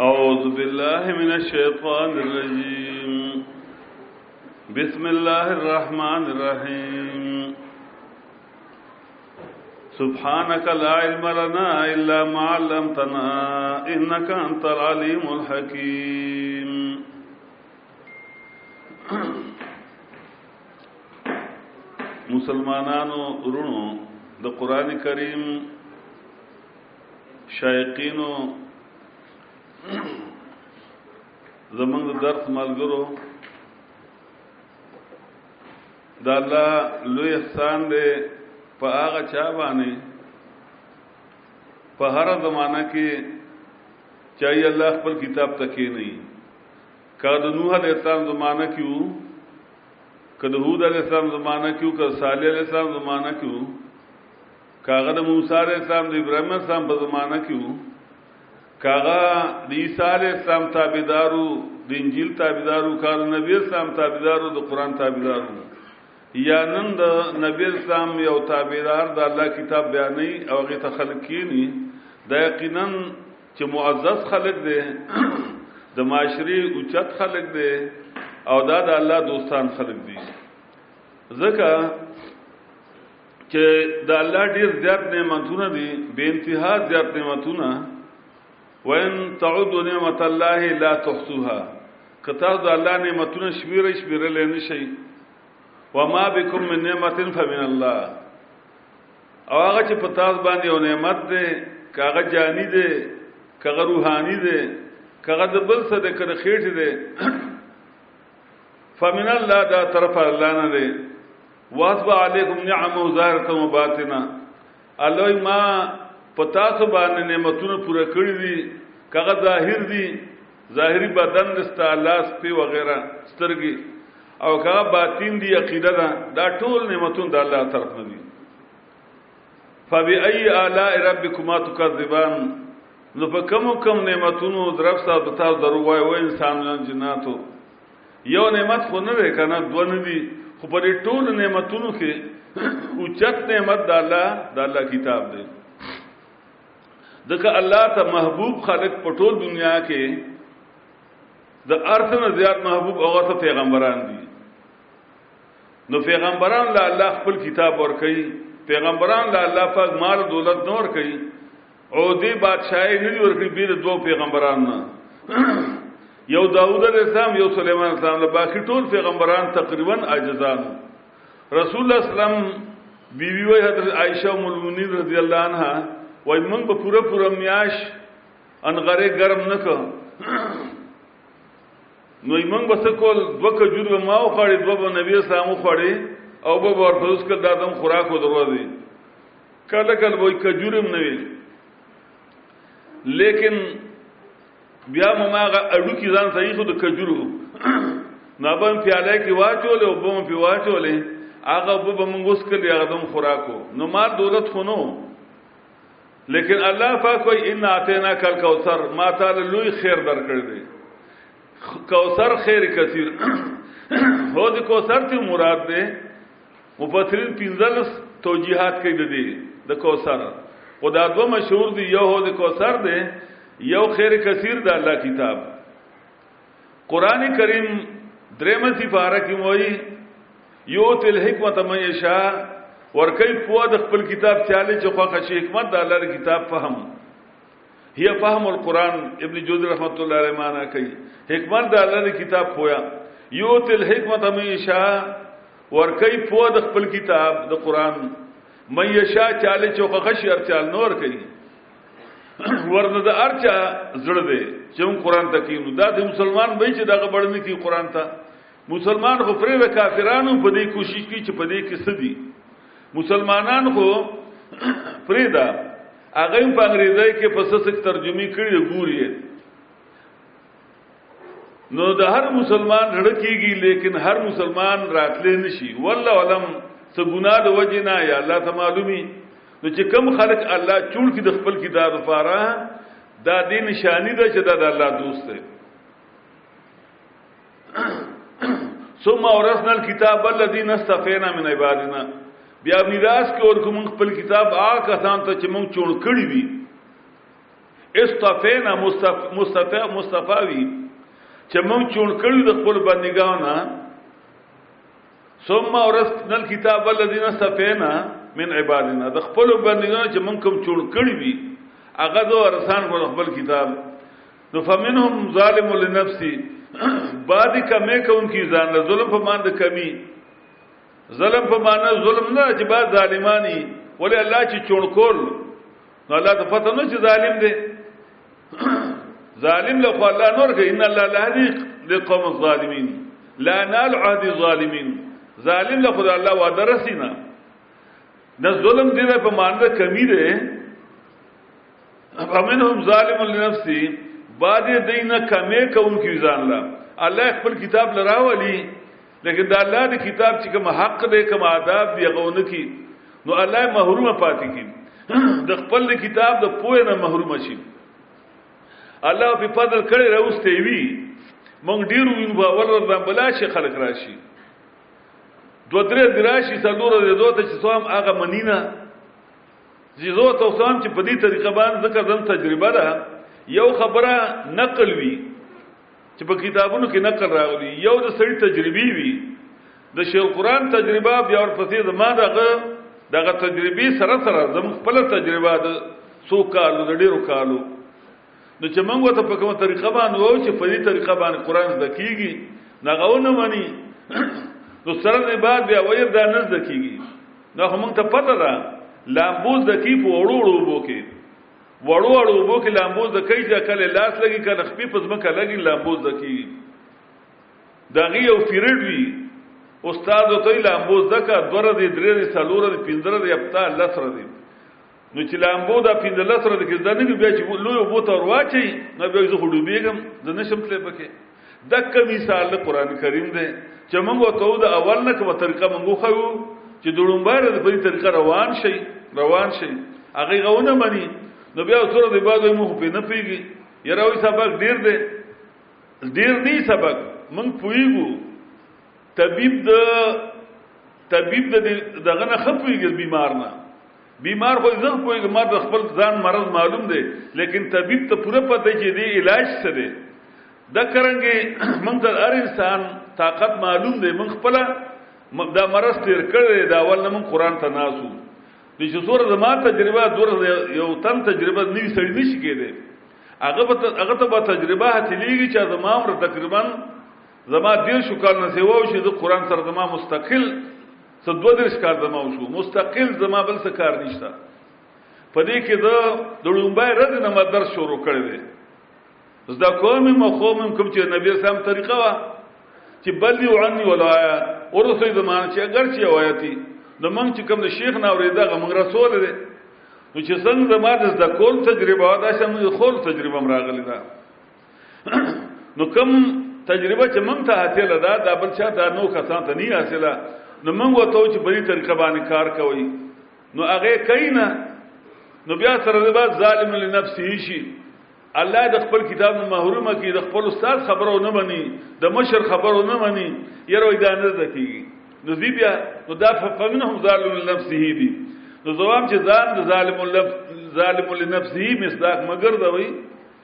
أعوذ بالله من الشيطان الرجيم بسم الله الرحمن الرحيم سبحانك لا علم لنا إلا ما علمتنا إنك أنت العليم الحكيم مسلمانان رونو دا قرآن کریم شایقینو زمونږ درس ملګرو دا الله لوی احسان دی په هغه چا باندې په هر زمانہ کې چای الله خپل کتاب تکې نه کا د نوح علیہ السلام زمانہ کې وو که د هود علیہ السلام زمانہ کې وو که صالح علیہ السلام زمانہ کې وو کاغه د موسی علیه السلام د ابراهیم علیه السلام په زمانه کې وو کاغه د عیسی علیه السلام تابعدارو د انجیل تابعدارو کار نبی اسلام تابعدارو د قران تابعدارو یا نن د نبی اسلام یو تابعدار د الله کتاب بیانې او هغه ته خلق کینی دا یقینا چې معزز خلق دی د معاشري اوچت خلق دی او دا د الله دوستان خلق دي ځکه چې د الله ډیر زیات نعمتونه دي به انتها زیات نعمتونه وان تعدوا نعمت الله لا تحصوها کته د الله نعمتونه شمیر شمیر لنه شي وما بكم من نعمت فمن الله او هغه چې پتا باندې او نعمت ده کاغه جانی ده کاغه روحانی ده کاغه د بل څه ده کړه خېټه ده فمن الله دا طرف الله نه ده واتبع علیکم نعمه ظاهره و باطنه الله ما پتا سو باندې نعمتونه پوره کړی دي کغه ظاهر دي ظاهری بدن دستا لاس پی وغیرہ سترګي او کغه باطن دي عقیده دا, دا ټول نعمتونه د الله طرف نه دي فبأي آلاء ربكما تكذبان نو په کوم کوم نعمتونو درف صاحب تاسو درو وای و انسانان جناتو یو نعمت خو نه دی کنه دو نه دي خو په دې ټول نعمتونو کې اوچت نعمت د الله د الله کتاب دی دغه الله ته محبوب خلق په ټول دنیا کې د ارث نه زیات محبوب هغه ته پیغمبران دي نو پیغمبران له الله خپل کتاب ورکړي پیغمبران له الله پاک مال دولت نور کوي او دې بادشاہي نه ورکړي بیر دوه پیغمبران نه یو داوود علیہ السلام یو سليمان علیہ السلام له باقی ټول پیغمبران تقریبا عاجزان رسول الله اسلام بیوی وی حضرت عائشہ ام المؤمنین رضی الله عنها وای موږ په پوره پوره میاش انغره ګرم نکړ نو موږ بس کول دوه کجور ما او خړې دوه نبی اسلام خړې او به ورته اوس کړه دادم خوراک ودروځي کله کله وای کجورم نه وي لیکن بیا مو ماغه اډو کې ځان صحیح خو د کجورو نابم پیاله کې واچول او بم په واچولې هغه به موږ اوس کلی هغه دم خوراکو نو ما دولت خونو لیکن الله پاک وای ان اتینا کل کوثر ما تعالی لوی خیر درکړ دی کوثر خیر کثیر هو د کوثر ته مراد ده مفسرین پنځلس توجیهات کوي د دې د کوثر خو دا دوه مشهور دي یو هو د کوثر دی یو خیر کثیر د الله کتاب قران کریم درېمه سپاره کې وایي یو تل حکمت مې شا ورکې په د خپل کتاب چاله چې خو خشي حکمت د الله کتاب فهم هي فهم القرآن ابن جوزی رحمت الله علیه معنا کوي حکمت د الله کتاب پویا یو تل حکمت مې شا ورکی پوه د خپل کتاب د قران مې یشا چاله چوخه خشي ارچال نور کوي ورنه د ارچا زړه دی چې موږ قران ته کینو دا د مسلمان به چې دغه بړنی کی قران ته مسلمان خو پرې د کافرانو په دې کوشش کوي چې په دې کې سدي مسلمانان خو پرې دا هغه په انګریزي کې په سسک ترجمه کړي ګوري نو د هر مسلمان رړه کیږي لیکن هر مسلمان راتلې نشي والله علم څه ګناه د وجه نه یا الله ته معلومي نو چې کم خلق الله چول کی د خپل کتاب لپاره دا دې نشانی ده چې دا د الله دوست دی ثم اورثنا الكتاب الذين استفينا من عبادنا بیا میراث کې ورکوم خپل کتاب آ کسان ته چې مونږ چون کړی وي اصطفینا مصطفی مصطفی وی چې موږ چون کړی د خپل بندګانو نه ثم اورثنا الكتاب الذين صفینا من عبادنا د خپل بندګانو چې موږ کوم چون کړی وی هغه د ورسان په خپل کتاب نو فمنهم ظالم لنفسه بعد کمه کوم کی ځان له ظلم په مان د کمی ظلم په مان ظلم نه چې بعد ظالمانی ولی الله چې چون کول نو الله ته پته نه چې ظالم دی ظالم له خو الله نور کوي ان الله لا يهدي لقوم الظالمين لا نال عهد الظالمين ظالم له خدای الله وعده رسینا نه ظلم دی په مانده کمی دی فمنهم ظالم لنفسه بعد دینه کمه کوم کی ځان لا الله خپل کتاب لراولي لیکن دا الله دی کتاب چې کوم حق دی کوم آداب دی هغه نه کی نو الله محروم پاتې کی د خپل کتاب د پوه نه محروم شي الله په فضل کړي راوستي وی مونږ ډیر وینو په اول ورځ باندې بلا شي خلک راشي دو درې دراشي څلور د دوه ته چې سوام هغه منینا زیزو ته سوام چې په دې طریقه باندې ځکه ځن تجربه ده یو خبره نقل وی چې په کتابونو کې نقل راغلي یو د سړي تجربي وي د شیخ قران تجربه بیا ورپسې زما دغه دغه تجربي سره سره زم خپل تجربه د سو کالو د ډیرو کالو نو چې موږ ته په کومه طریقه باندې وو چې په دې طریقه باندې قران زده کیږي نغاونه مانی نو سره نه بعد بیا وایي دا نه زده کیږي نو موږ ته پته ده لامبوز د کی په وړو وړو بو کې وړو وړو اوبو کې لامبو زده کوي چې کله لاس لګي کنه خپې په ځمکه لګي لامبو زده کوي دغه یو پیریډ وي استاد ته لامبو زده کا دوره دې درې دې څلور دې پندره دې هپتا لسره دې نو چې لامبو دا پندره لسره دې کې زده نه بیا چې لوی اوبو ته ورواچي نو بیا زه هډوبېږم زه نشم تلې پکې دک مثال د قران کریم دی چې موږ ته د اول نه کومه طریقه موږ خو چې د لومبار د بری طریقه روان شي روان شي هغه غونه مني نو بیا سره د بعد موږ په نه پیږي یره وي سبق ډیر دی ډیر نه سبق موږ پویګو طبيب د طبيب د دغه نه خپويږي بیمار نه بیمار خو زه پوهېږم ما د خپل ځان مرض معلوم دی لیکن طبیب ته پوره پته چې دی علاج څه دی د کرنګې موږ د هر انسان طاقت معلوم دی موږ خپل دا مرض تیر کړی دا اول موږ قران ته ناسو د چې سور زما تجربه دور یو تن تجربه نوی سړی نشي کېده هغه به هغه ته به تجربه هتلیږي چې زما عمر تقریبا زما دیر شو کال نه سیوا او چې د قران سره زما مستقل څه دوه دېرش کار زما وشو مستقل زما بل څه کار نشته په دې کې د د لومبای رد نه ما درس شروع کړی دی زدا کوم مخوم کوم چې نبی سم طریقه وا چې بل یو عني ولایا ورسې زمانه چې اگر چې وایتی د مونږ چې کوم د شیخ نه اورېدا غمغ رسول دی نو چې څنګه زما د زدا کول تجربه دا شمه خور تجربه مراغلی ده نو کوم تجربه چې مونږ ته حاصله ده دا بل چا دا نو کسان ته نه حاصله نو مونږ وته چې بری طریقه باندې کار کوي نو هغه کینا نو بیا سره د بعد ظالم لنفسه شي الله د خپل کتاب محرومه کی د خپل استاد خبرو نه مني د مشر خبرو نه مني یره دا نه ځکیږي نو دی بیا نو دا فمنهم ظالم لنفسه دی نو زوام چې ځان د ظالم لنفس ظالم لنفسه مصداق مگر دوی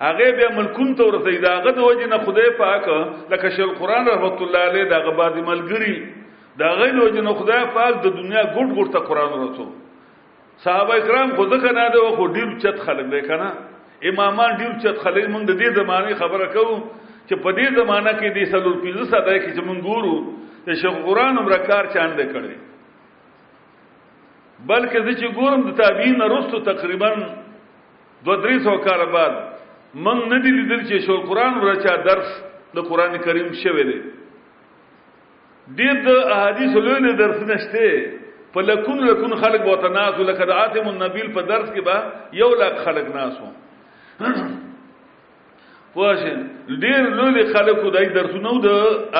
هغه به ملکون ته ورته داغه د وجه نه خدای پاک لکه شل قران رحمت الله علیه داغه بعد ملګری داغه د وجه نه خدای پاک د دنیا ګډ ګډ ته قران ورته صحابه کرام خو ځکه نه ده خو ډیر چت خلک دی کنه امامان ډیر چت خلک مونږ د دې زمانه خبره کوو چې په دې زمانہ کې د سلور پیزه ساده کې چې مونږ ګورو د شیخ قران عمر کار چاند کړي بلکې د چې ګورم د تابعین وروسته تقریبا دوه درې سوه کاله بعد موږ نه دي لیدلي چې شول قرآن ورځ چا درس د قرآن کریم شوی دی ډېر د احادیثو لوی لوی درسونه شته په لکون لکون خلک به ورته ناست وو لکه د عاطم النبیل په درس کې به یو لاک خلک ناست وو پوه شئ ډېر لوی لوی خلکو دای درسونه وو د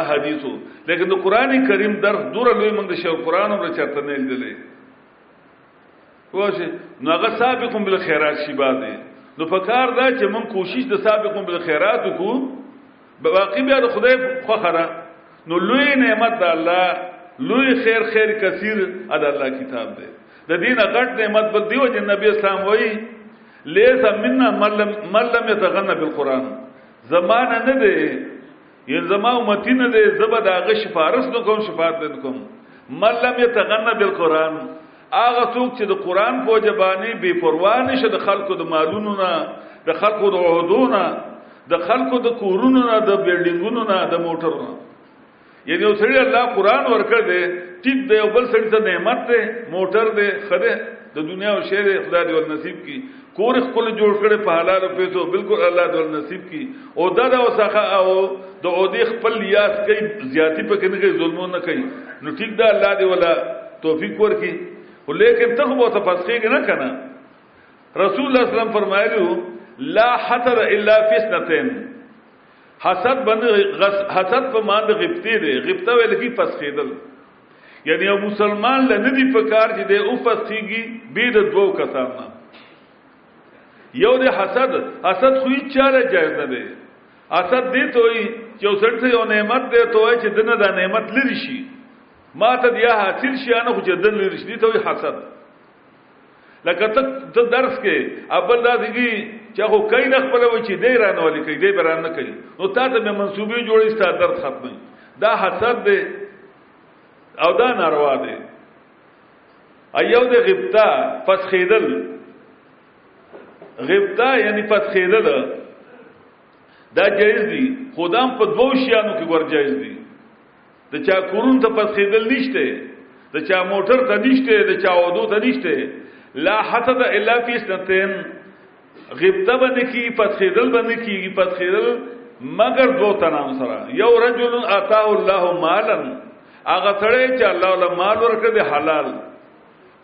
احادیثو لیکن د قرآن کریم درس دوره لوی موږ د شول قرآن ورځ چاته نه لیدلی واشه نو هغه سابقون بالخيرات شي باندې نو په کار دا چې مونږ کوشش د سابقون بالخيرات وکړو باقي بیا د خدای خو خره نو لوی نعمت د الله لوی خیر خیر کثیر د الله کتاب دی د دین غټ نعمت بل دیو جن نبی اسلام وای لیس منا ملم ملم یتغنا بالقران زمانه نه دی یل زما امتی نه دی زبا دا غ شفارس نکوم شفاعت نکوم من لم یتغنى بالقران هغه څوک چې د قران په جبانی بے پروا نشه د خلکو د مالونو نه د خلکو د عہدونو د خلکو د کورونو نه د بلډینګونو نه د موټرو نه یعنی یو سړی الله قران ورکړ دی ټیک دی او بل سړی ته نعمت دی موټر دی خره د دنیا او شهر خدای دې ول نصیب کی کور خپل جوړ کړي په حلال پیسو بالکل الله دې نصیب کی او دا دا وسخه او د او دې خپل لیاس کوي زیاتی په کې نه کوي ظلم نه کوي نو ټیک دا الله دې ولا توفیق ورکي ولیکن ته مو ته فسخې نه کنه رسول الله صلی الله علیه وسلم فرمایلو لا حتر الا فی سنتين حسد بند حسد په مان د غبطه دی غبطه ویل کی فسخېدل یعنی او مسلمان له ندی په کار چې د او فسخیږي به د دوو کسان نه یو د حسد حسد خو هیڅ چاره جایز نه دی حسد دې ته وي چې وسړ ته یو نعمت دی ته وي چې دنه دا نعمت لری شي ما ته بیا حاصل شي نه خو چې دن لری شي ته وي حسد لکه ته درس کې ابل داسې دي چې هغه کای نه خپل وي چې دی رانه ولي کوي دی بران نه کوي نو تا ته به منسوبي جوړې ستا درد ختمي دا حسد دی او دا ناروا دی ایو د غبطه پس خیدل غبطه یعنی پس خیدل دا جایز دي خدام په دوو شیانو کې ور جایز دي د چا کورون ته پسخېدل نشته د چا موټر ته نشته د چا ودو ته نشته لا حسد الا فی سنتین غبطه باندې کی پسخېدل باندې کیږي پسخېدل مگر دو تنام سره یو رجل اتاه الله مالا هغه سره چې الله له مال ورکړي دی حلال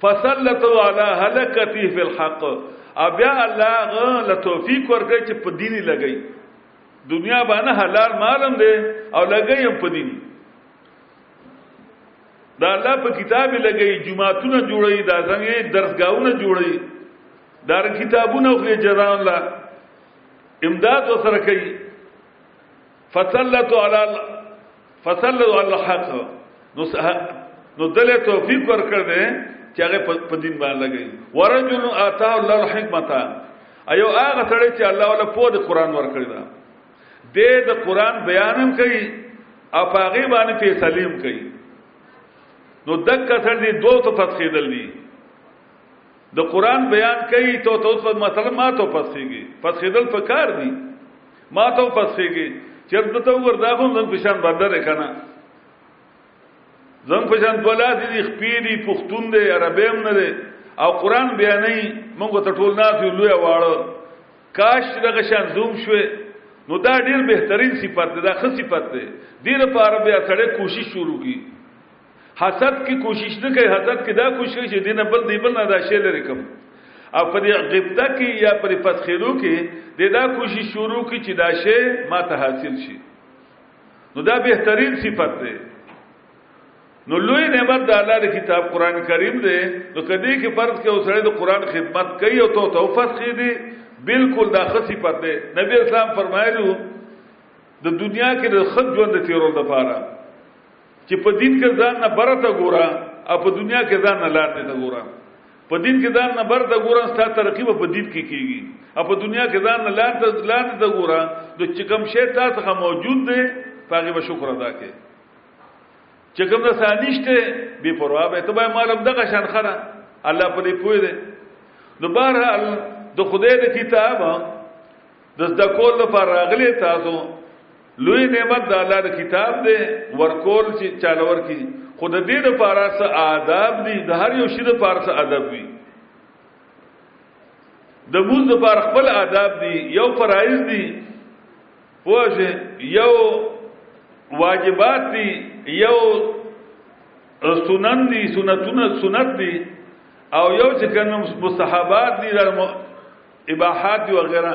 فصلت علی هلکته فی الحق ابیا الله له توفیق ورکړي چې په دیني لګي دنیا باندې حلال مالم دی او لګیم په دین دا الله په کتاب لګی جمعهتون جوړی دا څنګه درسګاونه جوړی دار کتابونه خو جزاء الله امداد وسره کوي فصلت علی فصلوا الحق نو نو دله توفیق ورکړ دې چې هغه په دین باندې لګي ورجل اتا الله الحکمت ایو هغه سره چې الله ولا په دې قران ورکړی دا دې د قران بیانم کوي او هغه باندې فیصلیم کوي نو دک سره دې دوه ته تفصیل دي د قران بیان کوي ته ته اوس مثلا ما ته پسېږي پسېدل په کار دي ما ته پسېږي چرته ته وردا خو زنګ پشان باندې ده کنه زنګ پشان دولا دي خپې دي پښتون دي عربي هم نه دي او قران بیانې موږ ته ټول نه دی لوی واړو کاش دغه شان زوم شوي نو دا ډیر بهترین صفت ده دا ښه صفت ده دې لپاره بیا سړی کوشش شروع کی حسد کی کوشش نه کوي حسد کی دا کوشش کوي چې دینه بل دی بل نه دا شی لري کوم او په دې غبطه کې یا په پسخېلو کې د دا کوشش شروع کی چې دا شی ما ته حاصل شي نو دا بهترین صفت ده نو لوی نعمت د الله د کتاب قران کریم دی نو کدی کې فرض کې اوسړه د قران خدمت کوي او ته توفت خې دی بالکل دا خصي پته نبی اسلام فرمایلو د دنیا کې د خد ژوند تیرول د پاره چې په دین کې ځان نه برته ګوره او په دنیا کې ځان نه لاندې ته ګوره په دین کې ځان نه برته ګوره ستا ترقی په دین کې کیږي او په دنیا کې ځان نه لاندې لاندې ته ګوره د چې کوم شی تا څخه موجود دی پاګه به شکر ادا کړي چې کوم د سانیشته بے پروا به ته به مالم دغه شان خره الله په دې پوي دی نو بهرحال د خدای د کتاب د ذکر لپاره راغلي تاسو لوی نعمت د الله د کتاب دی ورکول چې چاله ورکی خو د دې لپاره څه آداب دي د هر یو شي لپاره څه ادب وي د موږ د بار خپل آداب دي یو فرایض دي پوهه یو واجبات دي یو سنن دي سنتونه سنت دي او یو چې کوم مستحبات دي د اباحات دي وغیرہ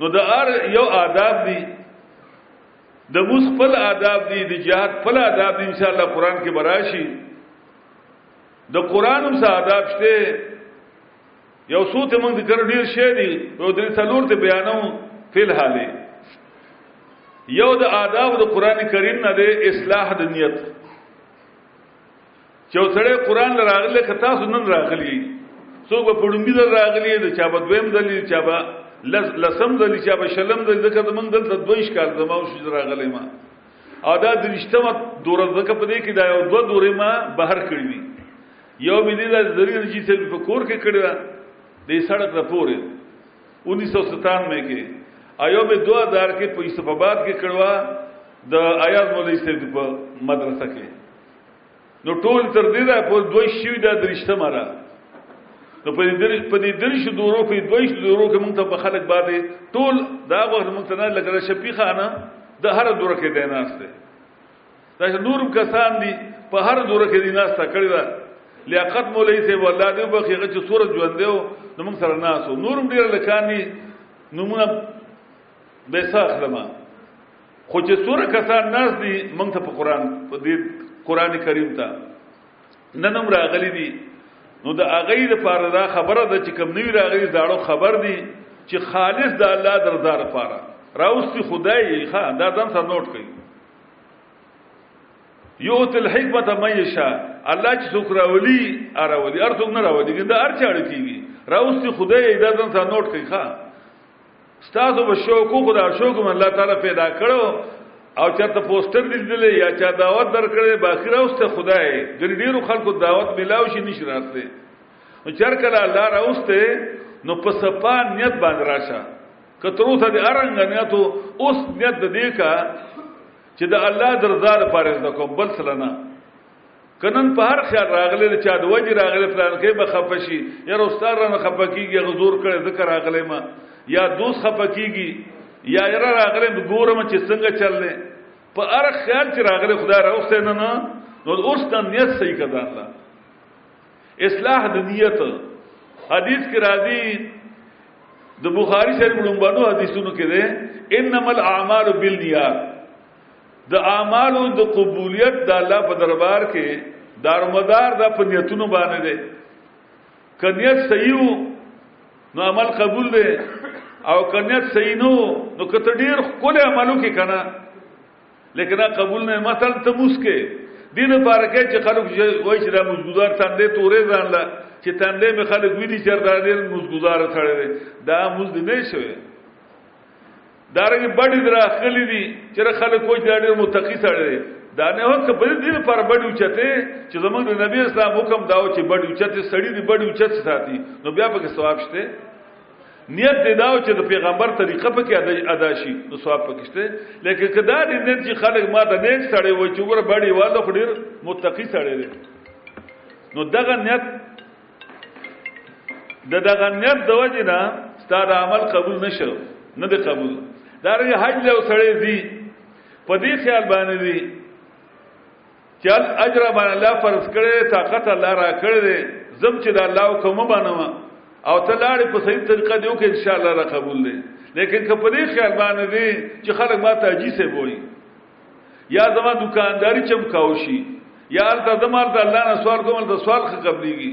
نو د ار یو آداب دی د موس خپل آداب دی د جهاد خپل آداب دی ان شاء الله قران کې براشي د قران هم څه آداب شته یو څو ته موږ ذکر ډیر شی دی او درې څلور ته بیانو فل حاله یو د آداب د قران کریم نه د اصلاح د نیت چې وسړی قران لراغله که تاسو نن راغلی څوک په پړمبي در راغلی د چا په دویم دلی چا په لسم دلی چا په شلم دلی دغه د من دلته دویش کال زما او شجر راغلی ما او دا درشتم دوره دغه په دې کې دا یو دوه دورې ما بهر کړی دي یو مې دې د ذری نجی سره په کور کې کړی دا د سړک را پورې 1997 کې ایو به 2000 کې په اسفباد کې کړوا د آیاز مولوی سید په مدرسه کې نو ټول تر دې دا په دوه شوي دا درشتمه ده نو په دې په دې درش دورو کې دوه شوي دورو کې موږ ته په خلک باندې ټول دا وخت موږ ته نه لګره شپې خانه د هر دوره کې دی ناس دی دا نور کسان دي په هر دوره کې دی ناس تا کړی دا لیاقت مولای سي والله دې په خېغه چې سورج ژوند دی نو موږ سره ناسو نورم ډیر لکانی نمونه به ساخ لما خو چې سوره کسان ناس دي مونږ ته په قران په دې قران کریم ته ننم راغلي دي نو د اغه لپاره دا خبره ده چې کم نوی راغلي زاړو خبر دي چې خالص د الله درزار لپاره راوستي خدای ښا دا ځان سره نوٹ کړي یوت الحکمت من یشا الله چې څوک راولي اراولي ارڅوک نه راولي دا ارچاړ کیږي راوستي خدای دا ځان سره نوٹ کړي ښا ستاسو به شوق خو دا شوق من الله تعالی پیدا کړو او چرته پوسټر لیدل یا چا دعوت درکړې باقی راوسته خدای ګل ډیرو خلکو دعوت ملاو شي نشي راتله نو چر کله الله راوسته نو په سپا نیت باندې راشه کترو ته د ارنګ نیتو اوس نیت د دې کا چې د الله درزار پاره د کوم بل سره نه کنن په هر خیال راغلی د چا د وجه راغلی پلان کې به خفه شي یا استاد رانه خفه کیږي غزور کړي ذکر راغلی ما یا دوست خفه کیږي یا یې راغلی د ګورم چې څنګه چلنه په هر خیال چې راغلی خدای راوخته نه نه نو اوس د نیت صحیح کړه الله اصلاح د نیت حدیث کې راځي د بخاری شریف لومبانو حدیثونو کې ده انما الاعمال بالنیات د اعمالو د قبولیت د الله په دربار کې دارمدار د په نیتونو باندې دی که نیت صحیح نو عمل قبول دی او که نیت صحیح نو نو که ته ډیر خپل عملو کې کنه لیکن قبول نه مثلا ته مسکه دین لپاره کې چې خلک وایي چې دا مزګدار تاندې تورې ځان لا چې تاندې مې خلک ویني چې دا ډیر مزګدار تړي دا مزد نه شوی دارنګ بډې درا خلی دي چې خلک کوچ دا ډېر متقی سره دي دا نه هو ته بل دې پر بډې اوچته چې زمونږ د نبی اسلام حکم داو چې بډې اوچته سړی دې بډې اوچته ساتي نو بیا پکې ثواب شته نیت دې داو چې د پیغمبر طریقه پکې ادا شي نو ثواب پکې شته لکه کدا دې نه چې خلک ما ته نیک سړی وای چې ګوره بډې واده خډیر متقی سړی دی نو دغه نیت د دغه نیت د وجې نه ستاسو عمل قبول نشو نه دی قبول دا رنګ حج له سړې دی په دې خیال باندې دی چې اجر باندې الله فرض کړي طاقت الله را کړي زم چې د الله حکم باندې او ته لاړې په صحیح طریقه دیو کې ان شاء الله را قبول دی لیکن که په دې خیال باندې دی چې خلک ما ته عجیب سه وایي یا زما دکانداری چمکاو شي یا الته زما ته الله نه سوال کوم د سوال خ قبليږي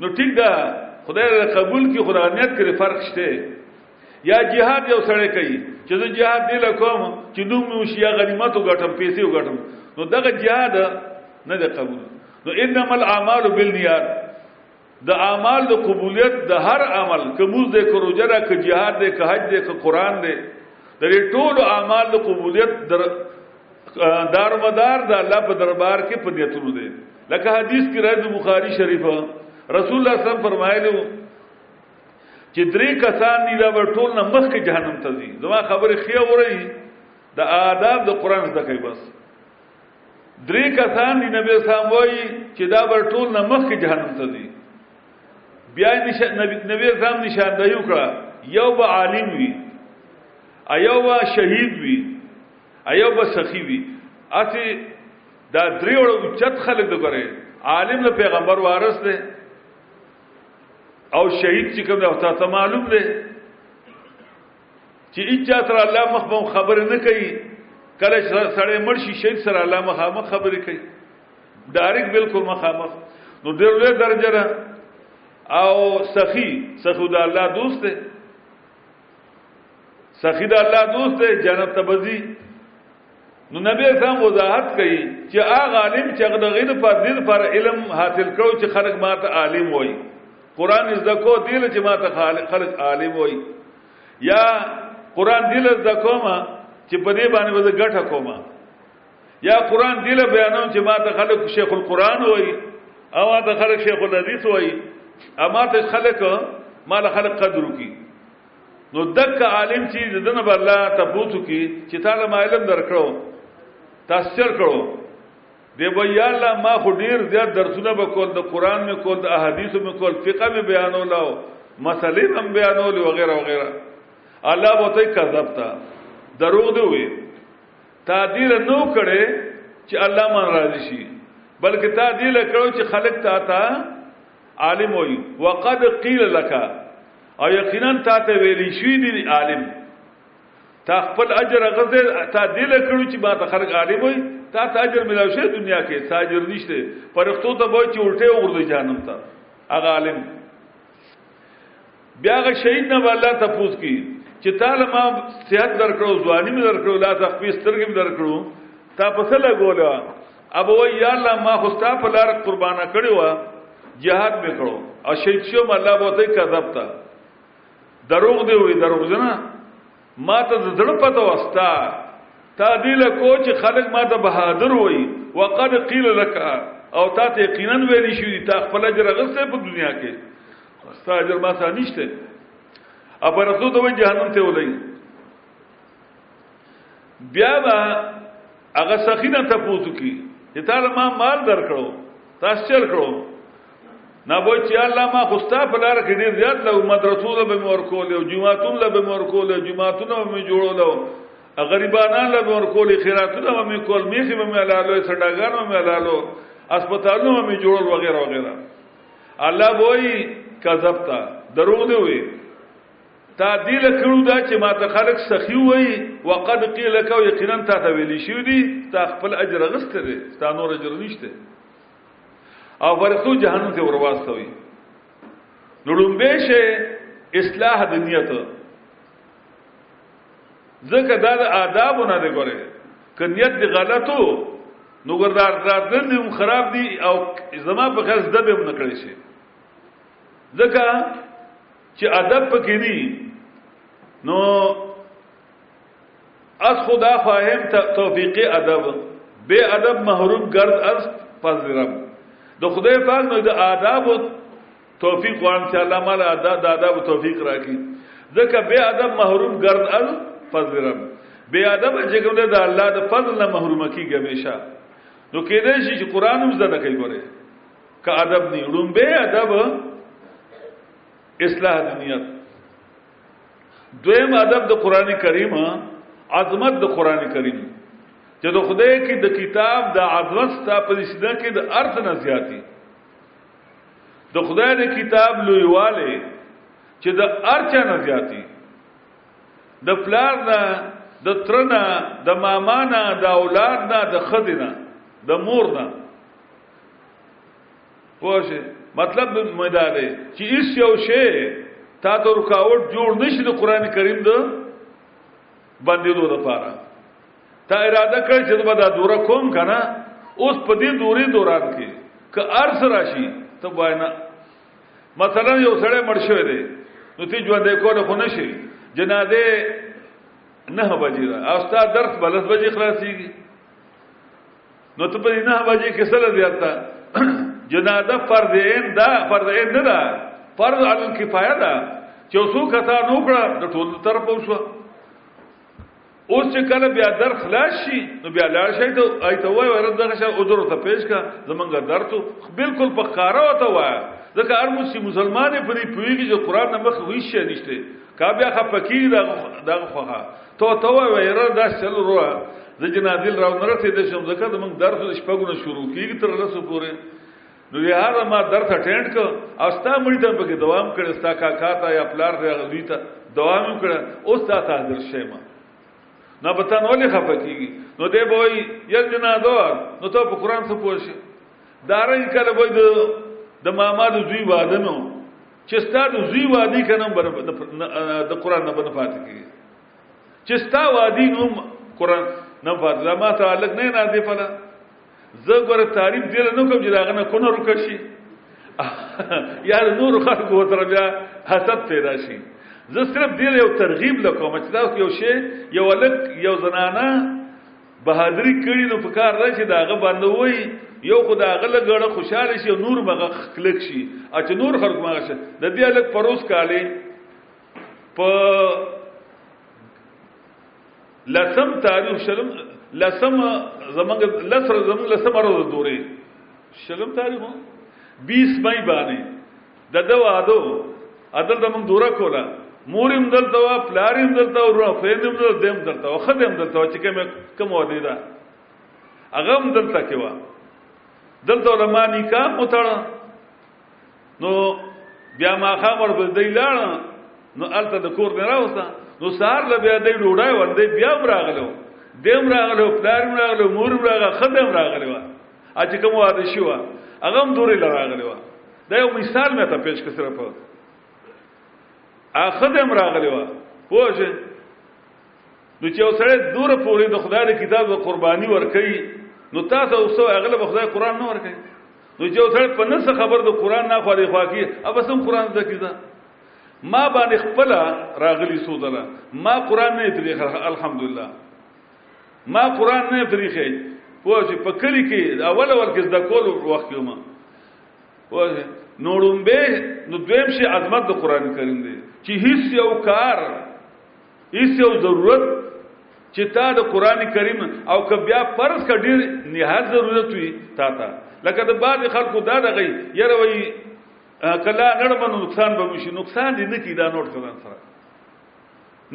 نو ټیک ده خدای له قبول کی خدای نیت کړي فرق شته یا jihad یو سره کوي چې زه jihad دی لکوم چې نو مو شي غنیمت وګټم پیسې وګټم نو دغه jihad نه ده قبول نو انما الاعمال بالنیات د اعمال د قبولیت د هر عمل که موز دی که روجه ده که جهاد دی که حج دی که قرآن دی د دې ټولو اعمال د قبولیت در دارمدار د الله په دربار کې په نیتونو دی لکه حدیث کې راځي د بخاری شریف رسول الله صلی الله فرمایلی چې درې کسان دي دا ټول نه مخ کې جهنم ته ځي زما خبره خې اوري د آداب د قران زده کوي بس درې کسان دي نبی اسلام وایي چې دا بر ټول نه مخکې جهنم ته دي بیا نبی اسلام نشاندهي وکړه یو به عالم وي ایو به شهید وي ایو به سخی وي اته دا درې وړو چت خلک دغره عالم له پیغمبر وارث دی او شهید چې کوم ده ته معلوم دی چې اچا سره الله مخ به خبر نه کوي کله سړی مړ شي شهید سره الله مخ مخ خبرې کوي ډایرک بالکل مخ مخ نو ډېر لوی درجه ده او سخی سخو د الله دوست دی سخی د الله دوست دی جنت ته بځي نو نبی اسلام وضاحت کوي چې هغه عالم چې هغه د غیر پر دې پر علم حاصل کړو چې خلق ماته عالم وای قران زده کو دل چې ماته خلق عالم وای یا قران دل زده کوم چې په دې باندې وځه ګټه کوم یا قران دل بیانوم چې ماته خلق شیخ القران وای او ماته خلق شیخ الحدیث وای اما ته خلق مال خلق قدر کی نو دک عالم چې د دنه بر الله تاسو کې چې تعالی ما علم درکړو تاسو چر کړو دی به یا الله ما خو ډیر زیات درسونه به کول د قران می کول د احادیثو می کول فقہ می بیانول او مسلې هم بیانول او غیره او غیره الله به ته کذب تا دروغ دی وي تا دې نو کړي چې الله مان راضي شي بلکې تا دې لکړو چې خلق تا تا عالم وي وقد قيل لك او یقینا تا ته ویلی شوی دی عالم تا خپل اجر غزه تا دل کړو چې ما ته خلک عالم وي تا ته اجر ملاو شي دنیا کې ساجر نشته پرختو ته به چې الټه وګرځي جانم ته هغه عالم بیا غ شهید نه الله تپوس کی چې تعالی ما صحت درکړو ځواني مې درکړو لا تخفي سترګې مې درکړو تا په څه لګولا ابو وی یا الله ما خو ستا په لار قربانه کړی و jihad مې کړو او شهید شوم الله بوته کذب تا دروغ دی وی دروغ جنا ما ته د زړه پته وستا تا دې له کو چې خلک ما ته بهادر وایي وقد قیل لك او تا ته یقینا ویل شي تا خپل اجر غسه په دنیا کې ستا اجر ما سره نشته ابرتو ته جهنم ته ولای بیا با هغه سخینه ته پوتو کی چې تعالی ما مال درکړو تاسو چل کړو نه وای چې الله ما خوستا په لار کې ډیر زیات له مدرسو له به مور کول او جمعهتون له به مور کول جمعهتون به مې جوړول غریبانان له مور کول خیراتونه به مې کول میخي به مې حلالو سټاګان به مې حلالو اسپیټالونه به مې جوړول وغیرہ وغیرہ الله وای کذبتا دروغ دی وی تا دی لکړو دا چې ما ته خلق سخی وای وقد قیل کو یقینا تا ته ویلی شو دی تا خپل اجر غستره تا نور اجر نشته او فرشتو جهنم ته ورواستوي نو لومبه شي اصلاح د نیت ځکه دا د آداب نه دی ګوره که نیت دی غلطو نو ګردار راتلل دی هم خراب دی او زما په خیال زده به هم نکړی شي ځکه چې ادب پکې ني نو از خدا خواهیم توفیق ادب بے ادب محروم گرد است پذیرم د خدای پاک نو د آداب او توفیق وان چې الله مال آداب د آداب او توفیق راکړي ځکه بے ادب محروم گرد از پذیرم بے ادب چې کوم د الله د فضل نه محروم کیږي همیشه نو کېدای شي چې قران هم زده کوي ګوره که ادب نه لومبه ادب اصلاح دنیت دویم ادب د قران کریم عظمت د قران کریم چې د خدای کې د کتاب د عظمت ستا په سیده کې د ارث نه زیاتی د خدای د کتاب لویواله چې د ارث نه زیاتی د پلار نه د ترنا د ماما نه د اولاد نه د خدینه د مور نه پوه مطلب مې دا دی چې هیڅ یو شی تا ته رکاوټ جوړ نشي د قران کریم د بندیدو لپاره تا اراده کړ چې دا د دوره کوم کنه اوس په دې دوري دوران کې که ارس راشي ته واینا مثلا یو سړی مړ شوی دی نو تی ژوند کوله خو نشي جنازه نه بجې را او ستا درس بلس بجې خلاصيږي نو ته په دې نه باندې کې سره زیاته جنازه فرض عین دا فرض عین نه دا فرض علی کفایه دا چې اوسو کته نو کړه د ټول تر پوښو اوس چې کله بیا در خلاص شي نو بیا لاړ شي ته آی ته وای ورته دغه شی عذر ته پیش کا زمونږ درته بالکل په کارو ته وای ځکه هر مسلمان په دې پویږي چې قران نه مخ ویشه نشته کا بیا خپکی دا دا خوخه تو تو ویره دا چل رو د جنازل راو نرته د شم زکه د موږ درس شپګونه شروع کیږي تر رسو پورې نو یاره ما درته اټینډ کو او ستا مړی ته پکې دوام کړي ستا کاکا تا یا پلار دی غوی ته دوام کړه اوس تا ته حاضر شېم نه پتا نو نه خپه کیږي نو دی به وي یل جنازه نو ته په قران څه پوښي دارنګ کله وای د د ماما د دوی واده نو چې ستا د زوی وادي کنه د قران نه بنه پاتې کیږي چې ستا وادي نو قران نه پاتې لا ما تعلق نه نه دی پلا زه ګور تعریف دی نه کوم چې داغه نه کو نه رکشي یا نور خلق و تر بیا حسد پیدا شي زه صرف دی یو ترغیب لکوم چې دا یو شی یو لک یو زنانه بهادری کړي نو په کار راځي دا غ باندې وای یو خدا غل غړ خوشاله شي نور مغه خلک شي اچ نور خلک مغه شي د دې الک پروس کاله په لسم تاریخ شلم لسم زمنګ لسر زمنګ لسم روز دوره شلم تاریخ 20 مې باندې د ده واده و، دلته موږ دوره کوله، مور هم دلته وه، پلار هم دلته و، وروڼه خویندې هم دلته، دی هم دلته و، ښځه هم دلته وه چې کومه کومه ودې ده هغه هم دلته کې وه، دلته له ما نکاح وتړه نو بیا ما خبر په دی لاړ نو الته د کور نه راوسته نو سهار له بیا دی ډوډۍ ور دی بیا راغلو دیم راغلو پلار راغلو مور راغله خدم راغله اچ کوم واده شو هغه هم دوري لراغله دا یو مثال مې ته پیش کړ سره په اخد هم راغلی و پوه شئ نو چې اوسړه دور پورې د خدای د کتاب د قرباني ورکړي نو تاسو اوسو اغلب خدای قران نه ورکړي نو چې اوسړه په نس خبر د قران نه خوري خوا کې اب سم قران د کیدا ما باندې خپل راغلی سودله ما قران نه تریخ الحمدلله ما قران نه تریخ پوه چې په کلی کې اول اول کې د کول وخت یوم نوړم به نو دویم شي عظمت د قران کریم دی چې هیڅ یو کار هیڅ یو ضرورت چې تا د قران کریم او که بیا فرض کا ډیر نهایت ضرورت وي تا ته لکه د بعض خلکو دا دغه یره وی کله نړمنو نقصان به مشي نقصان دې نه کی دا نوٹ کړه سره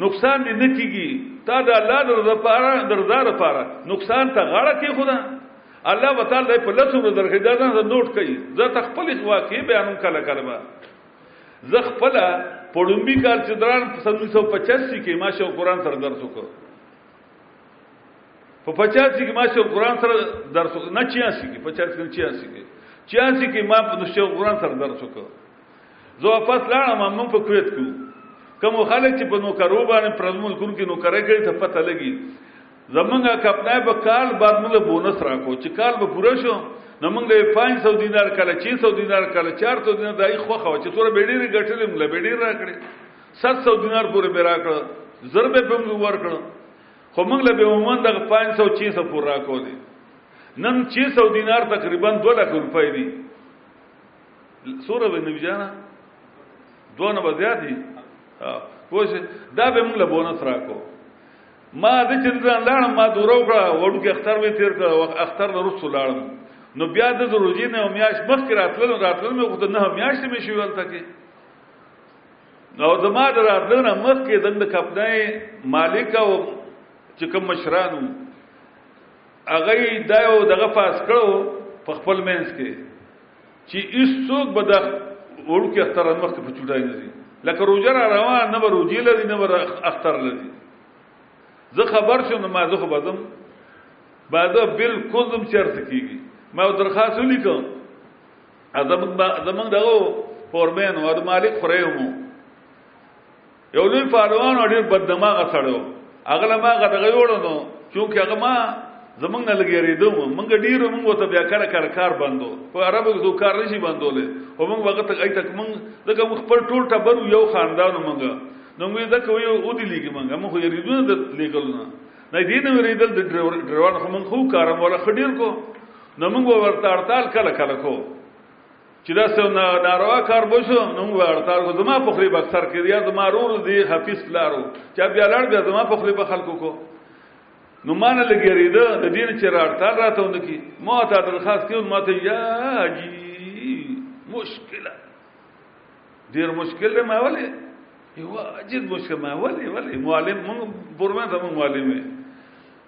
نقصان دې نه کیږي تا د الله د رضا لپاره د رضا لپاره نقصان ته غاړه کېښوده الله به تعالی دې په لس ورځو درکړي دا ځان نوټ کړي زه ته خپل واقعي بیانوم کله کله به زه خپل په ړومبي کال چې دران په سن 1985 کې ما شو قرآن سره درس وکړ په 85 کې ما شو قرآن سره درس نه 86 کې 85 کې 86 کې 86 کې ما په شو قرآن سره درس وکړ زه واپس لاړم موږ په کویت کې کوم خلک چې په نوکرو باندې پرز ملکونو کې نوکرې کوي ته پته لګي زمونږه کپنای په کال بعد موږ بونس راکو چې کال به پوره شو نو موږ له 500 دینار کله 600 دینار کله 400 دینار دای خو خو چې تور بیډیر غټلې موږ بیډیر راکړي 700 دینار پورې به راکړه ضربه په موږ ورکړه خو موږ له به عموما د 500 600 پورې راکو دي نن 600 دینار تقریبا 2 لک روپۍ دي سوره به نبی جانا دونه به زیات دي پوه دا به موږ له بونس راکو ما د چې ځان لاړم ما دورو کړه وړو کې اختر به تیر کړه وخت اختر له رسو لاړم نو بیا د روزي نه میاش مخ کې راتلل راتلل مې خود نه میاش مې شو ولته کې نو زما د راتلل نه مخ کې دند کپنای مالک او چې کوم مشرانو هغه دا یو دغه پاس کړو په خپل مینس کې چې هیڅ څوک به د وړوکي اختر مخکې په چوټای نه ځي لکه روزه را روان نه به روزي لري نه به اختر لري زه خبر شوم ما زه خو بدم بعد بالکل زم چرت کیږي ما درخواست ولیکم ازمن ازمن دغه فورمن او مالک خریمو یو لوی پهلوان او ډېر بددماغه سړی و. هغه له ما غدغه یوړو نو چونکې هغه ما زمونږ نه لږ یریده و. مونږ ډېر و، مونږ ورته بیا کله کله کار بند و. په عربو کې څوک کار نه شي بندولی، خو مونږ به هغه ته هغه ته مونږ ځکه مونږ خپل ټول ټبر و، یو خاندان و مونږ، نو مونږ یې ځکه ویل ودې لېږي مونږ، مونږ خو یریدو نه د لېږلو نه. نه دې نه وېرېدل، د ډریوان خو مونږ ښه و، کارم والا ښه ډېر کو، نو مونږ به ورته هړتال کله کله کو. چې دا څو ناروا کار بوشو نو موږ ورتار کو زما په خلی بکسر کې یا زما رور دی حفیظ لارو چې بیا لړ بیا زما په خلی په خلکو کو نو مان لګیری دا د دین چې راړتار راته ونکی ما ته درخواست کیو ما ته یا جی مشکله ډیر مشکل دی ما ولې یو عجیب مشکل ما ولې ولې معلم مونږ پرمه ته مونږ معلم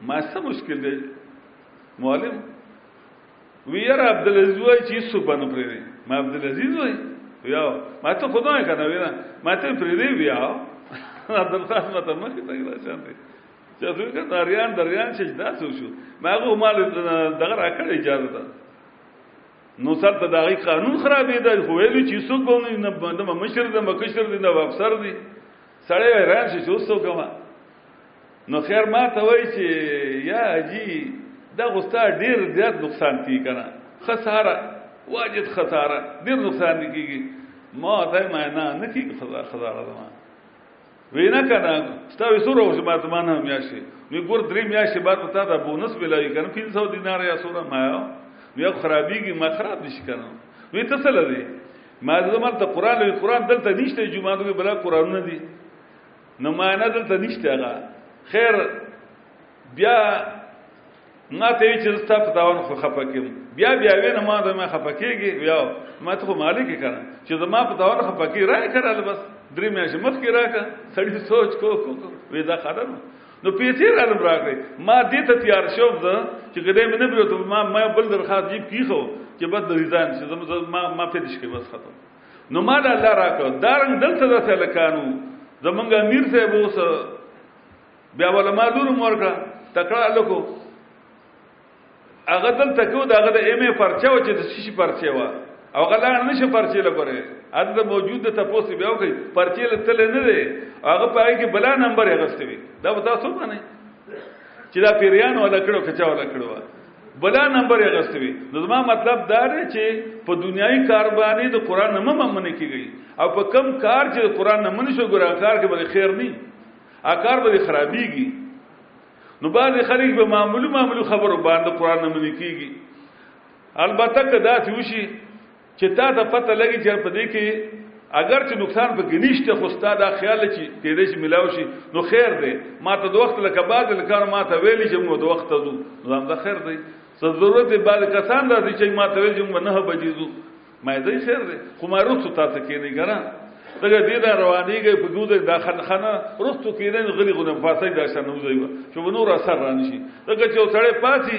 ما څه مشکل دی معلم ویره عبد العزيز وای چې یوسف باندې پرې دی ما عبد العزيز وای بیا ما ته خدای کنه ویره ما ته پرې دی بیا عبد القاسم ته مخې ته راځم چې دوی که دریان دریان چې دا څه شو ما هغه مال دغه راکړ اجازه ده نو سر ته دغه قانون خرابې ده خو ویلو چې څوک به نه بنده مشر ده مکشر ده نه افسر ده سړی راځي چې څوک کومه نو خیر ما ته وای چې یا جی دا غوستا ډیر زیات نقصان کی کنه خساره واجد خساره ډیر نقصان کیږي ما ته ما نه نه کی خساره خساره زما وینا کنه ستا وسوره اوس ما ته نه میاشي نو ګور درې میاشي بعد ته دا بونس ملایي کنه 300 دینار یا سوره ما یو خرابېږي ما خراب نشي کنه وی ته څه لري ما زمر ته قران وی قران دلته نشته جمعه کې بلا قران نه دي نماینه دلته نشته هغه خیر بیا ما ته چې ستا په تاوان خو خپکم بیا بیا وینم ما ته ما خپکیږي بیا ما ته مالک کړه چې زما په تاوان خپکی راي کړل بس درې میاشتې مخکې راکا سړی سوچ کو کو وې دا خبره نو پیسې رالم راغې ما دې ته تیار شوم زه چې ګډې مې نه بلوته ما ما بل درخواست جیب کیخو چې بس د ریزان چې زما ما پیدش کې بس ختم نو ما دا الله راکړ دا رنګ دلته د سلکانو زمونږ امیر صاحب اوس بیا ولا ما لور مورګه تکړه لکو هغه دلته کو دا هغه د ایم ای پرچه و چې د شیشي پرچه و او غلا نه شي پرچه لګره اته موجود د تاسو بیا وکي پرچه لتل نه دی هغه پای کې بلا نمبر یې غستوي دا تاسو باندې چې دا پیریان ولا کړو کچا ولا کړو بلا نمبر یې غستوي نو زما مطلب دا دی چې په دنیایي کار باندې د قران نه ممنه کیږي او په کم کار چې د قران نه منې شو ګره کار کې به خیر نه اکار به خرابيږي نو باندې خلک به معمولی معمولی خبرو باندې قران نه منې کیږي البته کدا چې وشي چې تا ته پته لګي چې په دې کې اگر چې نقصان په گنيشته خو ستا دا خیال چې کې دې ملاو شي نو خیر دی ما ته د وخت لکه بعد لکار ما ته ویلي چې موږ د وخت ته ځو نو هم دا خیر دی څه ضرورت دی بعد کسان راځي چې ما ته ویل چې موږ نه بجې ځو ما دې خیر دی خو ما رسو تا ته کې نه ګران دغه دې دا روانيږي په دوه داخل خانه رستو کېدل غلي غونه فاصله دا شنو ځای شو نور اثر رانشي دغه چې سړی پاتې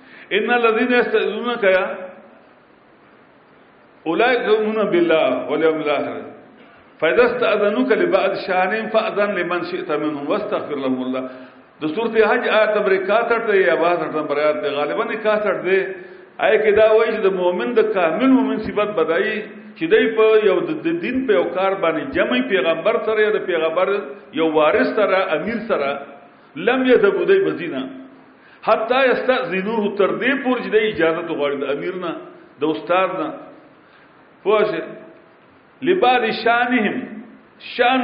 ان الذين يستعذونك يا اولئك هم بالله واليوم الاخر فاذا استاذنوك لبعض شانهم فاذن لمن شئت منهم واستغفر لهم الله د سورته حج آیت نمبر 61 ته یا 62 نمبر آیت ته غالبا 61 دی آی کې دا وایي چې د مؤمن د کامل مؤمن صفت بدایي چې دای په یو د دین په یو کار باندې جمعي پیغمبر سره یا د پیغمبر یو وارث سره امیر سره لم يذهبوا دی بزینا حتی یستاذنوه تر دې پورې چې د اجازه ته غواړي د امیر نه د استاد نه پوښه لباد شانهم شان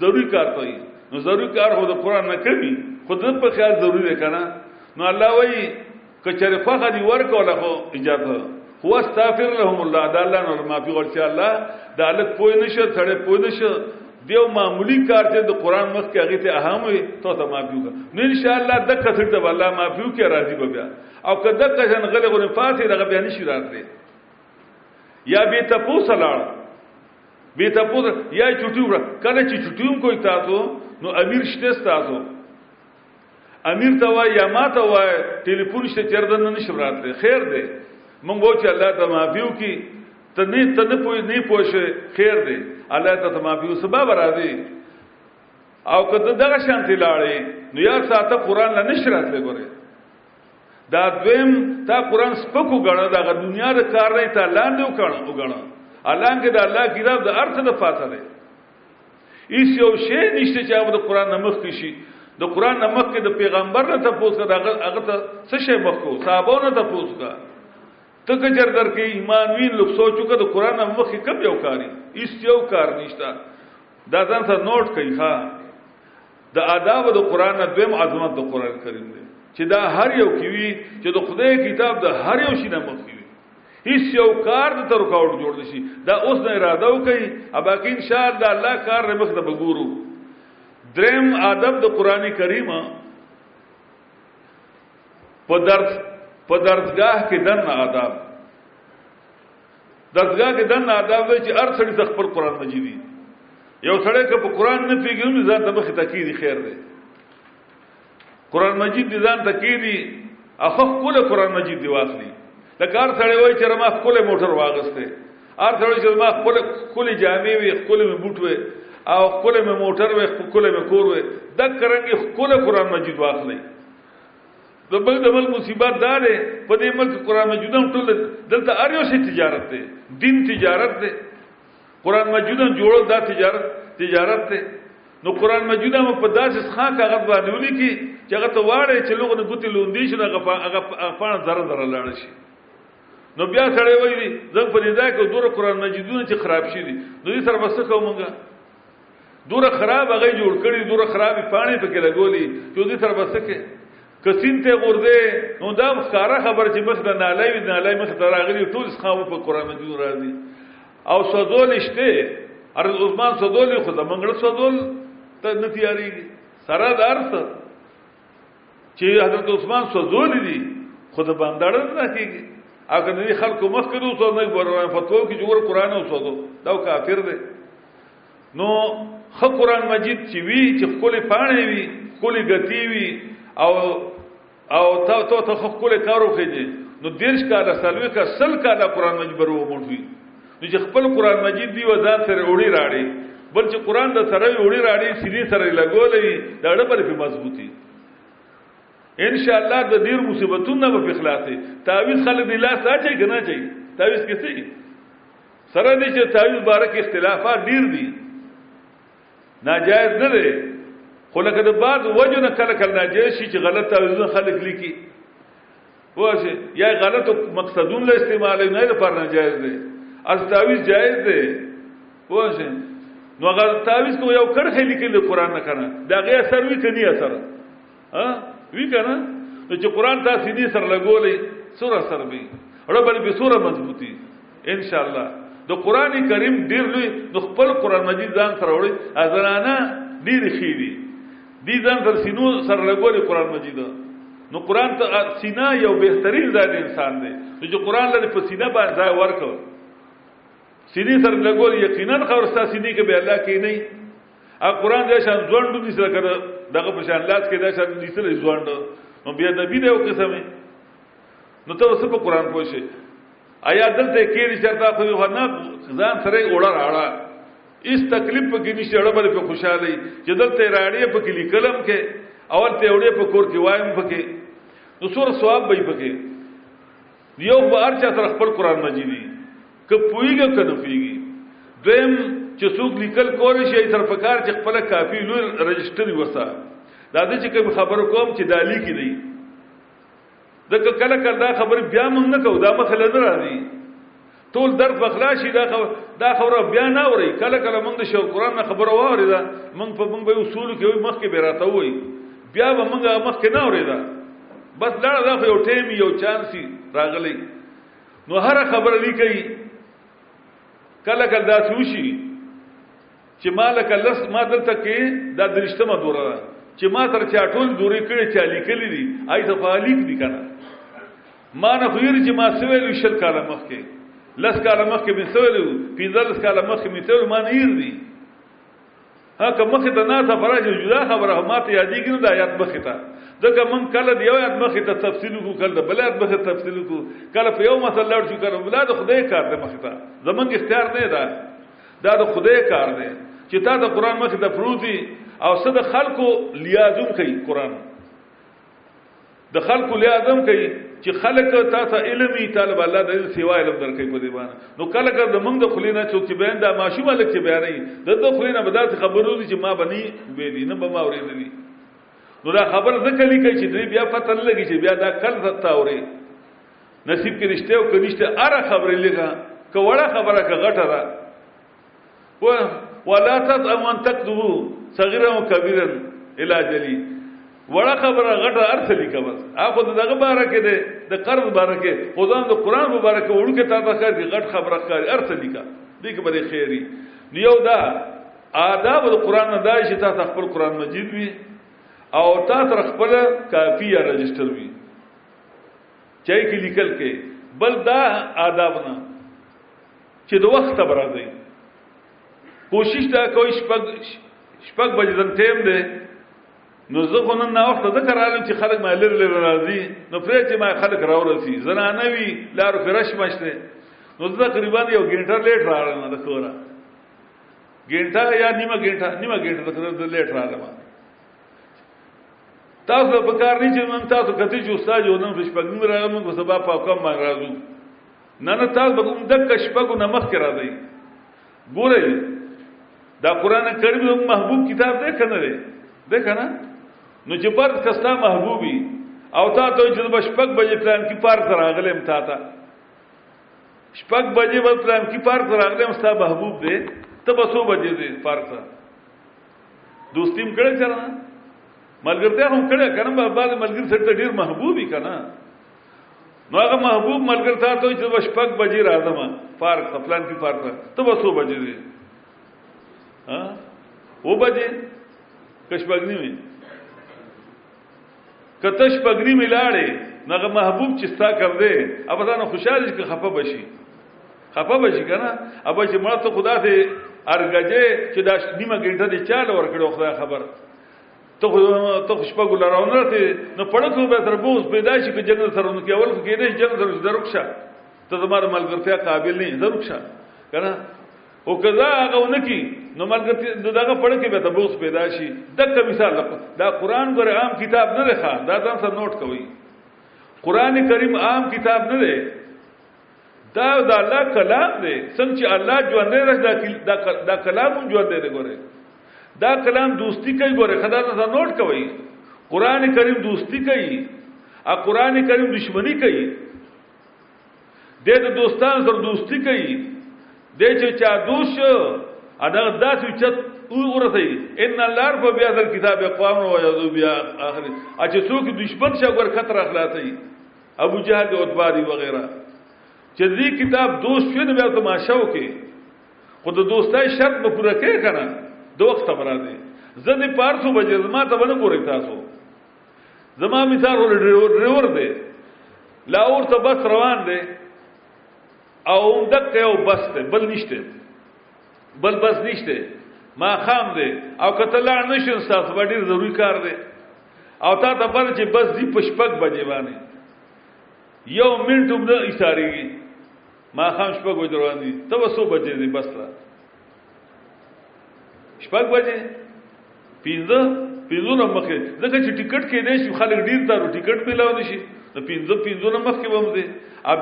ضروری کار کوي نو ضروری کار هو د قران نه کوي خود په خیال ضروری ده کنه نو الله وایي کچره خوخه دی ورکول خو اجازه هو استغفر لهم الله دا الله نور معافي ورچا الله دا الک پوی نشه تړې پوی نشه دیو معمولی کار ته د قران مخ کې هغه ته اهم وي ته ته معافي وکړه نو ان شاء الله د کثر ته الله معافي وکړي راضي به بیا او کده کژن غلې غو فاتې دغه بیان شي راځي یا به تپو سلام به تپو یا چټي وړه کله چې چټي کوی تاسو نو امیر شته تاسو امیر ته وای یا ما ته وای ټلیفون شته چیرته نه نشم راتلی خیر دی مونږ وو چې الله ته معافیو کی ته نه ته نه پوي نه پوښه خیر دی الله ته معافیو سبب راځي او کته دغه شانتی لاړې نو یا ساته قران نه نشرات لګوري دا دویم تا قران سپکو غړا دا دنیا د کار نه ته لاندې وکړ وګړه الان کې دا الله کتاب د ارث د فاته دی ایس یو شی نشته چې هغه د قران نه مخ کې شي د قران نه مخ کې د پیغمبر نه تاسو کا دغه هغه ته څه شی مخ کو صحابو نه تاسو کا ته کجر در کې ایمان وین لوک سوچو کا د قران نه مخ کې کم یو کاری ایس یو کار نشته دا ځان سره نوٹ کړئ ها د آداب د قران نه دویم عظمت د قران کریم دی چې دا هر یو کیوي چې د خدای کتاب د هر یو شي نه مخ هیڅ یو کار د تر کاوټ جوړ نشي دا اوس نه اراده وکي ابا کې ان شاء الله الله کار نه مخ ته بګورو دریم ادب د قران کریم په درس په درسګاه کې دن آداب درسګاه کې دن آداب دی چې هر سړی د خپل قران مجیدي یو سړی که په قران نه پیږي نو ځان د مخ ته کیږي خیر دی قران مجید دي ځان تکې دي افخ کوله قران مجید دی واخلي د کار سره وای چې ما خپل موټر واغسته ار سره چې ما خپل خپل جامې وي خپل مې بوټ وي او خپل مې موټر وي خپل مې کور وي د کرنګي خپل قران مجید واخلي د بل د بل مصیبت دا ده په دې ملک قران مجید هم ټول دلته ار یو شي تجارت ده دین تجارت ده قران مجید جوړول دا تجارت تجارت ده نو قران مجید هم په داسې ښه کاغذ باندې ولیکي چې هغه ته واړی چې لوګو نه ګوتې لوندې شي هغه هغه پاڼه ذره ذره لاړ شي نو بیا سره وایي دي زنګ په دې ځای کې دوره قران مجیدونه چې خراب شي دي نو دې سره وسه کومګه دوره خراب هغه جوړ کړی دوره خرابې پاڼې پکې لګولې چې دې سره وسه کې کسین ته ورده نو دا ښکارا خبر چې مخ د نالای وی نالای مخ تراغلی ټول ښه په قران مجید راځي او سوزول شته ارز عثمان سوزول خو زمنګړ سوزول ته نه تیاری سره د ارث چې حضرت عثمان سوزول دي خو د باندړ نه کیږي اګه نه خلکو مخ کړو سو نه ورونه فتوا کې جوړ قران او سوزو دا کافر دی نو خ قران مجید چې وی چې خپل پاڼې وی خپل غتی وی او او تا ته ته خپل کارو خېږي نو دیرش کاله سلوي کا سل کاله قران مجید برو مونږي نو چې خپل قران مجید دی وزان سره وړي راړي بل چې قران د سره وړي راړي سړي سره لګولې دا ډېر په مضبوطي ان شاء الله د ډیر مصیبتونو نه په خلاصې تعویز خلک دی لاس اچي کنه چي تعویز کیسه سره دي چې تعویز بارک اختلافات ډیر دي ناجایز نه دی خو لکه د بعض وجو نه کله کله ناجایز شي چې غلط تعویذونه خلک لیکي واسه یا غلط مقصدون له استعمال نه لپاره ناجایز دی از تعویذ جایز دی واسه نو هغه تعویذ کو یو کرخه لیکل قرآن نه کنه دا غي اثر وی کني اثر ها وی کنه نو چې قران تاسو دې سره لګولې سوره سره وي ربل به سوره مضبوطی ان شاء الله د قران کریم ډیر لوی د خپل قران مجید ځان سره وړي ازرانه ډیر خېری دي ځان سره سینو سره لګولې قران مجید نو قران ته سینا یو بهترین ځای د انسان دی چې قران لري په سینا باندې ځای ورکړ سینې سره لګول یقینا خبرستا سینې کې به الله کې نه ا قران دې شان ځوندو دې سره کړه دغه په شان لاس کې دې شان دې سره ځوندو نو بیا د بی دې او قسمه نو ته اوس په قران پوه شي آیا دلته کې دې چرته خو نه ځان سره وړه راړه اس تکلیف په کې نشي اړه بل په خوشاله چې دلته راړې په کې لیکلم کې اول ته وړې په کور کې وایم په کې نو سور ثواب به پکې یو په هر چا سره خپل قران مجید دی که پویګه کنه پویګي دویم چې څوک لیکل کول شي تر پکار چې خپل کاپی لوی رجستر وسه دا د چې کوم خبر کوم چې دالی کې دی د کله کله دا خبر بیا مونږ نه کوو دا مخله نه راځي ټول در په غلا شي دا خو دا خبره بیا نه اوري کله کله موږ د شو قران نه خبره واره دا موږ په موږ به اصول کې وي مخ کې به راته وي بیا به موږ مخ کې نه اوري دا بس دا دا خو یو ټیم یو چانس راغلی نو هر خبره لیکي کله کله دا سوشي چې ما لکه لس ما دلته کې دا درشتمه دوره ده چې ما تر چا ټول دورې کړې چې لیکلې دي آی ته فعالیک دي کنه ما نه خیر چې ما سویل شل کاله مخکې لس کاله مخکې مې سویل پنځلس کاله مخکې مې سویل ما نه هیر دي هغه مخه ته نه ته فرج جدا خبره ما ته یادېږي نه د آیات مخه ته ځکه من کله دی یو آیات مخه ته تفصیل کو کله بل آیات مخه تفصیل کو کله په یو مسله لړ شو کله بل د خدای کار د مخه ته زمونږ اختیار نه ده دا د خدای کار دی چې تا د قران مخ ته پروتي او صد خلکو لیادوم کوي قران د خلکو لیادوم کوي چې خلک تا ته علمي طالب الله د سیوا علم درکې په دی باندې نو کله کله د موږ د خلینا چوک چې بیان دا ماشومه لک چې بیان نه د د خلینا بدات خبرو دي چې ما بني ویلي نه به ما اورېدلی نو دا خبر ځکه لیکي چې دوی بیا پته لګي چې بیا دا کل زتا اوري نصیب کې نشته او کنيشته اره خبرې لګا کوړه خبره کا غټه را و ولا تطعم ان تكذبوا صغيرا وكبيرا الى جلي وړه خبره غټه ارث لیکه بس هغه د دغه باره کې ده د قرض باره کې خدای د قران مبارک وړو کې تا ته خیر کې غټ خبره ښکاري ارث لیکه دې کې بده خیری نیو دا آداب د قران نه دای چې تا ته خپل قران مجید وي او تا تر خپل کافی یا رجستر وي چای کې لیکل کې بل دا آداب نه چې د وخت به راځي کوشش دا کوي شپږ شپږ بجې ځم ټیم دی نو زه خو نن ناوخته ذکر عالم چې خلک ما لر لر راځي نو پرې چې ما خلک راورسي زنانه وي لارو کې رش مشته نو زه تقریبا یو ګنټه لیټ راغلم د کوره ګنټه یا نیمه ګنټه نیمه ګنټه تقریبا لیټ راغلم تاسو په کار نه چې موږ تاسو کته چې استاد یو نن شپږم راغلو موږ سبا په کوم باندې راځو نه نه تاسو به کوم دک شپږو نه مخ کې راځي ګورئ دا قران کریم یو محبوب کتاب دی کنه دی ده کنه نو چې پرد کستا محبوبي او تا ته چې د شپږ بجې پلان کې پار تر اغلم تا ته شپږ بجې بل پلان کې پار تر اغلم ستا محبوب دی ته به څو بجې دی پار تر دوستیم کړه چر ملګرتیا هم کړه کنه په بعد ملګر سره ته ډیر محبوبي کنه نو هغه محبوب ملګرتا ته چې وشپک بجې راځم پارک ته پلان کې پارک ته وسو بجې دي ها و بجې کښ بګنی وي کتش پګری ملاړې نغه محبوب چې ستا کړ دې اب ځان خوشاله چې خپه بشي خپه بشي کنه اب چې مړ ته خدا ته ارګجه چې دا نیمه ګنټه دې چاله ور کړو خدای خبر ته ته خوشبه ګل راونه ته نو پړکو به تر بوز پیدا شي چې جنت سره نو کې اول کې دې جنت سره درکشه ته زموږ ملګرتیا قابل نه درکشه کنه او که دا هغه ونه کی نو ملګرتي دغه پړ کې به تبوس پیدا شي دغه مثال دا قران ګره عام کتاب نه لخوا دا ځان سره نوٹ کوي قران کریم عام کتاب نه دی دا د الله کلام دی څنګه چې الله ژوند دی دا دا کلام هم ژوند دی ګوره دا کلام دوستی کوي ګوره خدا ته نوٹ کوي قران کریم دوستی کوي ا قران کریم دشمنی کوي دې د دوستان سره دوستی کوي دې چې چا دوش ادا داسې چت ورته ان الله رب بیا ذل کتاب اقوام او یذو بیا اخر اچ څوک دشمن شګور خطر اخلاصي ابو جهل او اتباری وغیرہ چې دې کتاب دوست شوی نو بیا ته ما شو کې خود دوستای شرط به پوره کې کنه دوه خبره ده زه دې پارسو بجې ما ته ونه پوره تاسو زما مثال ول ډریور ډریور دی لاور ته بس روان دی او هم دکته او بس ته بل نشته بل بس نشته ما خام دی او کته لاړ نشم تاسو به ډیر ضروری کار دی او تا ته پر چې بس دی پشپک بجې باندې یو منټ هم نه اشارېږي ما خام شپږ وځروان دي ته وسو بجې دی بس ته شپږ بجې پینځه پینځو نه مخکې ځکه چې ټیکټ کې دی شي خلک ډیر تارو ټیکټ ملاو نشي نو پینځه پینځو نه مخکې وم دی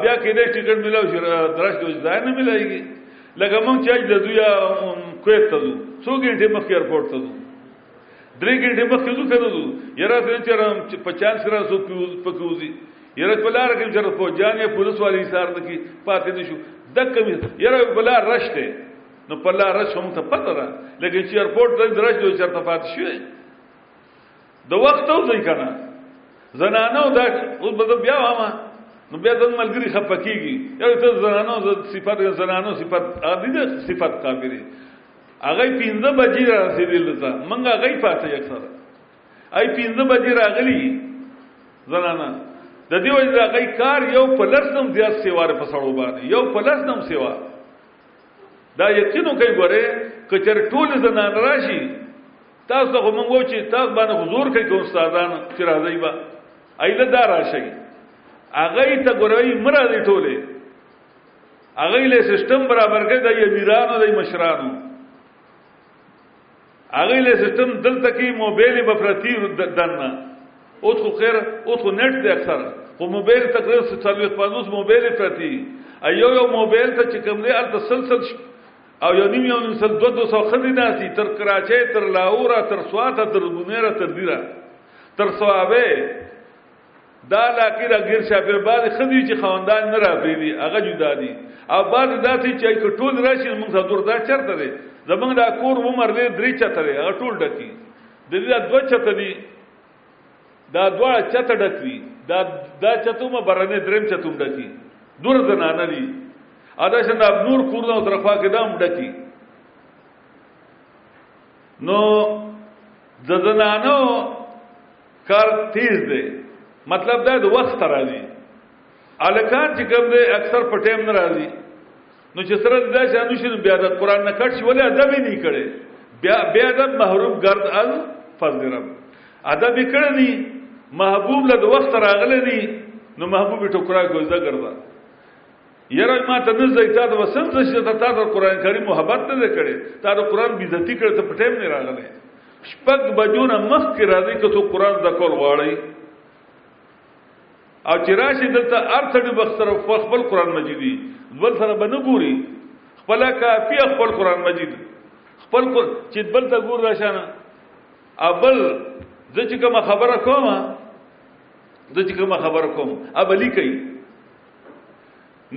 بیا کې دی ټیکټ ملاو شي درش کې ځای نه ملایږي لکه مونږ چې د دوی کویت ته ځو څو ګنټې مخکې ایرپورټ ته ځو درې ګنټه مخکې زو کنه زو یره سره چرم په چانس را سو پکوزي یره کولار کې چر فوجان یا پولیس والی ایثار نه کی پاتې نشو دک می یره کولار رشته نو په لار رش هم ته پته ده لکه چې ایرپورټ ته درش دوی چرته پاتې شوی د وخت او ځای کنه زنانه دا اوس به بیا وامه نو بیا ځن ملګری خپکیږي یو ته زنانو صفات زنانو صفات ادي صفات کافری هغه 15 بجې را رسیدل دلته منګه غي پاتې اکثر اي 15 بجې راغلي زنانا د دې وجه دا غي کار یو په لسم زیات سیواره په سړو باندې یو په لسم سیوا دا یقینو کوي ګوره کچر ټول زنان راشي تاسو ته موږ و چې تاسو باندې حضور کوي کوم استادان چې راځي با ایله دا راشي اغه ته ګورای مرادي ټوله هغه له سیستم برابر کړي د امیرانو د مشرانو هغه له سیستم دلته کې موبایل په پرتی دنه او خو خیر او خو نت دی اکثر خو موبایل تقریبا 350 موبایل پرتی ایو یو موبایل ته چې کوم دی ال تسلسل او یو نیم یو انسان دو دو سو خدی ناسی تر کراچه تر لاورا تر سواتا تر بنیرا تر دیرا تر سوابه دا علاقې را غیر شاپیر بعد خدي چې خوندان نه را پریدي هغه جدا دي او بعد داسې چې ټول راشي موږ ته دور دا چرته دي زمونږ دا کور عمر دې درې چته دي هغه ټول ډکی د دې دا دوه چته دي دا دوه چته ډکوي دا دا چته مې برنه دریم چته ډکی دور زنانه دي ادا شند اب نور کور دا ترخوا کې دام ډکی نو د زنانو کار تیز دی مطلب دا د وخت راځي الکان چې کوم دی اکثر په ټیم نه راځي نو چې سره دا چې انو شنو بیا د قران نه کټ شي ولې ادب یې نه کړي بیا بیا د محروم گرد ال فضرب ادب یې کړی دی محبوب له وخت راغلی دی نو محبوب ټکرا کوزه ګرځا یره ما ته نه ځای تا د وسن څه چې تا د قران کریم محبت نه کړي تا د قران بیزتی کړي ته پټیم نه راغلی شپږ بجونه مخ کې راځي که ته قران د کول غواړي او چې راشي دلته ارته د بختر خپل قران مجیدی بل سره بنه ګوري خپل کافی خپل قران مجید خپل چې بل ته ګور راشنه ابل د چې کوم خبره کومه د چې کوم خبره کوم ابلی کوي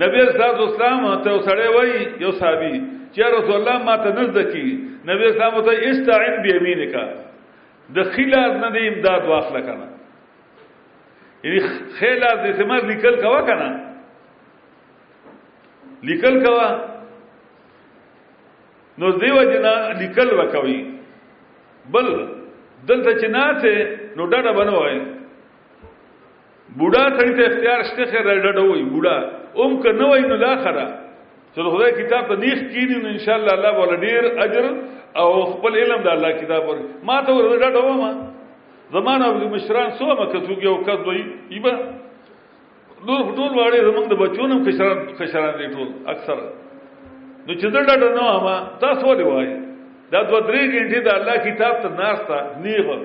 نبی اسلام اسلام ته سړی وای یو صحابي چې رسول الله ما ته نزد کی نبی اسلام ته استعين بيمينك د خلاص نه دی امداد واخله کنه یعنی خلاص دې سمر لیکل کوا کنه لیکل کوا نو دیو جنا لیکل وکوي بل دلته چې نه ته نو ډډه بنوي بوډا سړی ته اختیار شته خیر ډډه وای بوډا اوم که نه وای نو لا خره چې خدای کتاب ته نیخ کینی نو ان شاء الله الله ول ډیر اجر او خپل علم د الله کتاب ور ما ته ور ډډه و ما زمانه د مشران سو ما کتو یو کد وای ایبا نور ټول واړې زمونږ د بچونو کشران کشران دي ټول اکثر نو چې ډډه نه ما تاسو ولې وای دا دوه درې غنټې د الله کتاب ته ناشتا نیغه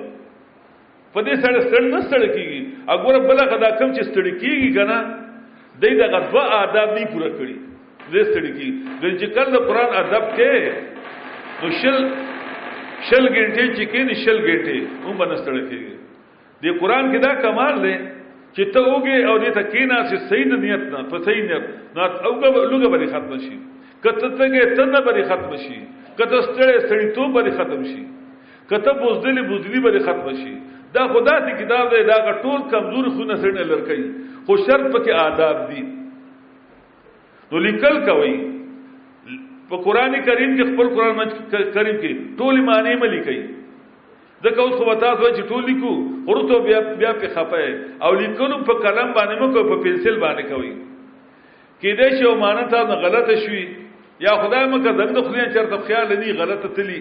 په دې سره ستړ نه ستړ کیږي اګوره بل غدا کم چې ستړ کیږي کنه دای د غدوا آداب نه پوره کړی دې ستړ کیږي د چې کله د قران ادب کې نو شل شل ګنټه چې کې نه شل ګنټه هم باندې ستړ کیږي د قران کې دا کمال دی چې ته اوګه او دې ته کینا چې صحیح نیت نه په صحیح نیت نه اوګه لوګه باندې ختم شي کته ته ته نه باندې ختم شي کته ستړې ستړې تو باندې ختم شي که ته بوزدلې بوزدلي به دې ختمه شي دا خو داسې کتاب دی دا هغه ټول کمزوري خویونه سړی نه لر کوي خو شرط پکې آداب دي نو لیکل کوي په قران کریم کې خپل قران کریم کې ټول معنی ملي کوي ځکه اوس خو تاسو چې ټول لیکو ورته بیا بیا په خپه او لیکلو په قلم باندې مو کو په پنسل باندې کوي کې دې شو معنی تاسو غلطه شوي یا خدای مکه دغه خلیان چرته خیال نه غلطه تلی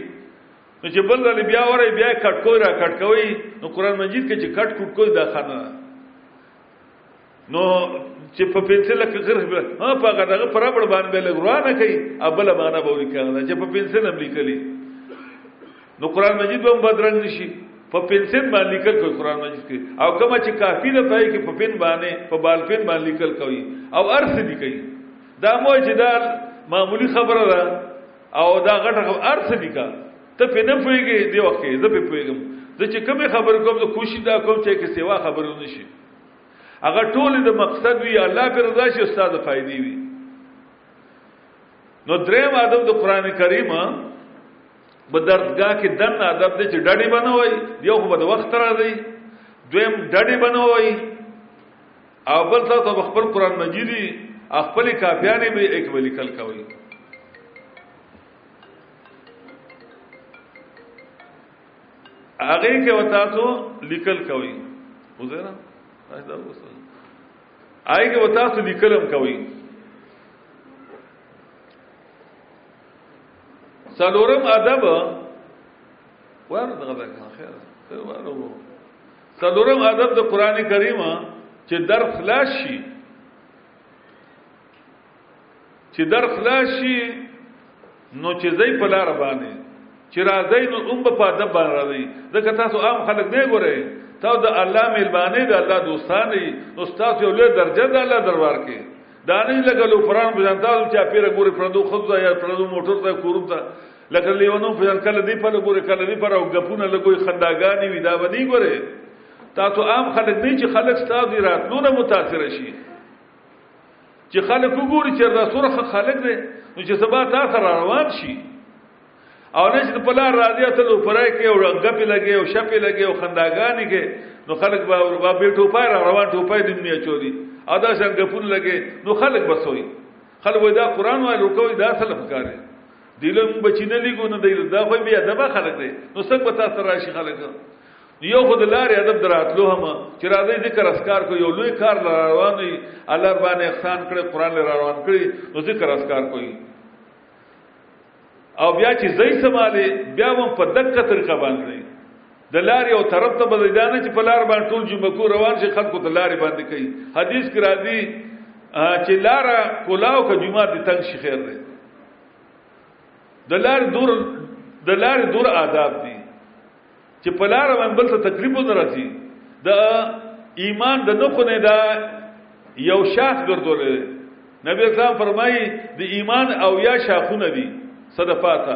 نو چې بل ځل بیا وره بیا کټکوي را کټکوي نو قران مجید کې چې کټ کټ کوي دا خانه نو چې په پنسل کې غرغ به ها په هغه دغه پر بړ باندې به لګرانه کوي ابله معنا به ولیکل چې په پنسل هم لیکلي نو قران مجید به بدرنګ نشي په پنسل باندې لیکل کوي قران مجید کې او کما چې کافی نه پای کې په پن باندې په بال پن باندې لیکل کوي او ارث دي کوي دا مو چې دا معمولی خبره ده او دا غټه خو ارڅ دي کا ته په نه پويږي دی وخت کې زه په پويګم زه چې کوم خبر کوم زه کوشش دا کوم چې کې سیوا خبر نه شي هغه ټول د مقصد وی الله پر رضا شي استاد فائدې وی نو دریم ادب د قران کریم بدردګه کې دن ادب دې چې ډډې بنوي یو خو بد وخت راځي دویم ډډې بنوي او بل څه ته خپل قران مجید خپل کاپیانې به یک ولیکل کوي هغه کې وتا ته لیکل کوي وزرا راځه وسه آی کې وتا ته لیکلم کوي سلورم ادب ورته غدا خیر ورو څلورم عادت د قران کریم چې در خلاص شي چې در خلاص شي نو چې زې په لار باندې چې راځي نو اوم په ادب باندې راځي ځکه تاسو عام خلک نه ګورئ تاسو د الله ملبانې د الله دوستان دي نو تاسو یو لوی درجه د الله دربار کې دا نه لګلو فران بجان تاسو چې پیره ګوري پردو خود یا پردو موټر ته کورم ته لکه لیونو په ځان کله دی په لګورې کله دی پر او غپونه لګوي خنداګانی وی دا ودی ګوره تا ته عام خلک نه چې خلک ستاسو دی راتلو نه متاثر شي چې خلک وګوري چې دا سره خلک دی نو چې سبا تا سره روان شي او نه چې په لار راځي ته لو پرای کې او غپې لګي او شپې لګي او خنداګانی کې نو خلک به ورو به ټوپای را روان ټوپای دې نه چوري ادا څنګه غپون لګي نو خلک بسوي خلک وای دا قران وای لوکوي دا سلف کاری دیلم بچی نه لګو نه دی دا خو بیا ادب خلک دی نو څنګه به تاسو راشي خلک یو خود لار ادب دراتلو هم چې راځي ذکر اسکار کو یو لوی کار روان دی الله باندې احسان کړي قران لر روان کړي نو ذکر اسکار کوي او بیا چې زئی سماله بیا هم په دقه طریقه باندې د لارې او طرف ته بدې دا نه چې په لار باندې ټول جمعه کو روان شي خلکو ته لارې باندې کوي حدیث کې راځي چې لار کولاو که جمعه دې تنگ شي خیر دی د لار دور د لار دور آداب دي چې په لار باندې بل ته تکلیف نه راځي د ایمان د نخو نه دا یو شاخ ګرځولې نبی اسلام فرمایي د ایمان او یا شاخونه دي صدفاته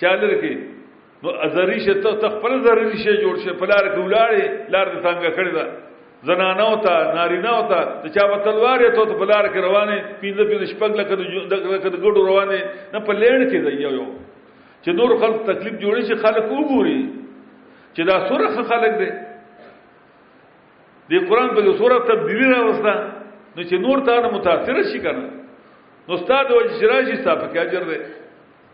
چالر کې نو ازری شه ته تخپل ضروري شه جوړ شه پلار کې ولاړې لار د تنګ کړی دا زنانه او ته نارینه او ته ته چا په تلوار ته ته پلار کې روانه پینځه پینځه شپږ لکه د ګډو روانه نه په لړ کې دی یو چې نور خلک تکلیف جوړي چې خلک وګوري چې دا سوره خلک دی د قران په سوره تبدیلی راوسته نو چې نور تا نه متاثر شي کنه نو استاد او اجرا شي صاحب کې اجر دی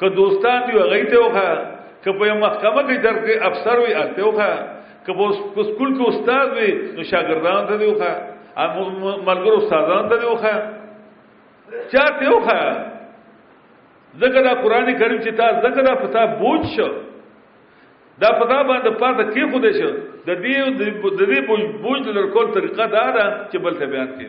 که دوستان دی هغه ته وخه که په محکمه کې درک افسر وي الته وخه که په سکول کې استاد وي نو شاګردان ته دی وخه ملګرو استادان ته دی وخه چا ته وخه ذکر دا قران کریم چې تا ذکر دا پتا بوج شو دا پتا باندې پاته کې خو دې شو د دې د دې بوج لر کول طریقه دا ده چې بل ته بیان کړي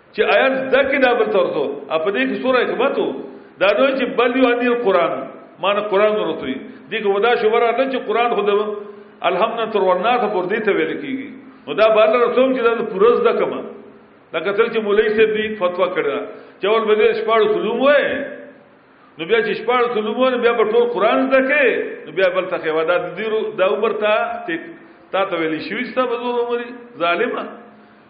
چې آیات زده کې دا بل ترځو په دې کې سوره حکمت دا دوی چې بل یو انیل قران مان قران ورتوي دې کې ودا شو ورا نه چې قران خو د الحمد تر ورنا ته پر دې ته ویل کیږي نو دا بل رسوم چې دا پرز د کما دا کتل چې مولای سي دې فتوا کړه چې ول به دې شپاړو سلوم وای نو بیا چې شپاړو سلوم وای بیا په ټول قران زده کې نو بیا بل ته ودا د دې دا عمر ته تا ته ویل شوې ستا بزور عمر ظالمه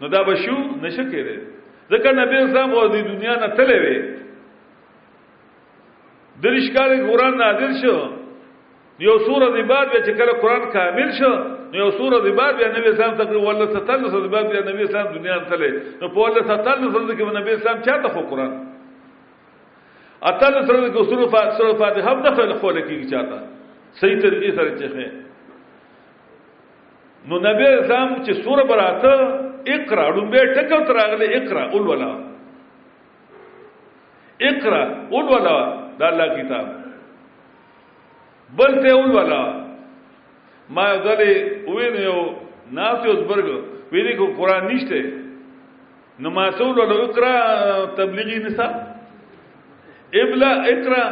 نو دا بشو نشه کېده ځکه نبی اسلام او د دنیا نه تللی وي درش کال قرآن نازل شو یو سوره دی بعد چې کله قرآن کامل شو نو یو سوره دی بعد بیا نبی اسلام تقریبا ولا 47 سره بعد بیا نبی اسلام دنیا ته تللی نو په ولا 47 سره کې نبی اسلام چاته خو قرآن اتل سره کې سوره فاتحه هم دخل خو لکه چاته صحیح طریقې سره چې نو نبی اسلام چې سوره براته اقرا لومبه ټکو تراغله اقرا اول ولا اقرا اول ولا دا الله کتاب بل ته اول ولا ما غلې وې نه یو ناس یو زبرګ وې دې کو قران نشته نو ما سول ولا اقرا تبلیغی نصاب ابلا اقرا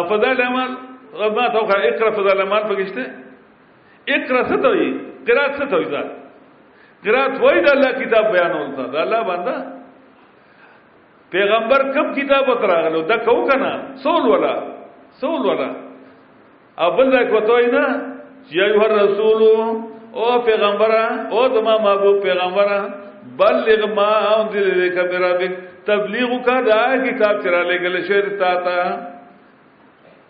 افضل اعمال ما توخه اقرا فضل اعمال پکشته اقرا څه ته وي قرات څه ته وي دا قرات وای د الله کتاب بیانول ته د الله باندې پیغمبر کم کتاب تراغلو دا کو کنه سول ولا سول ولا ابل دا کوتوي نه یا ایه رسول او پیغمبر او دما محبوب پیغمبر بلغ ما انزل الیک من ربک تبلیغ کا دا کتاب چرا لګل شوی تا ته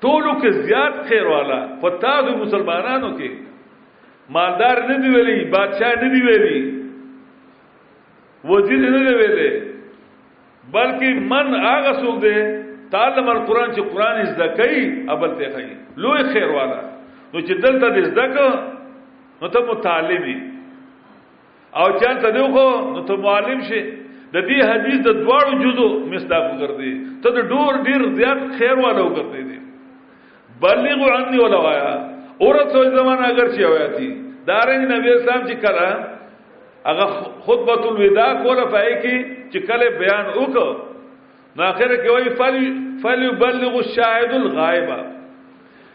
ټولو کې زیات خیر والا په تاسو مسلمانانو کې مالدار نه دی ویلي بادشاہ نه دی ویلي وزیر نه دی ویلي بلکې من هغه څوک دی تعلم القرآن چې قرآن زده کوي ابل ته کوي لوی خیر والا نو چې دلته دې زده کو نو ته متعلمي او چان ته دی خو نو ته معلم شي د دې حدیث د دواړو جزو مصداق وګرځي ته د ډور ډیر زیات خیر والا وګرځي دي بلغ عني ولا وایا اور څو زمانہ اگر شي وایي دارنګ نبی اسلام چې کړه هغه خطبه الوداع کوله پای کې چې کله بیان وکړ نو اخر کې وایي فل فل يبلغ الشاهد الغائب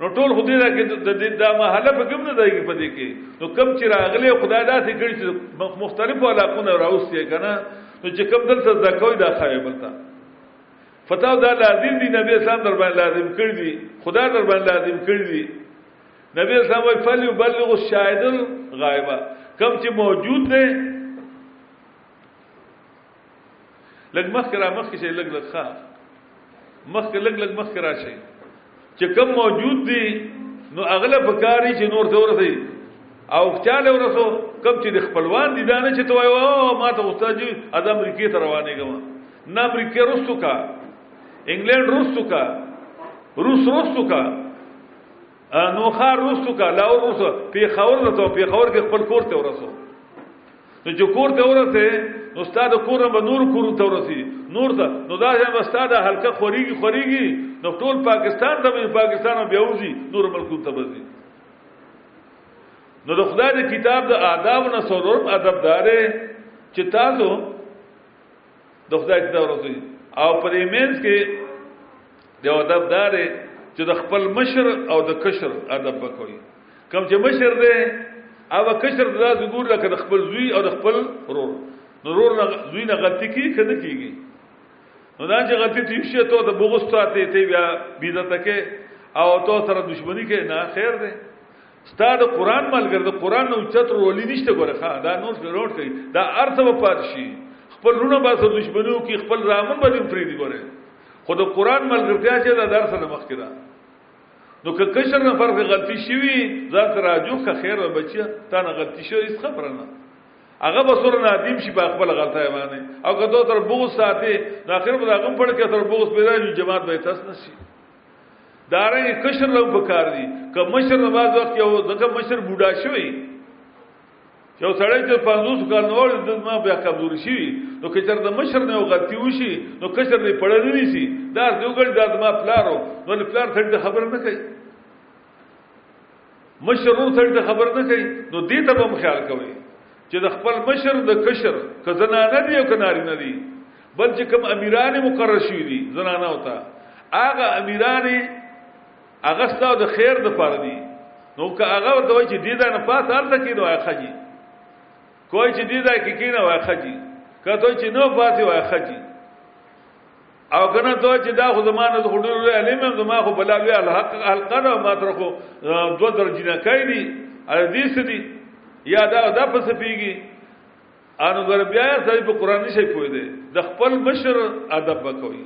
نو ټول خدای دا کې د دې د محله په کوم نه دی په دې کې نو کم چې راغلي خدای داسې کړی چې مختلفو علاقونو راوستي کنه نو چې کم دلته د کوی دا خای بلتا فتاو دا لازم دي نبی اسلام در باندې لازم کړی دي خدای در باندې لازم کړی دي نبی اسلام وی فل یبلغ الشاهد الغائبه کم چې موجود دی لګ مخ کرا مخ کې لګ لګ ښه مخ کې لګ لګ مخ کرا شي چې کم موجود دي نو اغله پکاري چې نور ته ورسي او چاله ورسو کم چې د خپلوان دي دانه چې توای او ما ته استاد جی از امریکې ته روانې غوا نه امریکې رسو کا انګلند رسو کا روس رسو کا نو خار روسو کا لاور روسو پیښور ته پیښور کې خپل کور ته ورسو نو چې کور ته ورسه نو استاد کور به نور کور ته ورسی نور ته نو دا چې استاد حلقه خوريږي خوريږي نو ټول پاکستان ته به پاکستان بیا وځي نور ملکو ته وځي نو د خدای د کتاب د آداب نه سرور ادب دارې چې تاسو د خدای کتاب رسول او پر ایمنز کې د ادب دار چې د خپل مشر او د کشر ادب وکوي کوم چې مشر دی او کشر د داسې ګور لکه د خپل زوی او د خپل رور نو رور نه زوی نه غلطي کی کنه کیږي نو دا چې غلطي تیب شي ته د بغوس ته ته بیا بیزته کې او تو سره دښمنی کې نه خیر دی ستا د قران ملګر د قران نو چتر ولې نشته ګوره ښا دا نور نوٹ کوي دا ارته و پات شي خپل رونه با سره دشمنو کې خپل رامن باندې فری دي ګوره خو د قران ملګرتیا چې دا درس نه مخ کړه نو که کشر نه فرق غلطي شوی ځان ته راجو که خیر و بچیا تا نه غلطي شوی هیڅ خبره نه هغه به سره نادم شي په خپل غلطه باندې او که دوه تر بغض ساتي نو اخر به هغه پړ کې تر بغض پیدا شي جماعت به تاسو نشي دارنګ کشر لو پکار دي که مشر نواز وخت یو ځکه مشر بوډا شوی یو سړی چې 500 کال نو ول د ما بیا کمزور شي نو کچر د مشر نه غلطي وشي نو کچر نه پړه نه نشي دا دوګل د ما پلارو نو پلار څنګه خبر نه کوي مشر ورور سړی ته خبر نه کوي نو دې ته به هم خیال کوئ چې د خپل مشر د کشر که زنانه دي او که نارینه دي بل چې کوم امیران مقرر شوي دي زنانه او ته هغه امیران هغه ستاسو د خیر د پاره دي نو که هغه ورته وایي چې دې دا نه پات هلته کې نو هغه خجي کوی چې دې دا کې کې نه وایي خجي کته چې نو پاتې وایي خجي او کنه ته چې دا خو زمانه د خډور لوی علم زما خو بلا لوی الحق القنا ما تر خو دو درجه نه کوي دي ار دې سدي یا دا دا پس پیږي ان ور بیا سړي په قران نشي پوي دي د خپل مشر ادب وکوي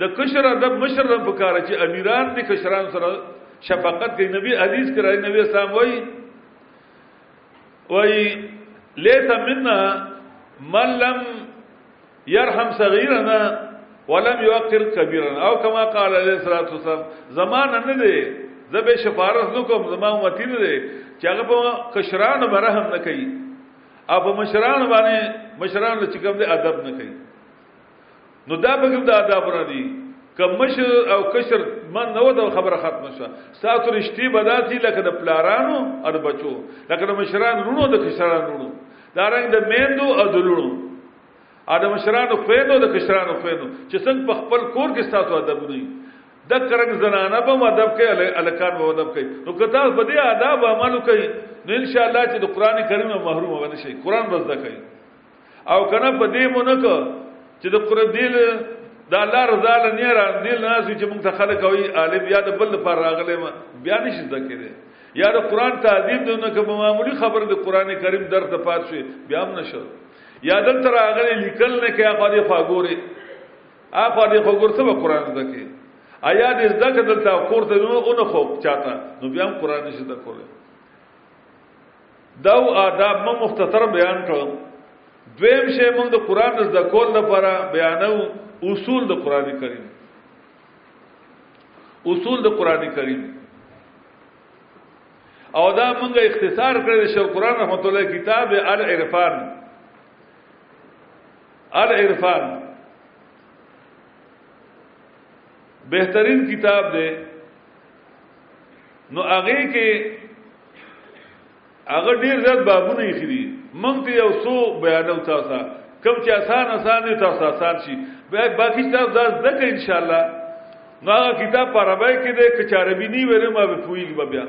د کشر ادب مشر په کار چې امیران دي کشران سره شفقت کوي نبی حدیث کرا نبی اسلام وای وای لیت منا من لم يرحم صغيرنا ولم يوقر كبيرنا او كما قال عليه الصلاه والسلام زمان نه دي زبه شفارس نکوم زما امتی نه دي چې هغه په کشران برهم نه کوي او په مشران باندې مشران له چکم دي ادب نه کوي نو دا به کوم د ادب را دي کم مشر او کشر من نو د خبره ختم شو ساتو رشتي بداسي لکه د پلارانو او بچو لکه د مشران رونو د کشران رونو دا رنګ د میندو او د لونو ا د مشرانو خوینو د کشرانو خوینو چې څنګه په خپل کور کې ستاسو ادب نه د کرنګ زنانه په ادب کې الکان په ادب کې نو کته په دې آداب عمل کوي نو ان شاء الله چې د قران کریم محروم ونه شي قران بس ده کوي او کنه په دې مونږ چې د قران دی دا الله رضا لنی را دی ناس چې موږ ته خلک وي عالم یا د بل پر راغله بیا نشي ذکر یا د قران تعظیم دونه کوم معمولی خبر د قران کریم درته پات شي بیا هم نشو یا دل تر هغه لیکل نه کې هغه دی خواګوري هغه دی خواګور څه قرآن زده کې آیا دې زده کې دلته کور ته نو اون خو چاته نو بیا هم قرآن نشي زده کوله دا آداب مو مختصر بیان کړم دویم شی موږ د قرآن زده کول لپاره بیانو اصول د قرآن کریم اصول د قرآن کریم او دا مونږه اختصار کړی د شیخ قران رحمت الله کتاب العرفان العرفان بهترین کتاب دی نو هغه کې هغه ډیر زیات بابونه یې خري مونږ ته یو څو بیانو تاسو کم چې آسان آسان دي تاسو آسان شي باقي تاسو دا ځکه ان شاء الله نو هغه کتاب په عربی کې دی که عربي نه وي ما به پوهیږي به بیا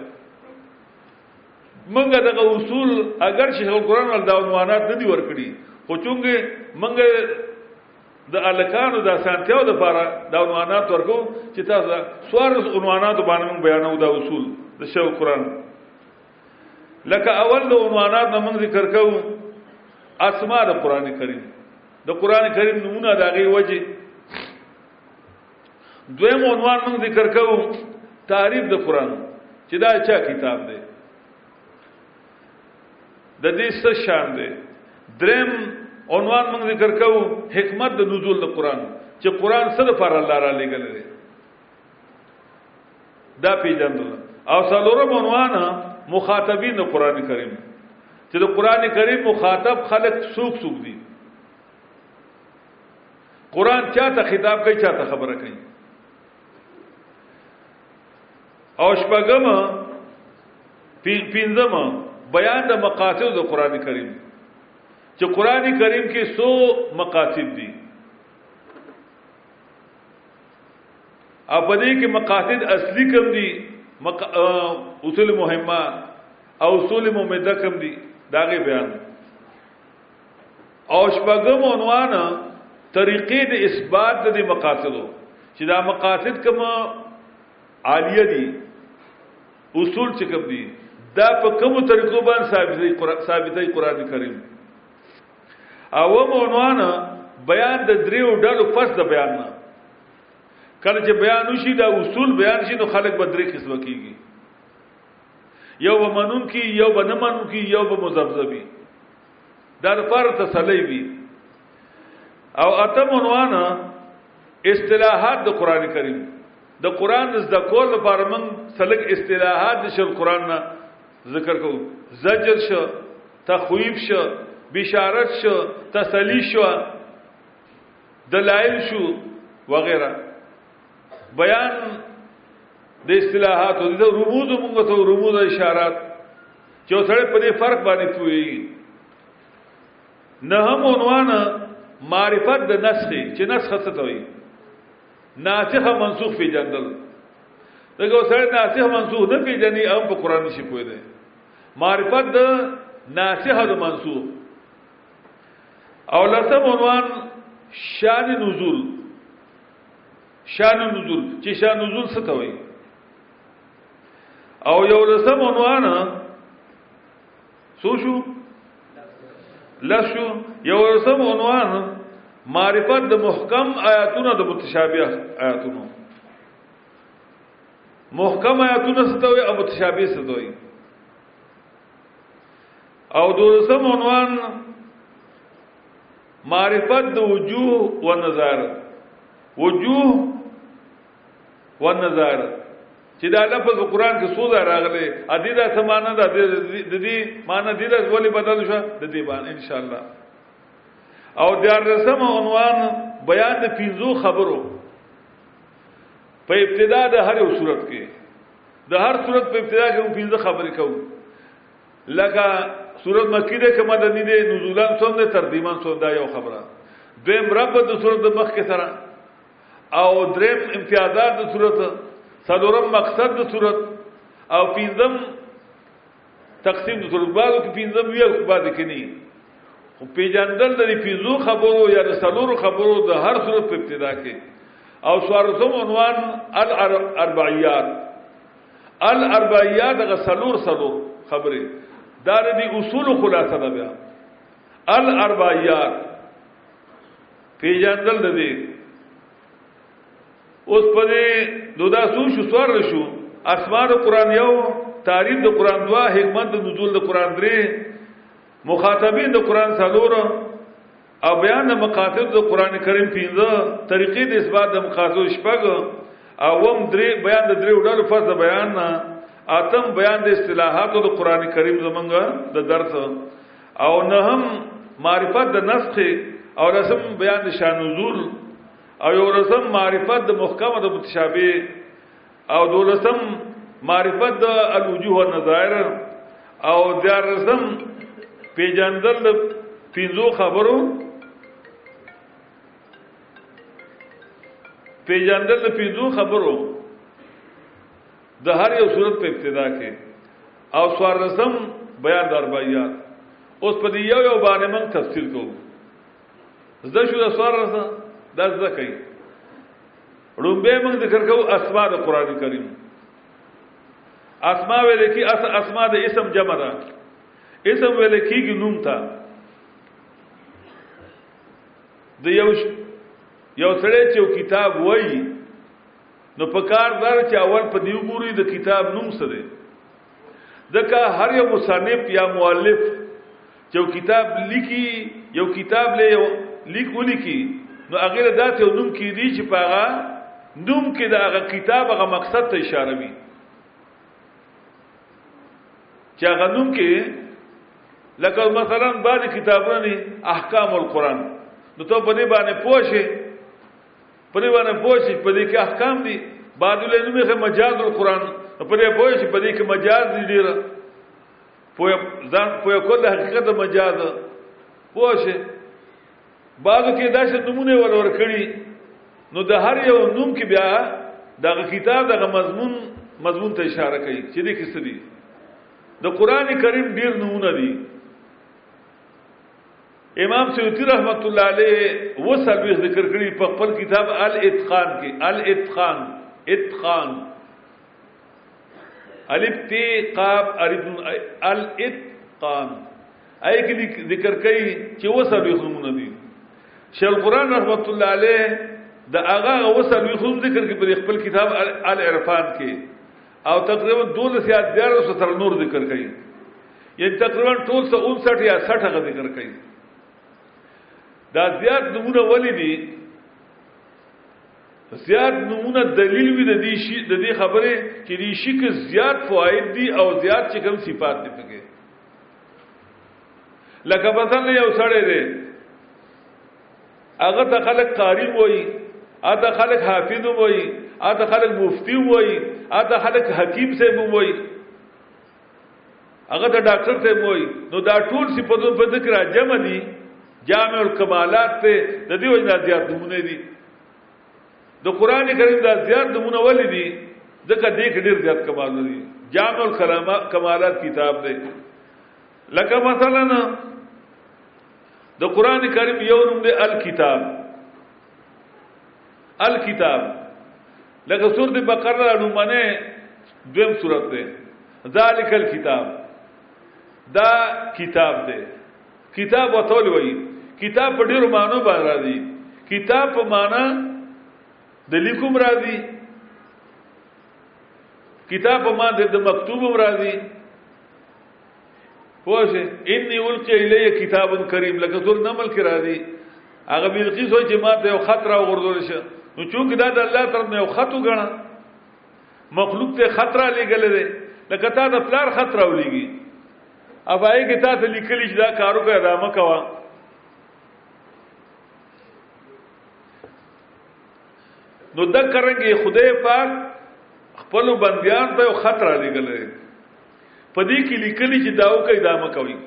منګه دغه اصول اگر شیخ القرآن ول دا عنوانات نه دي ورکړي خو چونګې منګه د الکانو د سانتیاو د پاره دا عنوانات ورکو چې تاسو سوارس عنوانات باندې بیانو دا اصول د شیخ القرآن لکه اول د عنوانات نه موږ ذکر کوو اسماء د قران کریم د قران کریم نمونه دغه وجه دویم عنوان موږ ذکر کوو تعریف د قران چې دا چا کتاب دی د دې څه شان دی دریم عنوان موږ ذکر کوو حکمت د نزول د قران چې قران څه لپاره الله را لګل دی دا پیژندل او څلورم عنوان مخاطبین د قران کریم چې د قران کریم مخاطب خلق سوق سوق دي قران چاته خطاب کوي چاته خبره کوي او شپږم پنځم بیان د مقاصد د قران کریم چې قران کریم کې سو مقاصد دي او په دې کې مقاصد اصلي کوم دي مق... اصول مهمه او اصول ممده کوم دي داغه بیان او شپږم عنوان طریقې د اثبات د مقاصدو چې دا مقاصد کوم عالیه دي اصول چې کوم دي دا په کوم طریقو باندې ثابتې قرآن ثابتې قرآن کریم او عنوان بیان د دریو ډلو پس د بیان نه کله چې بیان وشي دا اصول بیان شي نو خلک به درې قسمه کیږي یو به منون کی یو به نه منون کی یو به مزبذبی دا د پاره تسلی وي او اتم عنوان اصطلاحات د قران کریم د قران د زده کول لپاره موږ سلګ اصطلاحات د شل قران نه ذکر کوو زجر شو تخویب شو بشارت شو تسلی شو دلائل شو وغیرہ بیان د اصطلاحات او د رموز موږ ته رموز اشارات چې سره په دې فرق باندې پوي نه هم عنوان معرفت د نسخ چې نسخ څه ته وي ناسخ منسوخ په جندل دغه سره ناسخ منسوخ نه پیژني او په قران شي پوي دي معرفت د ناسخ د منسوخ او لسم عنوان شان نزول شان النزول چې شان النزول څه ته وایي او یو لسم عنوان سو شو لشو یو لسم عنوان معرفت د محکم آیاتونو د متشابه آیاتونو محکم آیاتونو ستوي او متشابه ستوي او دولسم عنوان معرفت د وجوه و نظر وجوه و نظر چې دا لفظ قرآن کې څو ځای راغلی ا دې دا څه معنا ده د دې معنا دې دا ولې بدل شو د دې باندې ان شاء الله او د رسم عنوان بیان د پینځو خبرو په ابتدا د هر یو صورت کې د هر صورت په ابتدا کې پینځه خبرې کوو لکه سورۃ مکی ده کما د دې نزولان څوم ده ترتیبان څوم ده یو خبره دویم رب د سورۃ مخ کې سره او دریم امتیازات د سورۃ څلورم مقصد د سورۃ او پنځم تقسیم د سورۃ بعد کې پنځم وی او بعد کې نه خو پیجندل د پنځو خبرو یا د څلورو خبرو د هر سورۃ په ابتدا کې او سوارزم عنوان الاربعیات الاربعیه دغه سلور سلو خبره دا د اصول خلاصه ده بیا الاربعیات پیجندل ده دي اوس په دې دودا سو شو سوار شو اسمان قرآن یو تعریف د قرآن دوا حکمت د نزول د قرآن درې مخاطبین د قرآن سلور او بیان د مقاصد د قران کریم پنځه طریقې د اثبات د مقاصد شپږ او هم درې بیان د درې وډلو فرض بیان نه اتم بیان د اصطلاحاتو د قران کریم زمونږ د درس او نه هم معرفت د نسخ او رسم بیان د شان نزول او یو رسم معرفت د محکمه د متشابه او دولسم معرفت د الوجوه والنظائر او دیارلسم پیجندل د پینځو خبرو پیجندل د پینځو خبرو د هر یو صورت په ابتدا کې او سوارلسم بیان د اربعیات اوس په دې یو یو باندې موږ تفصیل کوو زده شو د سوارلسم دا زده کوي ړومبه موږ ذکر کوو اسماء د قران کریم اسماء ویل کی اس اسماء د اسم جمع ده اسم ویل کیږي نوم ته د یو یو سړی چې کتاب وایي نو په کار دار چې اول په دیو ګوري د کتاب نوم څه دی ځکه هر یو مصنف یا مؤلف چې یو کتاب لیکي یو کتاب له یو لیک ولیکي نو هغه له داسې یو نوم کې دی چې په هغه نوم کې د هغه کتاب هغه مقصد ته اشاره وي چې هغه نوم کې لکه مثلا بعض کتابونه دي احکام القرآن نو ته په دې باندې پوه شې په دې باندې پوه شې په دې کې احکام دي بعض له نومه مجاز القرآن په دې پوه شې په دې کې مجاز دي ډېر پوه ځان پوه کول د حقیقت مجاز پوه شي بعضو کې داسې نمونه ور ور کړی نو د هر یو نوم کې بیا دغه کتاب دغه مضمون مضمون ته اشاره کوي چې دې کې څه دي د قران کریم ډیر نمونه دي امام سیوطی رحمت الله علیه و سلوی ذکر کړی په خپل کتاب الاتقان کې الاتقان اتقان الف تی قاب ارید الاتقان اې کې ذکر کوي چې وسلو خلمونه دي شیخ قران رحمت الله علیه د هغه وسلو خلم ذکر کې پر خپل کتاب العرفان کې او تقریبا 12 یا 1300 تر نور ذکر کوي یعنی تقریبا ټول 59 یا 60 غو ذکر کوي دا زیات نمونه ولې دي زیات نمونه دلیل وی د دې شی د دې خبره چې دې شی کې زیات فواید دي او زیات چې کوم صفات دي پکې لکه مثلا یو سړی دی هغه ته خلک قاری وایي اته خلک حافظ وایي اته خلک مفتی وایي اته خلک حکیم صاحب وایي هغه د ډاکټر ته موي نو دا ټول صفاتونه په ذکر راجم دي جامع الکمالات ته د دې وجه نه زیات نمونه دي د قران کریم دا زیات نمونه ولې دي ځکه دې کې ډېر زیات کمال دي جامع الکمالات کتاب دی لکه مثلا د قران کریم یو نوم دی الکتاب الکتاب لکه سورت بقره را لومنه دویم سورت ده ذالک الكتاب دا کتاب ده کتاب وتول وی کتاب په ډیرو معنی باندې راځي کتاب په معنی د لیکوم راځي کتاب په معنی د مکتوبم راځي پوه انی القی الی کتاب کریم لکه سور نمل کې راځي هغه بلقیس وای چې ما ته یو خطر او غردول شه نو چونګ دا د الله طرف نه یو خط وګڼه مخلوق ته خطر لګل دی لکه تا د پلار خطر ولېږي ابای کې تا ته لیکلی چې دا کارو کا ادامه کوا نو دا کرنګي خدای پاک خپل بندیان ته خطر لګل دی په دې کې لیکلي چې دا وکړي دا مکوي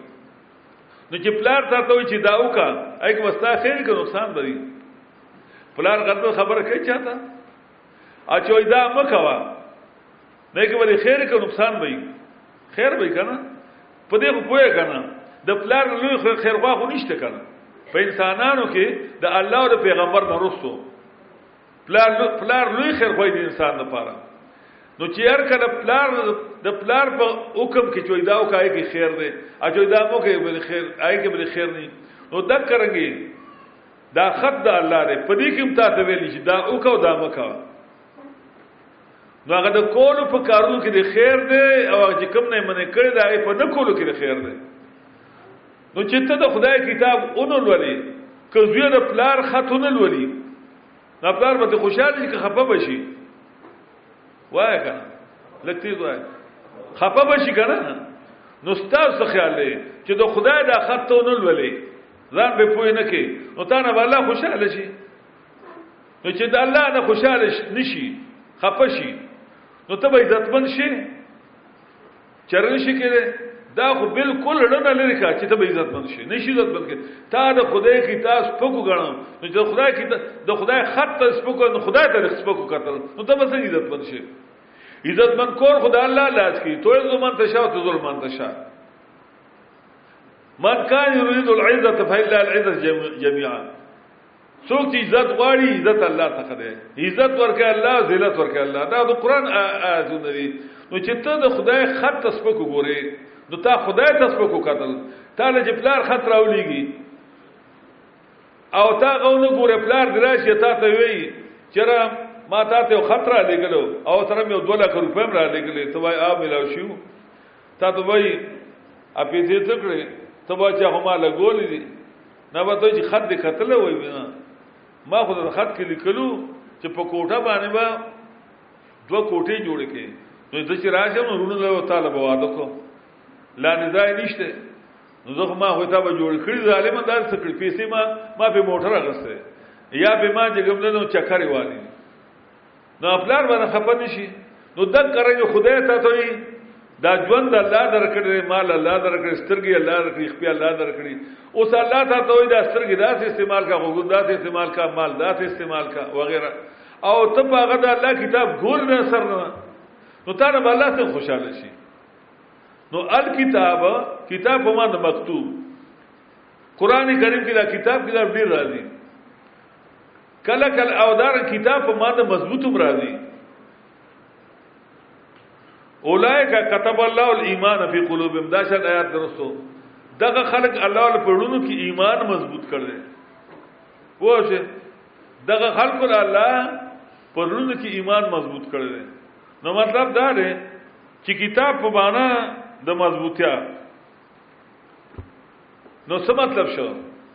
نو چې پلار تا ته چې دا وکړه ایک وستا خیر که نقصان به وي پلار غلط خبره کوي چاته ا چې دا مکوا نه کې ولې خیر که نقصان به وي خیر به کنه په دې پوهه کنه د پلار لوی خیر غوا خو نشته کنه په انسانانو کې د الله او پیغمبر نه رسو پلار پلار لوی خیر خوای دی انسان لپاره نو چې هر کله پلار د پلار په حکم کې چوي دا او کای کې خیر دی ا چوي دا مو کې بل خیر آی کې بل خیر نه نو دا کرنګي دا خط د الله دی په دې کې هم تاسو ویل شي دا او کو دا مکو نو هغه د کولو په کارونو کې د خیر دی او چې کوم نه منې کړی دا په نه کولو کې د خیر دی نو چې ته د خدای کتاب اونو لولې که زوی د پلار خط اونو لولې نو پلار به خوشاله شي که خپه بشي وای کنه لږ تیز وای خپه بشي کنه نو ستاسو خیال دی چې د خدای د خط اونو لولې ځان به پوه نه کې نو تا نه الله خوشاله شي نو چې د الله نه خوشاله نشي خپه شي نو ته به عزتمن شي چرنه شي کېده دا خو بالکل ړنه لري کا چې ته به عزت مند شي نشي عزت مند کې تا د خدای کی تاس پکو غنو نو چې خدای کی د خدای خط تاس پکو نو خدای ته رخص پکو کتل نو ته به څنګه عزت مند شي عزت مند کور خدای الله لاس کی تو ظلم ته شاو ته ظلم ته شاو من كان يريد العزة فإلا العزة جميعا څوک چې عزت غواړي عزت الله څخه دی عزت ورکه الله ذلت ورکه الله دا د قران آیاتونه دي نو چې ته د خدای خط تسبق وګورې نو تا خدای تسبق وکړل تا له پلار خط راولېږي او تا غوونه ګوره پلار دراشي تا ته وی چرا ما تا ته خط را لګلو او سره مې 2 لک روپې را لګلې ته وای آ ملاو شو تا ته وای اپې دې تکړه ته وای چې هما لګولې دي نه وته چې خط دې کتل وای نه ما خو د خط کې لیکلو چې په کوټه باندې با دوه کوټې جوړ کړي نو د چې راځم ورونه له طالب واده کو لا نه ځای نشته نو زه ما هوتا به جوړ کړی ظالم دار څه کړی پیسې ما ما په موټر غسته یا به ما چې ګمله نو چکرې والی نو پلار باندې خپه نشي نو دا کرنګ خدای ته ته وي دا ژوند الله درکړي مال الله درکړي سترګي الله درکړي خپل الله درکړي اوس الله ته ته وي دا سترګي داسې استعمال کا غوږ داسې استعمال کا مال داسې استعمال کا وغیرہ او ته هغه د الله کتاب ګور نه سر نه نو تا نه الله ته خوشاله شي نو الکتاب کتاب په معنی مکتوب قران کریم کې دا کتاب کې دا ډیر راځي کله کله او دا کتاب په ماده مضبوطم راځي اولائک كتب الله الايمان في قلوبهم دا شان آیات درسو دغه خلق الله له پړونو کې ایمان مضبوط کړل پوه شئ دغه خلق الله پړونو کې ایمان مضبوط کړل نو مطلب دا دی چې کتاب په باندې د مضبوطیا نو څه مطلب شو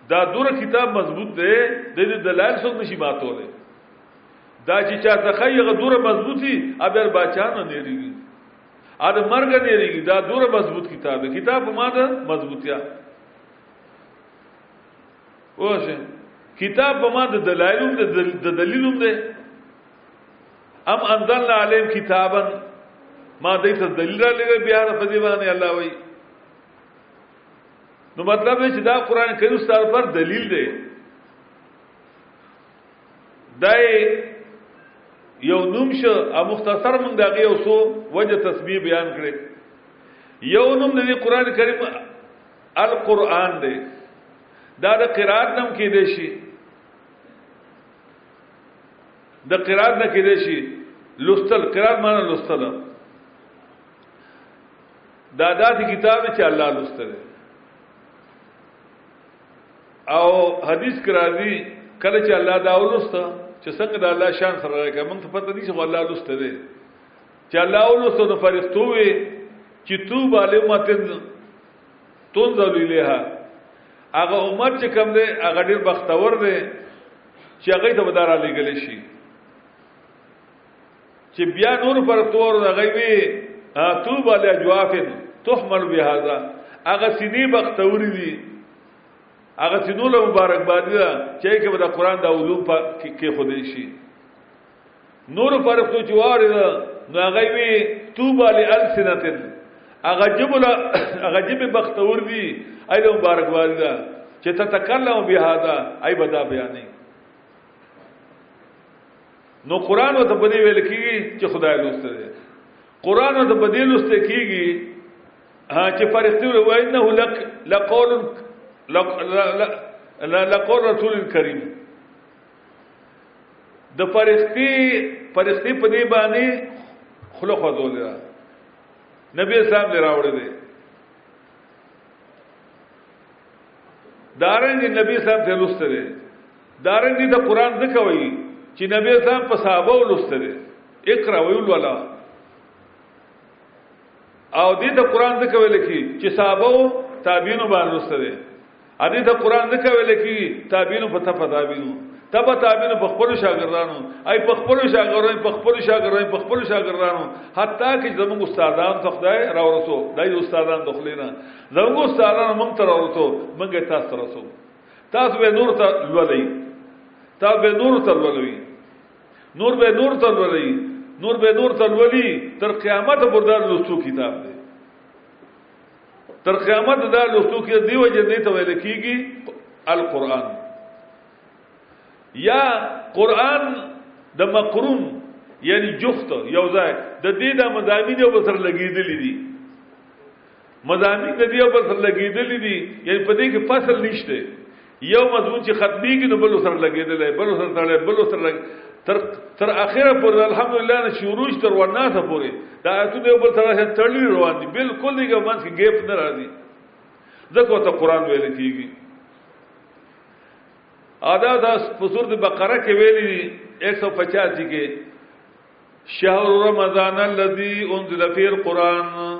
دا دور کتاب مضبوط دی د دې دلایل څوک نشي ماتوله دا چې چا څخه یو دور مضبوطی ابل بچا نه نیریږي ا د مرګ نیریږي دا دور مضبوط کتاب دی کتاب په ما ده مضبوطیا وشه کتاب په ما د دلایلوم د دلیلوم دی ام انزلنا عليهم کتابا ما دې ته دلیل را لګي بیا په دې باندې الله وایي نو مطلب چې دا قران کریم ستاسو پر دلیل دی دای یو نوم شو او مختصر مونږ دغه یو سو وجه تسبیح بیان کړي یو نوم د قران کریم القرآن دی دا د قرات نم کې دی شي د قرات نه کېدې شي لستل قرات معنی لستل دا داسې کتاب چې الله لستل او حدیث کرا دي کله چې الله دا ولست چې څنګه د الله شان سره راکې موږ ته پته دي چې الله لست دی چې الله ولست نو فرښتو وي چې تو باندې ماتن تنزل الیها هغه امت چې کوم دی هغه ډیر بختور دی چې هغه د بدار علی ګل شي چې بیا نور پر تور هغه وی طوب علی جوافن تحمل بهذا هغه سینې بختوري دي هغه سینو له مبارکبادي ده چې کې به د قران د علوم په کې خودي شي نور فرقو جوار نو هغه وی توبه لالسنتن هغه جبل هغه جب بختور دی ایله مبارکباد دا چې تتکلم بها دا ای بدا بیانې نو قران وته په دې ویل کیږي چې خدای لوسته دی قران وته په دې لوسته کیږي چې فرښتې و انه لک لقول لقول رسول کریم د فرښتي فرښتي په دې باندې خلو خذول دا نبی اسلام لري راوړل دي دارنګ نبی اسلام ته لوستل دي دارنګ دې د قران ذکر وایي چې نبی اسلام په صحابه لوستل دي اقرا ویل ولا او دې د قران ذکر ویل کی چې صحابه تابعین باندې لوستل دي ادي ته قران نه کوي لکه تابعین په تفه تابعین تبا تابعین په خپل شاګردانو اي په خپل شاګردانو په خپل شاګردانو په خپل شاګردانو حتی کې زموږ استادان تخدای را ورسو دای استادان دخلینا زموږ استادان موږ تر ورسو موږ تاسو رسو تاسو به نور ته لولئ تاسو به نور ته لولئ نور به نور ته لولئ نور به نور ته لولئ تر قیامت پورې دا لوستو کتاب دی تر قیامت دا لوستو کې دی وجه نه ته ویل کیږي القرآن یا قرآن د مقرون یعنی جفت یو ځای د دې د مزامین یو بسر لګیدلې دي مزامین د دې یو بسر لګیدلې دي یعنی په دې کې فصل نشته یو مضمون چې ختميږي نو بل سره لګیدل بل سره تړل بل سره لګ تر تر اخره پورې الحمدلله نه شروع تر ورنا ته پورې دا ایتونه یو بل سره تړلي روان دي بالکل دیګه منځ کې ګیپ نه راځي ځکه ته قران ویل کیږي ادا دا په سورۃ بقره کې ویلي 185 کې شهر رمضان الذي انزل فيه القران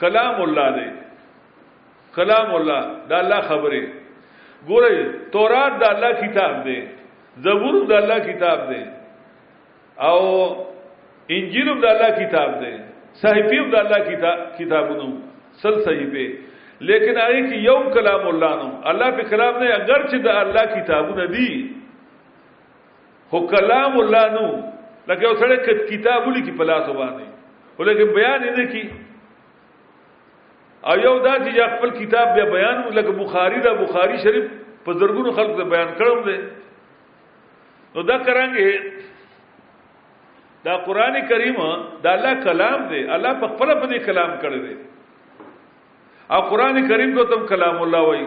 کلام الله دی کلام الله دا الله خبره ګوره تورات دا الله کتاب دی زبور دا الله کتاب دی او انجیل دا الله کتاب دی صحیفه دا الله کتاب کتابونو سل صحیفه لیکن هغه کې یو کلام الله نو الله په کلام نه اگر چې دا الله کتابونه دي هو کلام الله نو لکه یو سړی کتاب لیکي په لاس باندې ولکه بیان یې نه کی او یو دا چې خپل کتاب بیا بیان لکه بخاری دا بخاری شریف په زرګونو خلکو ته بیان کړم دی نو دا کرانګه دا قران کریم دا الله کلام دی الله په خپل په دې کلام کړی دی او قران کریم کو تم کلام الله وایي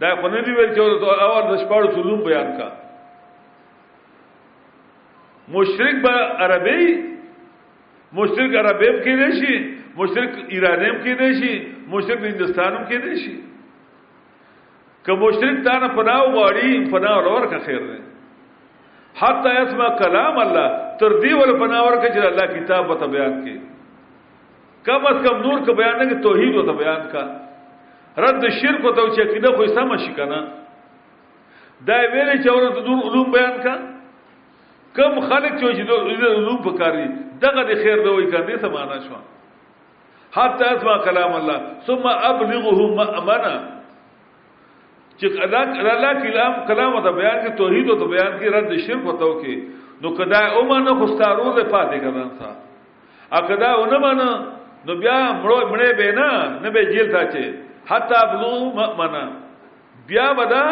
دا خو نه دی ویل چې اول د شپږ ظلم بیان کا مشرک به عربي مشرک عربي کې نه شي مشرک ایرانیم کې نه شي مشرک هندستانم کې نه شي که مشرک تا نه پناه غواړي پناه ورور کا خیر دی حتی اسمع کلام الله تر دې ول پناه ورکړي چې الله کتاب وته بیان کړي کم از کم نور که بیان نه توحید وته بیان کا رد شرک وته چې عقیده خو سم شي کنه دا ویل چې اورته نور علوم بیان کا کم خلک چې د علوم په کاری دغه د خیر نه وای کړي څه معنا شو حتی اسمع کلام الله ثم ابلغه مأمنا چې الله کلام کلام ته بیان کې توحید ته بیان کې رد شرک وته کې نو کدا او مانه خستارو له پاتې کړه اکدا ونه مانا نو بیا مړو مړې به نه نه به جیل تا چې حتا بلو مانا بیا ودا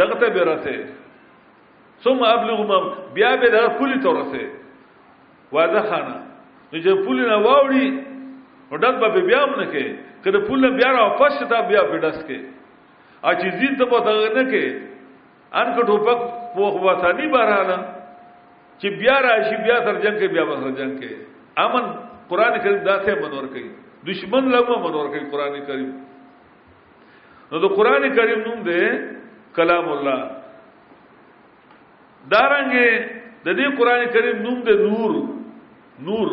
دغه ته بیرته ثم ابلغ مم بیا به دغه پولی تورسه واده خانه نو چې پولی نه واوړي نو ډک به بیا هم نه کې کله پولی بیا را واپس ته بیا پیډس کې اچې زید ته پته نه کې ان که ټوپک په وطني بارانه چې بیا راشي بیا تر جنگ کې بیا بسر جنگ کې امن قران کریم داسې منور کوي دشمن لغو منور کوي قران کریم نو د قران کریم نوم دی کلام الله دارنګه د دې قران کریم نوم دی نور نور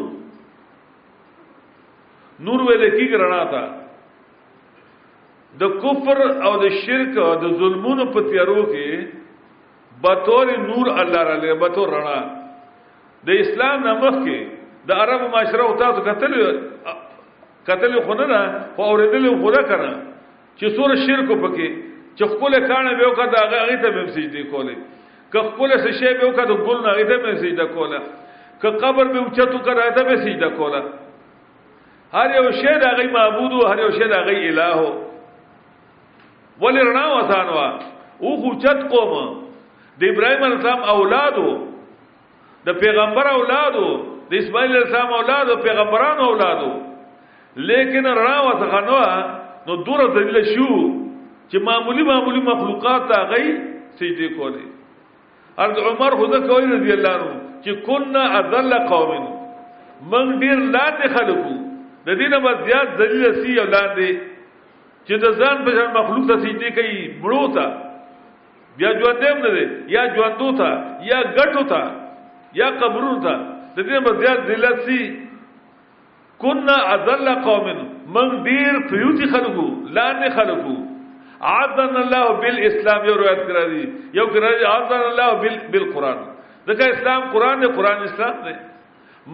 نور ویل کیږي رڼا ته د کفر او د شرک او د ظلمونو په تیارو کې بطور نور الله را لې بطور رڼا د اسلام نامخ کې د عربو معاشره او تاسو قتل قتل خو نه نه خو اوریدل خو نه کنه چې سور شرک پکې چې خپل کانه به وکړه دا هغه ته به سجدي کولې که خپل څه شی به وکړه د ګل نه هغه ته به سجده کوله که قبر به اوچتو کړه هغه ته به سجده کوله هر یو شی د غي معبود هر یو شی د غي الہ ولې رڼا وسانوا او خو چت قوم د ابراهيم عليه السلام اولادو د پیغمبر اولادو د اسماعیل عليه السلام اولادو پیغمبرانو اولادو لیکن رڼا وسخنوا نو دور ذلیل شو چې معمولی معمولی مخلوقات هغه سجده کوله ارد عمر خدا کوي رضی الله عنه چې كنا اذل قوم من ډیر لاندې خلکو د دینه به زیات ذلیل سی او لاندې چې د ځان په ځان مخلوق ته سجدي کوي مړو ته بیا ژوند هم نه دی یا ژوندو ته یا ګټو ته یا قبرونو ته د دینه به زیات ذلت سی کنا ازل قوم من ډیر فیوتی خلقو لاندې خلقو عذن الله بالاسلام یو روایت کرا دی یو کرا دی عذن الله بالقران ځکه اسلام قران دی قران اسلام دی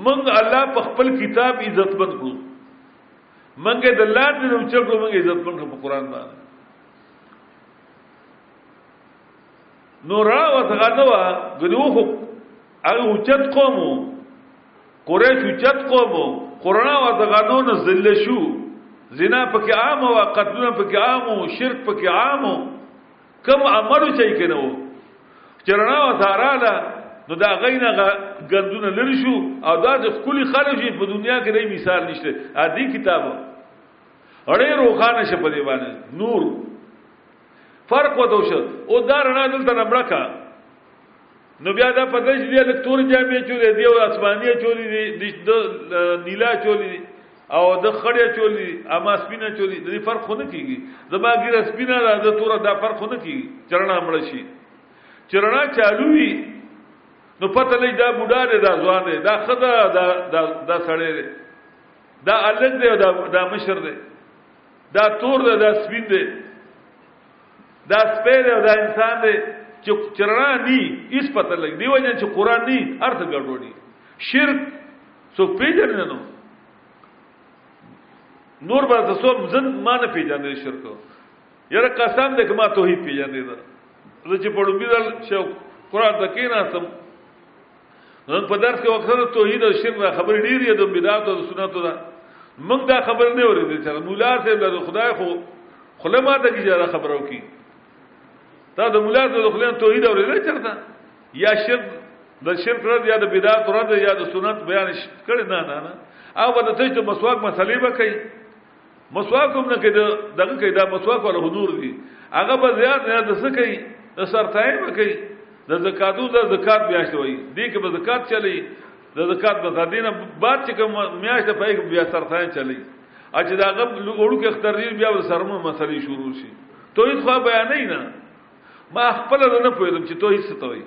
من الله په خپل کتاب عزت بند کړو منګه د لاندې نو چې کړو منګه عزت بند په قران باندې نو را وځغنوا غنو خو هغه اوچت قومو قریش چت قومو قرآن او دغانو نه ذل شو زنا پکې عام او قتلونه پکې عام او شرک پکې عام کم امر چي کنو چرنا او داراله نو دا غینا غندونه لری شو او دا د خولي خلک په دنیا کې نه مثال نشته ا دې کتاب اړې روخانه شه په دی باندې نور فرق ودوشه او دا رڼا دلته نمړه کا نو بیا دا پته چې دی لک تور جامې چولې دی او اسماني چولې دی د نیلا چولې دی او د خړې چولې دی اما سپینه چولې دی فرق خو نه کیږي زما ګیره سپینه ده د تور دا فرق خو نه کیږي چرنا مړ شي چرنا چالو وي نو پته لې دا بوډا دی دا ځوان دی دا خدا دا دا, دا سړی دی دا الګ دی دا دا مشر دی دا تور دی دا سپین دی دا سپی دی او دا انسان دی چې چرنا ني هیڅ پته لګ دی وجه چې قران ني ارث ګډوډي شرک څوک پیژنې نه نو نور به تاسو زن ما نه پیژنې شرک یره قسم دې کما توحید پیژنې دا چې په لومبي دل شو قران تکې نه سم نن په درس کې وکړو توحید او شرک را خبر ډیر یې د بدعت او سنت دا موږ دا خبر نه اورېدل چې مولا سه د خدای خو خله ما ته کیږي خبرو کی دا د مولا سه د خله توحید اورېدل چرته یا شرک د شرک رد یا د بدعت رد یا د سنت بیان کړي نه نه نه او ولته چې مسواک مسلې وکړي مسواک هم نه کې دغه کې دا مسواک ولا حضور دي هغه به زیات نه د څه کوي د سرتای به کوي د زکاتو د زکات میاشت وایي دې کې به زکات چلی د زکات د دینه بعد چې کوم میاشت په کې بیا سرتای چلی اچ دا غب لوړو کې اختریر بیا سرمو مسلې شروع شي توحید خو بیان نه ما خپل نه پوهیدم چې توحید څه توي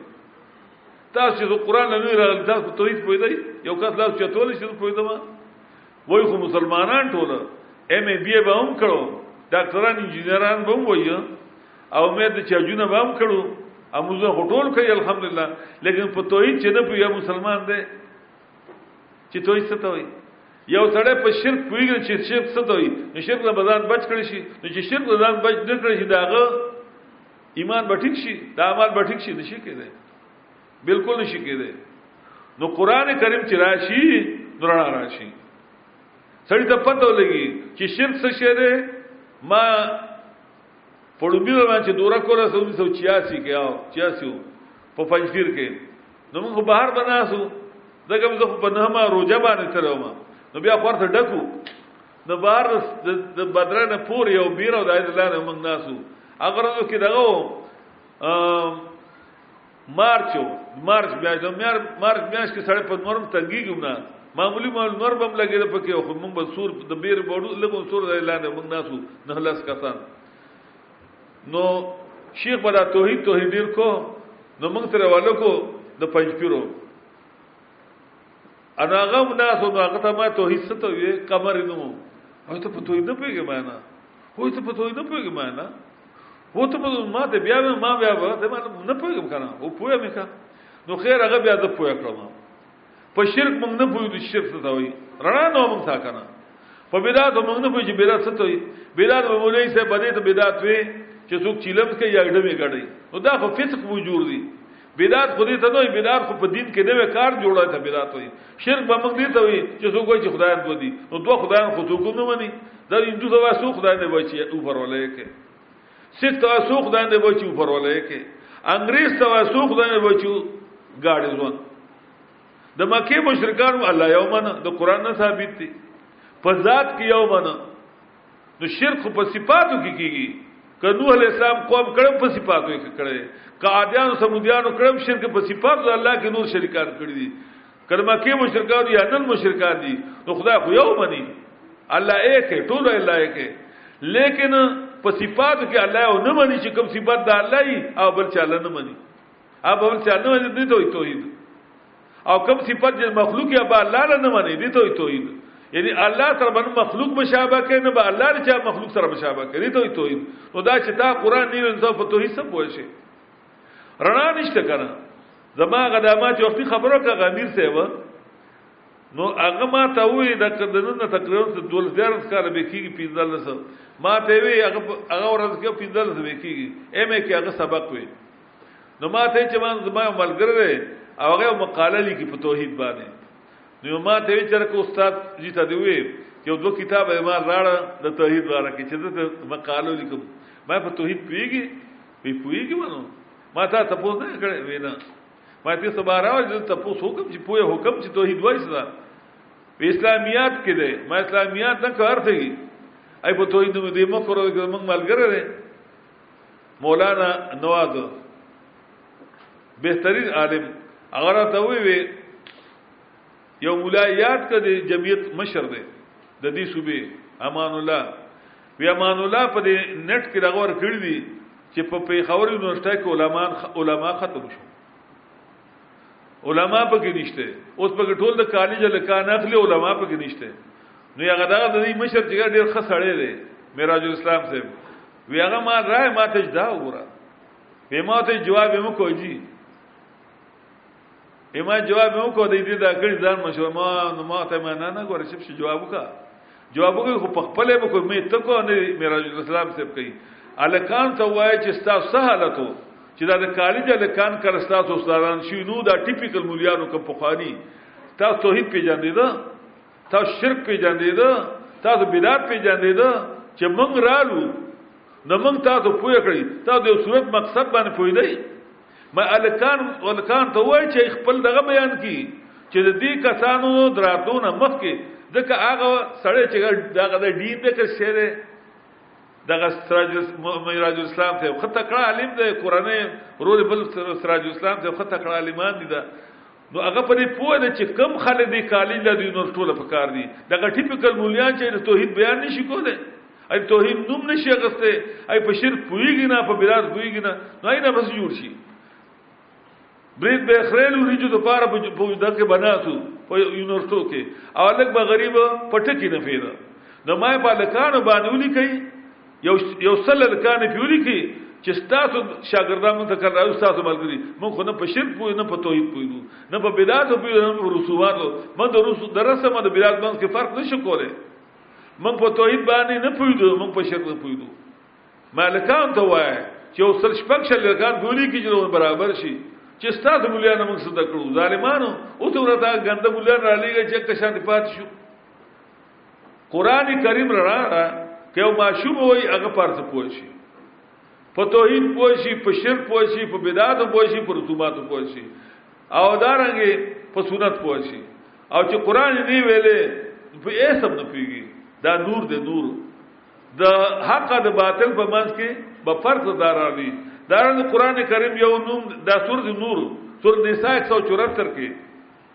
تاسو چې قرآن نه ویل تاسو توحید پوهیدای یو کس لاس چتول شي پوهیدم وای خو مسلمانان ټول ایم ای بی به هم کړو ډاکټران انجنیران به هم وای او مې د چاجونه به هم کړو اموزه هټول کوي الحمدلله لیکن په توحید چې نه پیو مسلمان دی چې توحید څه ته وایي یو سړی په شرک پویږي چې شرک څه ته وایي نو شرک نه بدن بچ کړی شي نو چې شرک بدن بچ نه کړی شي داغه ایمان به ټیک شي دا عمل به ټیک شي نشي کېدای بالکل نشي کېده نو قران کریم چې راشي نو رڼا راشي سړی ته پته ولګي چې شرک څه شی دی ما پړوبي باندې دوره کوله 1986 کې او 86 په پنځیر کې نو موږ بهر بناسو دغه موږ په نهمه روزه باندې تلوم نو بیا خورته ډکو نو بهر د بدرنه پور یو بیره د ایدلانه موږ ناسو اگر نو کې دغه مارچ یو مارچ بیا د مار مارچ میاش کې سړی په نورم تنګیږي نه معمولی مال نور بم لګیدا پکې خو موږ بنصور د بیر بورو له بنصور د اعلان موږ ناسو نه لاس کسان نو شیخ بلا توحید توحید ډیر کو نو موږ سره والو کو د پنځ پیرو انا غم ناسو نو هغه ته ما توحید څه ته وی قمر نو او ته په توحید نه پیګه معنا هو ته په توحید نه پیګه معنا وو ته ما ته بیا ما بیا ته ما نه پوهېږم که نه او پوه مې که نو خیر هغه بیا زه پوه کړم په شرک موږ نه پوهېږو شرک څه ته وایي رڼا نه وه موږ ته که نه په بدعت موږ نه پوهېږو چې بدعت څه ته وایي بدعت به مولوي صاحب به دې ته بدعت وي چې څوک چیلم کوي یا ډمې ګډوي نو دا خو فسق وجور دي بدعت خو دې ته نه وي بدعت خو په دین کې نوې کار جوړه ته بدعت وي شرک به موږ دې ته وي چې څوک وایي چې خدایان دوه دي نو دوه خدایان خو څوک نه مني دا هندو ته وایي څوک خدای نه وایي چې اوپرولې کې سیک ته وایي څوک خدای نه وایي چې اوپرولې کې انګريز ته وایي څوک خدای نه وایي چې ګاډي ځوان د مکه مشرکان الله یومن د قران نه ثابت دي په ذات کې یومن نو شرک په صفاتو کې کیږي که نوح علیہ السلام قوم کړم په صفاتو کې کړي که عادیان سمودیان کړم شرک په صفاتو الله کې نور شریکان کړی دي کلمه کې مشرکان یا نن مشرکان دي نو خدای خو یو مني الله ایک ہے ټول الله ایک ہے لیکن په صفاتو کې الله او نه مني چې کوم صفات د الله او بل چا نه مني او بل چا نه مني دوی ته توحید او کوم صفت چې مخلوق یا با الله نه مني دي ته توحید یعنی الله سره باندې مخلوق مشابه کوي نه به الله چې مخلوق سره مشابه کوي ته توحید نو دا چې تا قران نیو انسان په توحید څه پوه شي رڼا نشته کنه زما غدامات وختي خبره کا غمیر سیو نو هغه ما ته وې د کدنن تقریبا د دول زیارت کار به کیږي پیندل سره ما ته وې هغه هغه ورځ کې پیندل سره کیږي ایم کې هغه سبق وې نو ما ته چې مان زما ملګر دی او هغه مقاله لیکي په توحید باندې نو ما ته وی چرکه استاد جی ته دی وی یو دوه کتاب ما راړه د توحید باره کې چې د مقاله لیکم ما په توحید پیږي وی پیږي ونه ما ته تاسو نه کړې وینا ما ته سباره او تاسو حکم چې پوهه حکم چې توحید وایي سره په اسلامیات کې دی ما اسلامیات نه کار دی ای په توحید مې دې مخ ورو کې موږ ملګری مولانا نواد بهترین عالم اگر ته وی وی یو مولا یاد کړي جمعیت مشر دی د دې صوبې امان الله وی امان الله په دې نت کې دغور کړی دی چې په پیښور یونیورسيټي کې علما علما ختم شو علما پکې نشته اوس پکې ټول د کالج لکان اخلي علما پکې نشته نو هغه دا د دې مشر چې ډېر ښه سړی دی معراج الاسلام صاحب وی هغه ما راي ما ته دا وره به ما ته جواب مې کو جی اما جواب مې کو دې دا کړی ځان مشوره ما نو ما ته ما نه نه غوړ شپ جواب وکړه جوابوي خو په خپل به کوم ته کو نه معراج الاسلام سب کوي الکان ته وای چې تاسو سهالتو چې دا د کالج الکان کر تاسو استادان شي نو دا ټیپیکل مولیانو کوم پخوانی تاسو توحید پیژندې ده تاسو شرک پیژندې ده تاسو بدعت پیژندې ده چې موږ رالو نو موږ تاسو پوه کړی تاسو د صورت مقصد باندې پوه دی ما الکان الکان ته وای چې خپل دغه بیان کی چې د دې کسانو دراتونه مخ کې ځکه هغه سړی چې دغه د دین د کښې ده دغه سراج میراج اسلام ته خطه کړه عالم ده قرانه رول بل سراج اسلام ته خطه کړه عالمان دي ده نو هغه په دې پوه دی چې کم خلک دی کالی لري نور ټول په کار دي دغه ټیپیکل مولیان چې د توحید بیان نشي کوله ای توحید نوم نشي اغسته ای په شرک پویږي نه په بلاد پویږي نه نو نه بس جوړ شي برید به خریل ورجو د پاره په وجوده کې بناتو په یونیورسيټو کې او لګ به غریب پټه کې نه پیدا نو ما په لکانو باندې ولي کوي یو یو څه لرکانې پې ولیکي چې ستاسو شاګردان مونږ ته کار راوړي ستاسو ملګري مونږ خو نه په شرک پوهېږو نه په توحید پوهېږو نه په بدعاتو پوهېږو نه په رسوماتو موږ د رسو د رسم او د بدعت منځ کې فرق نشو کولی موږ په توحید باندې نه پوهېږو موږ په شرک نه پوهېږو مالکان ته وایي چې یو سل شپږ شل لرکان پې ولیکي چې برابر شي چې ستاسو مليان موږ صدق کړو ظالمانو او ته ورته ګنده مليان را لېږي چې کښان پات شو قران کریم رڼا ده که یو ماشوم وای هغه پرته پوه شي په توحید پوه شي په شرک پوه شي په بدعت پوه شي په رسومات پوه شي او دارنګي په سنت پوه شي او چې قران دی ویلې په یې سب نه پیږي دا نور دی نور د حق د باطل په منځ کې به فرق دارالي دارنګ قران کریم یو نوم د سورۃ نور سورۃ نساء 174 کې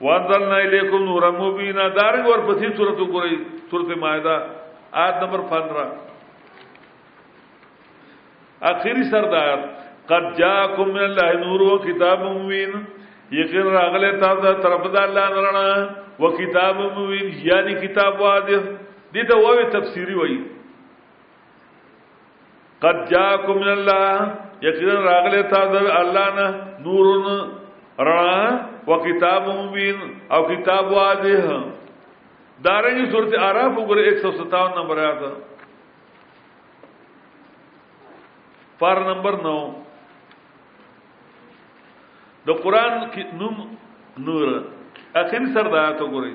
وانزلنا الیکم نور مبینا دارنګ ور پسې صورت وګورئ صورت مائده آیت نمبر 15 اخیری سر دا آیت قد جاءکم من الله نور و کتاب مبین یقین راغله تاسو ته طرف د الله نرنا و کتاب مبین یعنی کتاب واضح دي ته وایي تفسیری وایي قد جاءکم من الله یقینا راغله تاسو الله نه نورن رڼا او کتاب مبین او کتاب واضح دارنګي سورته আরাف وګوره 157 نمبر آیات فار نمبر 9 د قران کې نوم نور اخر سر د آیات وګورئ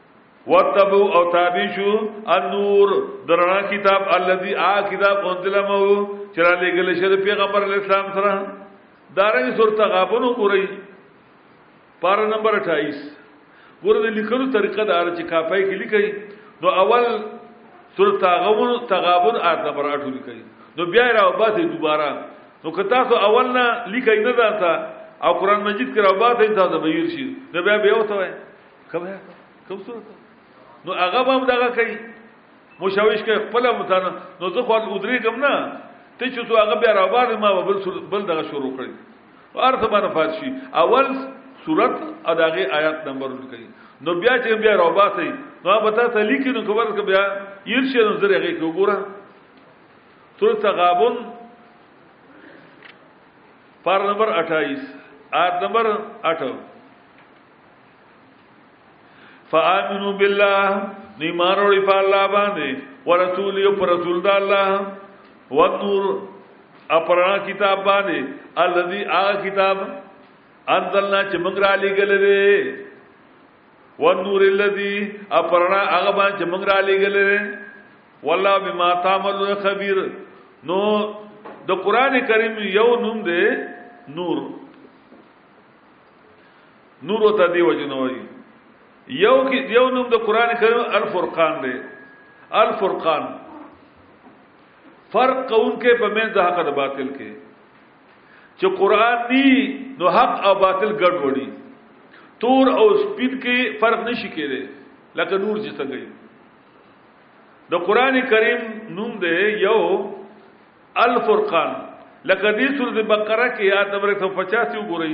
وتبو او تابع شو النور درنا کتاب الذي آ کتاب انزل مو چرا لګل شه پیغمبر اسلام سره دارنګ سورۃ غابن وګورئ پار نمبر 28 ګور د لیکلو طریقه دار چې کاپای کې لیکي نو اول سورۃ تغابن تغابن آیت نمبر 8 لیکي نو بیا راو باسي دوباره نو که تاسو اول نه لیکي نه ځانته او قران مجید کې راو باسي تاسو به یې شي نو بیا به وته کوم کوم صورت نو هغه هم دغه کوي مشوش کوي خپل متان نو زه خو ودرې کوم نه ته چې تو هغه بیا راوړې ما بل بل دغه شروع کړی ارته باندې پات شي اول صورت او دغه آیات نمبر کوي نو بیا چې بیا راوباسي نو به تاسو لیکي نو خبر ک بیا یل شي نو زره هغه وګوره سورۃ تغابن پار نمبر 28 آیت نمبر 8 فآمنو بالله نیمان وړي په الله باندې ورسول یو پر رسول د الله ونور اپرا کتاب باندې الذي آ کتاب انزلنا چې موږ را لګل دي ونور الذي اپرا هغه باندې چې موږ را لګل دي والله بما تعملون خبير نو د قران کریم یو نوم دی نور نور ته دی وجنه وای یو کې یو نوم د قران کریم الفرقان دی الفرقان فرق کون کې په منځ حق د باطل کې چې قران دی نو حق او باطل ګډ وړي تور او سپین کې فرق نشي کېدی لکه نور چې څنګه دی د قران کریم نوم دی یو الفرقان لکه دې سورۃ بقره کې آیت نمبر 150 وګورئ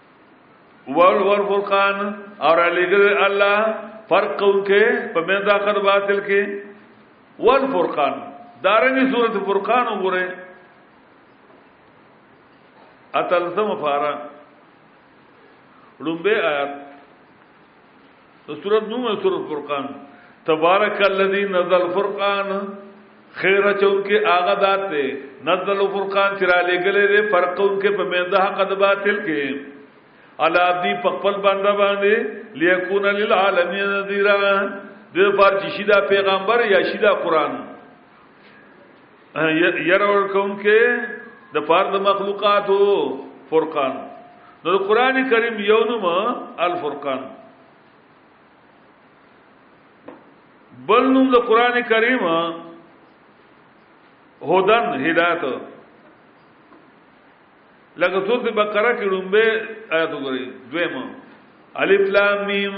ول ور فرقان اور علی ګل الله فرق کون کې په من دا خر باطل کې ول فرقان دارنګي سورته فرقان وګوره اتلسم فارا لومبه آیات د سورۃ نوم او سورۃ فرقان تبارک الذی نزل فرقان خیر چون کې آغا ذات دی نزل فرقان چې را لګلې دی فرقون کې په مېده حق د باطل کې علا عبدی په خپل بنده باندې لیکون للعالمین نذیرا د پر چې شیدا پیغمبر یا شیدا قران ير ورکون کې د پاره د مخلوقاتو فرقان نو قران کریم یو نوم الفرقان بل نوم د قران کریم هدن هدایت لکه سورۃ بقره کې لومبه آیات وګورئ دویمه الف لام میم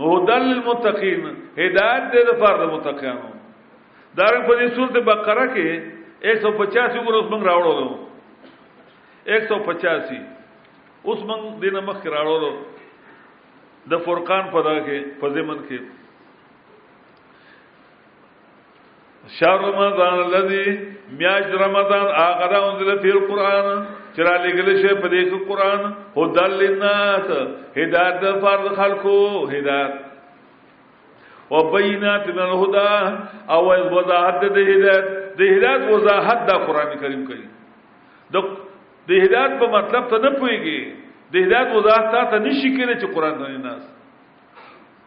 هدل المتقین هدایت دې د فرد متقینو دارن په دې سورته بقره کې 185 ګورس موږ راوړو 185 اوس موږ دینه مخ راوړو د فرقان په دغه کې په زمن کې شهر رمضان الذي میاش رمضان هغه دا انزل فی القرآن چې را لګل شي په دې کې قرآن هدل للناس هدایت د فرد خلقو هدایت وبینات من الهدى او وضاحت د هدایت د هدایت وضاحت د قرآن کریم کوي د د هدایت په مطلب ته نه پويږي د هدایت وضاحت ته نشي کېږي چې قرآن ته ناس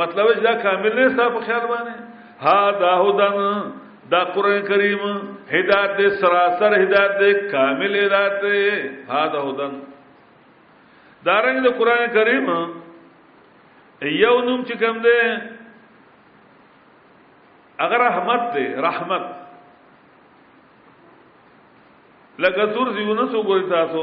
مطلب چې دا کامل نه صاحب خیال باندې ها دا هدن دا قران کریم هدایت دې سراسر هدایت دې کامل هدایت دې ها دا هدن دا رنګ د قران کریم یو نوم چې کوم دې اگر رحمت دې رحمت لکه تور زیونه سو ګوري تاسو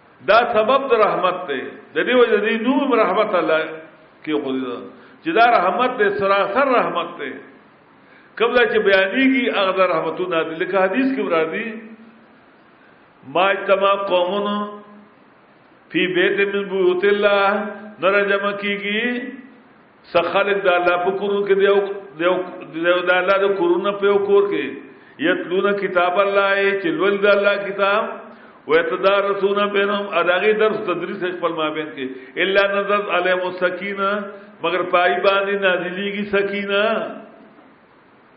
دا سبب د رحمت دی د دې وجه دې نوم رحمت الله کې خو دې چې دا رحمت دې سراسر رحمت دی کوم ځای چې بیانېږي هغه د رحمتونه دي لکه حدیث کې راځي ما اجتماع قومون فی بیت من بیوت الله نرجمه کیږي څه خلک د الله په کورو کې دی او د الله د کورونه په یو کور کې یتلون کتاب الله چې لول د الله کتاب ويتدارسون بينهم اداغي درس تدریس خپل مابین کې الا نزل عليهم السکینه مگر پای باندې نازلېږي سکینه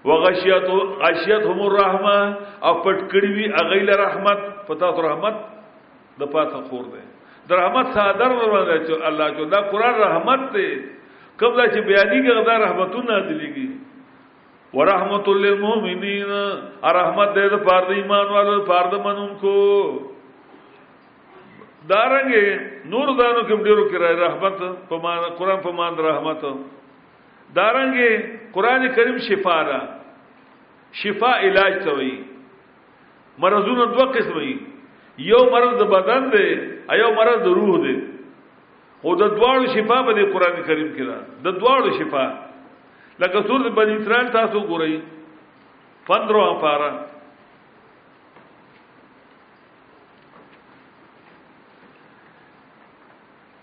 وغشیت غشیت هم الرحمه او پټ کړی وی اغیل رحمت پتا تو رحمت د پاته خور ده د رحمت صادر ورونه چې الله جو دا قران رحمت دی کوم دا چې بیانی کې غدا رحمتونه نازلېږي ورحمت للمؤمنین رحمت دې د پاره د ایمان والو پاره د منونکو دارنګ نور دانو کې ډیرو کې رحمت په قرآن په مان رحمت دارنګه قران کریم شفا ده شفا علاج ته وي مرزونه دوه قسم وي یو مرض د بدن دی ایو مرض د روح دی خو د دواړو شفا به د قران کریم کې ده د دواړو شفا لکه سورۃ بنی اسرائیل تاسو ګورئ 15 پارا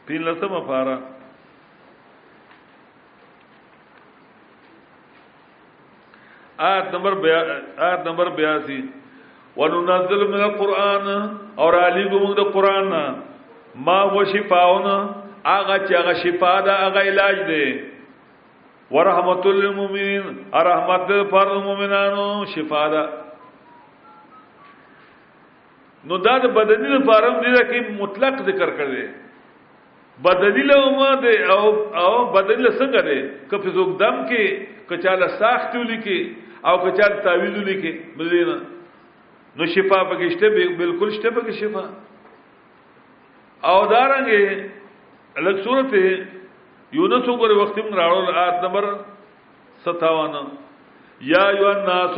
پینلسمه پارا آیت نمبر بیا آیت نمبر 82 وننزل من القران اور علی کو موږ د قران ما هو شفاون اغه چې هغه شفا ده هغه علاج ده ورحمت للمؤمنین رحمت پر مؤمنانو شفا ده نو دا د بدنی لپاره هم دی کې مطلق ذکر کړی بدنی له ما دی او او بدنی له څنګه دی که په زوګ دم کې کچاله ساخت ولیکي او کچاله تعویذ ولیکي مدینه نو شفا پکې شته بالکل شته پکې شفا او دارنګه لکه صورت یونس وګوره وخت موږ راړو آیت نمبر ستاوانه یا ایو الناس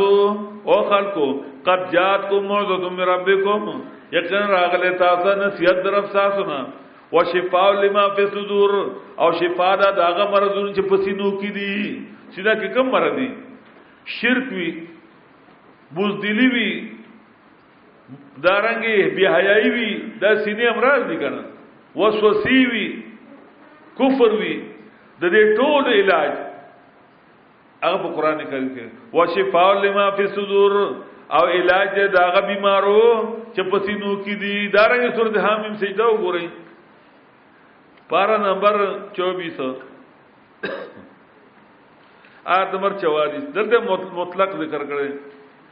او خلقو قد جاتکم موعظه من ربکم یقینا راغله تاسو نصیحت درف تاسو نه و شفاء لما فی صدور او شفاء دا داغه مرزونه چې پسینو کې دي سیدا کې کم مرض دي شرک وی بوزدلی وی دارنګي بیا حیاي وي دا سینې امراض دي کنه وسوسي وي کفر وي د دې ټول علاج هغه په قران کریم کې وشفاء لما فی صدور او علاج دا غ بیمارو چې پسینو کې دي دارنګه سورۃ حامیم سجده وګورئ پارا نمبر 24 آیت نمبر 44 دلته مطلق ذکر کړي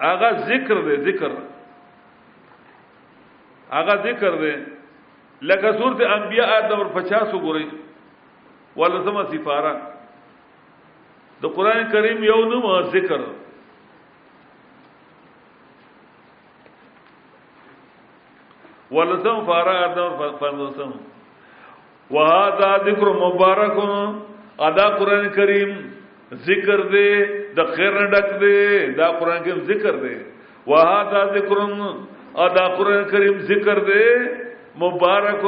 هغه ذکر دی ذکر هغه ذکر دی لکه سورت انبیاء آیت نمبر 50 وګورئ ولسمه سفاره د قران کریم یو نوم ذکر ولسم فارا آیت نمبر 50 وهذا ذکر مبارک ادا قران کریم ذکر دے د خیر نه ډک دے دا قران کریم ذکر دے وهذا ذکر ادا قران کریم ذکر دے مبارک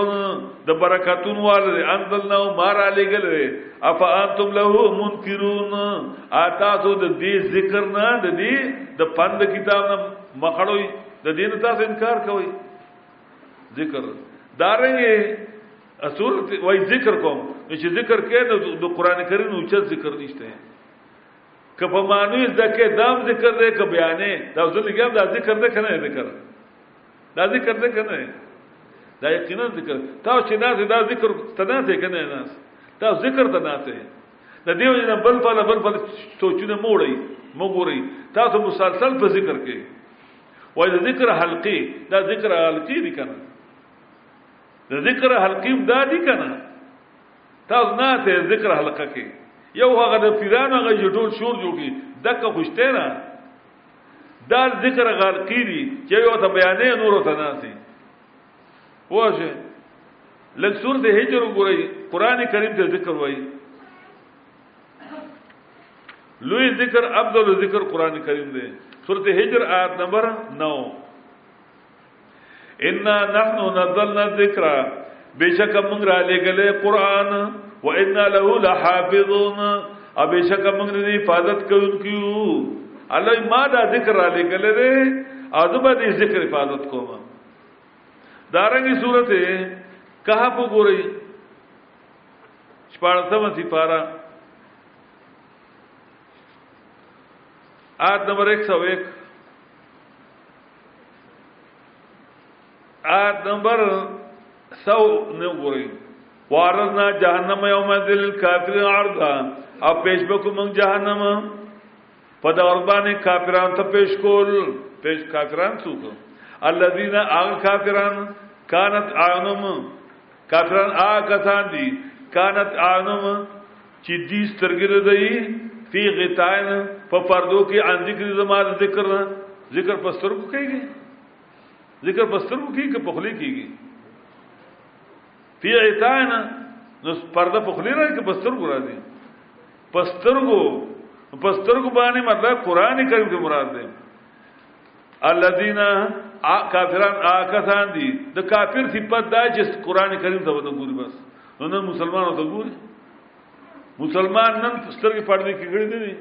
د برکاتون والے انزلنا مار علی گل اف انتم له منکرون اتا سو د دې ذکر نه د دې د پند کتاب نه مخړوي د دین تاسو انکار کوي ذکر دارنګه سورت وای ذکر کوم چې ذکر کې د قران کریم او چت ذکر نشته کپه معنی ځکه دام ذکر دې ک بیانې دا ځل کې دا ذکر دې کنه ذکر دا ذکر دې کنه دا یقینا ذکر تا چې نه دا ذکر تنه ته کنه نه دا ذکر تنه ته د دې وجه بل په بل په سوچونه موړی مګوري تاسو مسلسل په ذکر کې وای د ذکر حلقې دا ذکر حلقې دي کنه د ذکر حلقې دا دي کنه تاسو نه ته ذکر حلقه کې یو هغه د پیرانو هغه جټول شور جوړي دغه خوشته نه دا ذکر غلقې دي چې یو ته بیانې نور ته نه سي واشه لکه سورته هجر وګورئ قران کریم ته ذکر وایي لوی ذکر افضل ذکر قران کریم دی سورته هجر آیت نمبر 9 ان نحن نزلنا الذکر بشک موږ را لګلې قران و ان له لحافظون او بشک موږ دې حفاظت کوونکیو الله ما دا ذکر را لګلې دې او زه به دې ذکر حفاظت کوم دارنګي سورته کهف ګورئ شپارسمه سپارا آیت نمبر 101 آیت نمبر 100 نو ګورئ وارزنا جهنم یوم ذل کافر عرضا او پیش بکو من جهنم په دا ورځ باندې کافران ته پیش کول پیش کافران څوک الذين اغ کافران كانت اعنم کافران آ کسان دي كانت اعنم چې دې سترګې دی فی غتاین په پردو کې ان ذکر زما ذکر ذکر پستر کو کېږي ذکر پستر کو کېږي په خلی کېږي فی عتانا نو پرده په خلی راځي که پسترګو راځي پسترګو پسترګو باندې مطلب قران کریم کې مراد ده الذين کافران آکسان دي د کافر صفت دا چې قران کریم ته ونه ګوري بس نو نن مسلمانانو ته ګوري مسلمان نن سترګې پړدې کې ګړې دي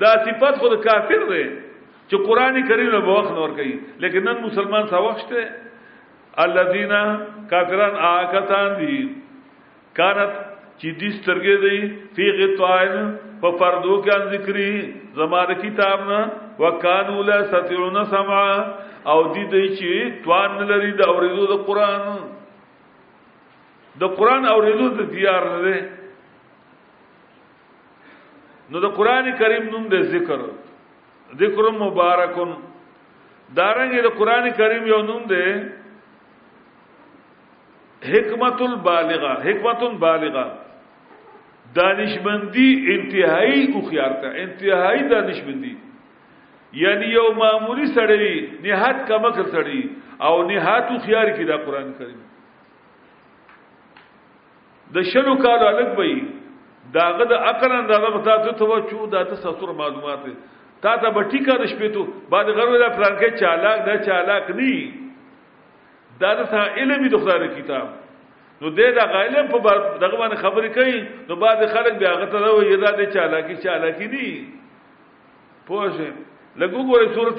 دا صفت خود کافر دی چې قران کریم له وخت نور کوي لیکن نن مسلمان سا وخت دی الذين کافرون آکتان دي کانت چې دې سترګې دی فی غطائن په پردو کې ان ذکری زمار کتاب نه وکانو لا ستعون سمع او دې دې چې توان لري د اوریدو د قران د قران اوریدو ته تیار نه دي نو د قران کریم نوم د ذکر ذکر مبارکون دارنګ د قران کریم یو نوم دی حکمت البالغه حکمت بالغه دانشمندی انتهایی او خيارته انتهایی دانشمندی یعنی یو معمولی سړی نهات کمک سړی او نهات خيار کی دا قران کریم د شلو کالو الګ به داغه د عقل اندازه به تاسو ته وچو دا ته ساتور معلومات تا ته به ټیکا د شپې ته بعد غرو دا پلان کې چالاک دا چالاک ني دا د علم د خدای کتاب نو دې دا غالم په دغه باندې خبرې کوي نو بعد خلک بیا غته دا وي دا د چالاکی چالاکی ني پوه شئ لګو ګورې صورت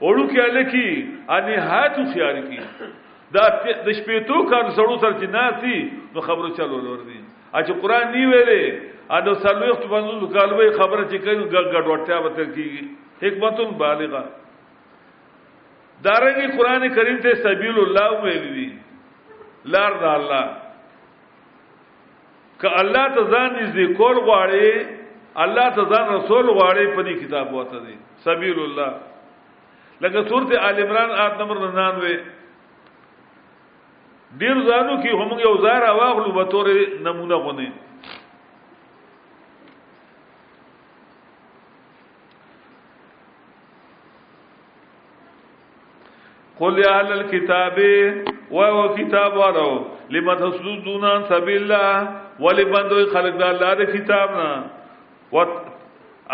وړو کې الکی اني هاتو خيار کی دا د شپېتو کار سړو سره چې ناسي نو خبرو چلو لور دي چې قران نی ویلې ا د سلوخت باندې کالوي خبره چې کوي ګډ ګډ ورته وته کیږي حکمت بالغه دارنګي قران کریم ته سبیل الله ویلي لار د الله که الله ته ځان نږدې کول غواړي الله ته ځان رسول غواړي په دې کتاب وته دي سبیل الله لکه سورته آل عمران آیت نمبر 99 ډیر ځانو کې هم یو زار واغلو به تور نمونه غونې قل یا اهل الكتاب و او کتاب والو لم تصدون عن سبیل الله ولی بندوی خلق د الله د کتاب نه و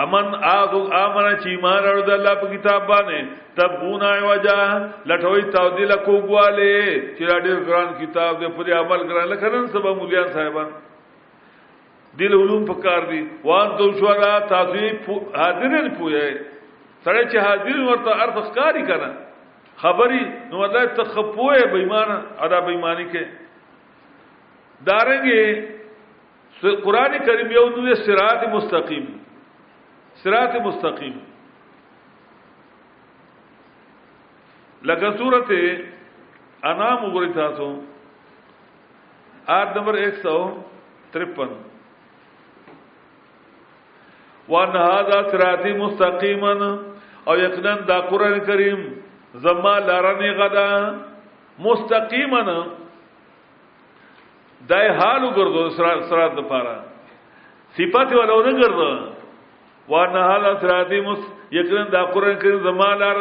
امن اغه امن چې ایمان ورو د الله په کتاب باندې تبغون وجا لټوي تودیل کو غواله چې ډېر ګران کتاب دې پر عمل ګران لکه نن سبا مولیان صاحبان دل علوم پکار دي وان تو شو دا تاسو حاضر نه پوهه سره چې حاضر ورته ارث ښکاری کنه خبري نو دا تخپوه به ایمان ادا به ایمانی کې دارنګي قران کریم یو دوی صراط مستقیم صراط مستقیم لکه سورته انام وګورئ تاسو آیت نمبر 153 وان هذا صراطی مستقیما او یقینا دا قران کریم زما لارنه غدا مستقیما دای حالو ګرځو صراط د پاره صفات ولونه ګرځو وانها لسراتی مس یقینا دا قران کریم زما لار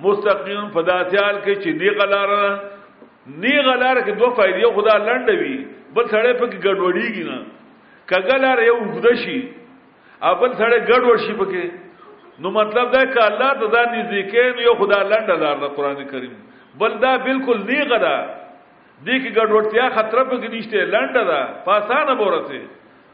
مستقیم فداتیال کې چې دی غلار نی غلار کې دوه فائدې یو خدا لنډوي بل سړی په کې ګډوډیږي نه کګلار یو وګدشي ابل سړی ګډوډ شي پکې نو مطلب دا ک الله ته ځان نږدې کین یو خدا لنډه لار د قران کریم بل دا بالکل نی غدا دې کې ګډوډتیا خطر پکې نشته لنډه ده پاسانه بورته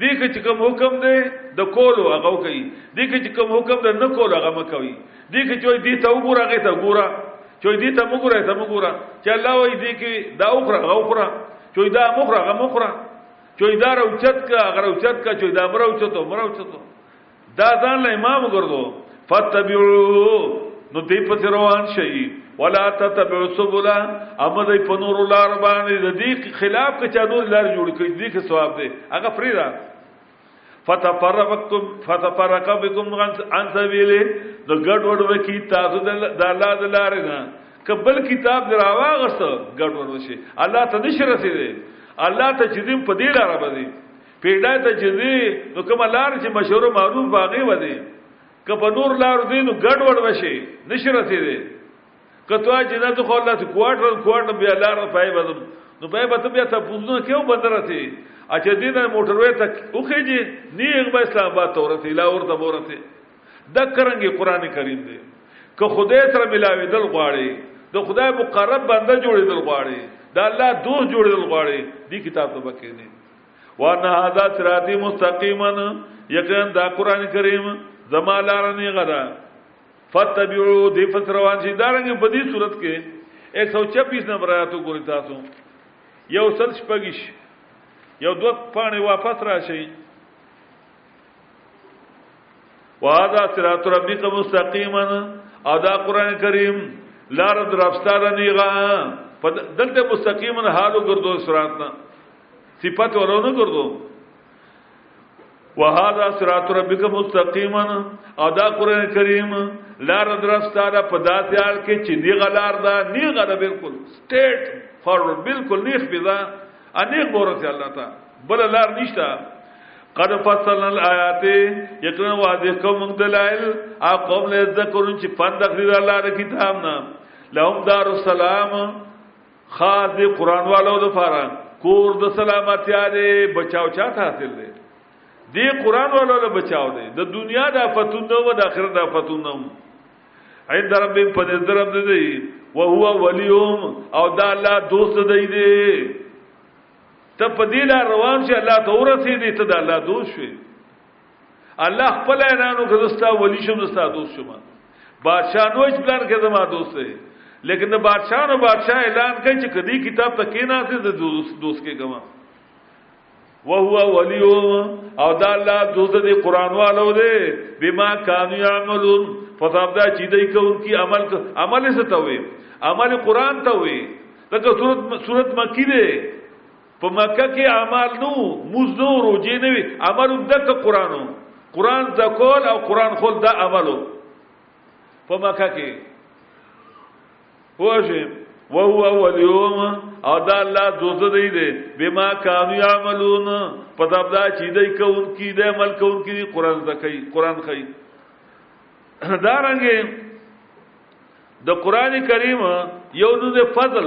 دې کې چې کوم حکم دی د کولو هغه کوي دې کې چې کوم حکم دی نه کولو هغه مکوي دې کې چې دې ته وګوره هغه ته ګوره چې دې ته وګوره ته وګوره چې الله وایي دې کې دا وکړه هغه وکړه چې دا مخره هغه مخره چې دا راوچت کا هغه راوچت کا چې دا مروچتو مروچتو دا ځان له امام ګرځو فتبعوه نو دی په روان شي ولا تتبعوا سبل اما دی په نور لار باندې د دې خلاف کې چا نور لار جوړ کړي دې کې ثواب دی هغه فریدا فتفرقتم فتفرق بكم عن سبيله نو ګډ وډ وکي تاسو د الله د لارې نه کبل کتاب دراواغسته ګډ وډ وشي الله ته نشي رسیدي الله ته چې دې په دې لار باندې پیډا ته چې دی نو کوم لار چې مشهور معروف باغې و دی که په نور لار دی نو ګډ وډ وشي نشرته دی کته چې نه ته خو الله ته کوارټر کوارټر بیا لار پای بدم نو پای به بیا ته پوزنه کیو بندرته اچھا دې نه موټر وې تک اوخېږي نه هغه اسلام آباد تورته لا ورته ورته د کرنګي قران کریم دی که خدای سره ملاوي دل غواړي د خدای مقرب بنده جوړېدل غواړي د الله دوست جوړېدل غواړي دې کتاب ته بکې نه وان هذا صراطی مستقیما یقینا دا قران کریم زما لار نه غدا فتبعوا دی فسروان شي دا رنګ په دې صورت کې 126 نمبر آیاتو ګوري تاسو یو سل شپږش یو دوه پانی واپس راشي وهذا صراط ربک مستقیما او دا قران کریم لار درفستار نیغا دلته مستقیما حالو ګرځو صراط نه صفت ولونه ګرځو وهذا صراط ربک مستقیما او دا قران کریم لار درستاره په داسې حال کې چې دی غلار دا نی غره بالکل سټیټ فارورډ بالکل نیخ بيدا انیخ بورته الله تا بل لار نشتا قد فصلنا الآیات یقینا واضح کوم دلائل ا قوم له ذکرون چې پند اخري الله د کتاب نام لهم دار السلام خاص دی قران والو د فارا کور د سلامتی دی بچاو چا ته حاصل دی دی قران والو له بچاو دی د دنیا د فتون نو د اخرت د فتون نو عند رب په دې درب دی او هو وليهم او دا الله دوست دی دی ته په دې لار روان شې الله ته ورسې دې ته د الله دوست شې الله خپل اعلانو کې دستا ولی شم دستا دوست شم بادشاہ نوښ پلان کې زما دوست دی لیکن د بادشاہ نو بادشاہ اعلان کوي چې کدی کتاب ته کې نه سي د دوست دوست کې ګما وهو ولی او دا الله دوست دی قران والو دی بما كانوا يعملون فصابدا چې دای کوونکی عمل عمل څه ته وي عمل قران ته وي لکه صورت صورت مکی دی په مکه کې اعمال نو مزنو روجې نه وي عمل دک قرانو قران ذکول او قران خول دا عملو په مکه کې وځي وهو واليوم او دا الله دوزه دی دی بما کانو یعملون په دا بلا چې دی کون کی دی عمل کون کی قران زکای قران خی دا رنګ د قران کریم یو د فضل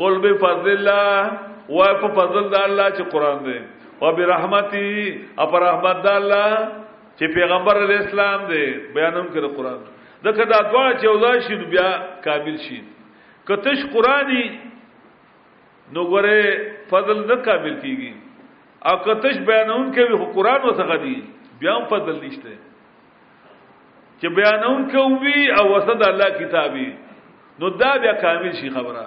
قل بفضل الله و په فضل د الله چې قران دی او برحمتي او پر رحمت د الله چې پیغمبر علی اسلام دی بیانوم کړه قران دغه دا دوا چې وځای شي بیا کامل شي کتش قرآنی نو ګره فضل نه کامل کیږي او کتش بیانون کې قرآن وسغه دی بیا فضل نشته چې بیانون کوي او وسد الله کتابي نو دا بیا کامل شي خبره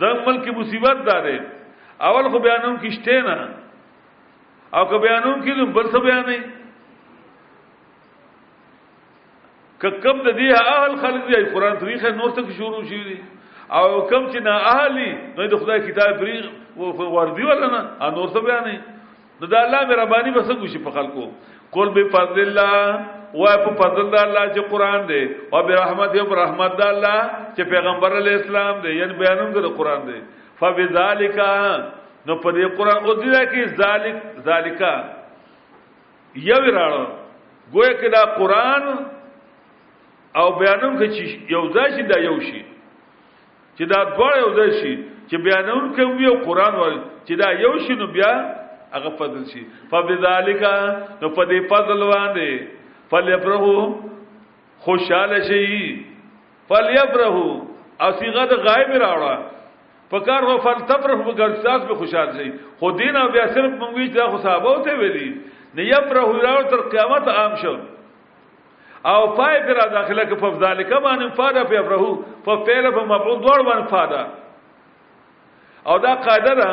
دا ملک مصیبت دا ده اول خو بیانون کشته نه او که بیانون کې نو بل څه بیان نه ککم د دې اهل خلک دی قران تاریخ نور تک شروع شي دي او کم چې نه اهلی نو د خدای کتاب پری وردی ولا نه نور څه بیان نه نو دا الله مې ربانی بس ګوشي په خلکو قل بفضل الله وای په فضل د الله چې قران دی او به رحمت او رحمت د الله چې پیغمبر علی اسلام دی یعنی بیانوم د قران دی فبذالک نو په دې قران او دې کې ذالک ذالکا یو راړو ګویا کې دا قران او بیانوم کې یو ځای شي دا یو شي چې دا دواړه یو ځای شي چې بیانون کوي او قران وایي چې دا یو شي نو بیا هغه فضل شي فبذالک نو په دې فضل باندې فلیفرحو خوشاله شي فلیفرحو او صيغه د غایب راوړه پکار هو فلتفرح بغرساس به خوشاله شي خو دین او بیا صرف مونږ چې دا خو صحابه ته ویلي نه یفرحو راو تر قیامت عام شو او پای پر داخله کې په ذالک باندې فاده په افرحو په فعل په مفعول دوړ باندې فاده او دا قاعده ده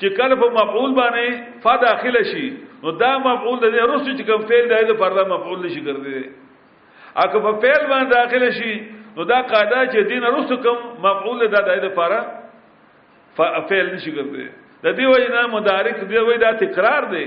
چې کله په مفعول باندې فا داخله شي نو دا مفعول د رسو چې کوم فعل دی د پرده مفعول نشي ګرځي اګه په فعل باندې داخله شي نو دا قاعده چې دین رسو کوم مفعول د دای د پاره فعل نشي ګرځي د دې وجه نه مدارک دی وای دا تکرار دی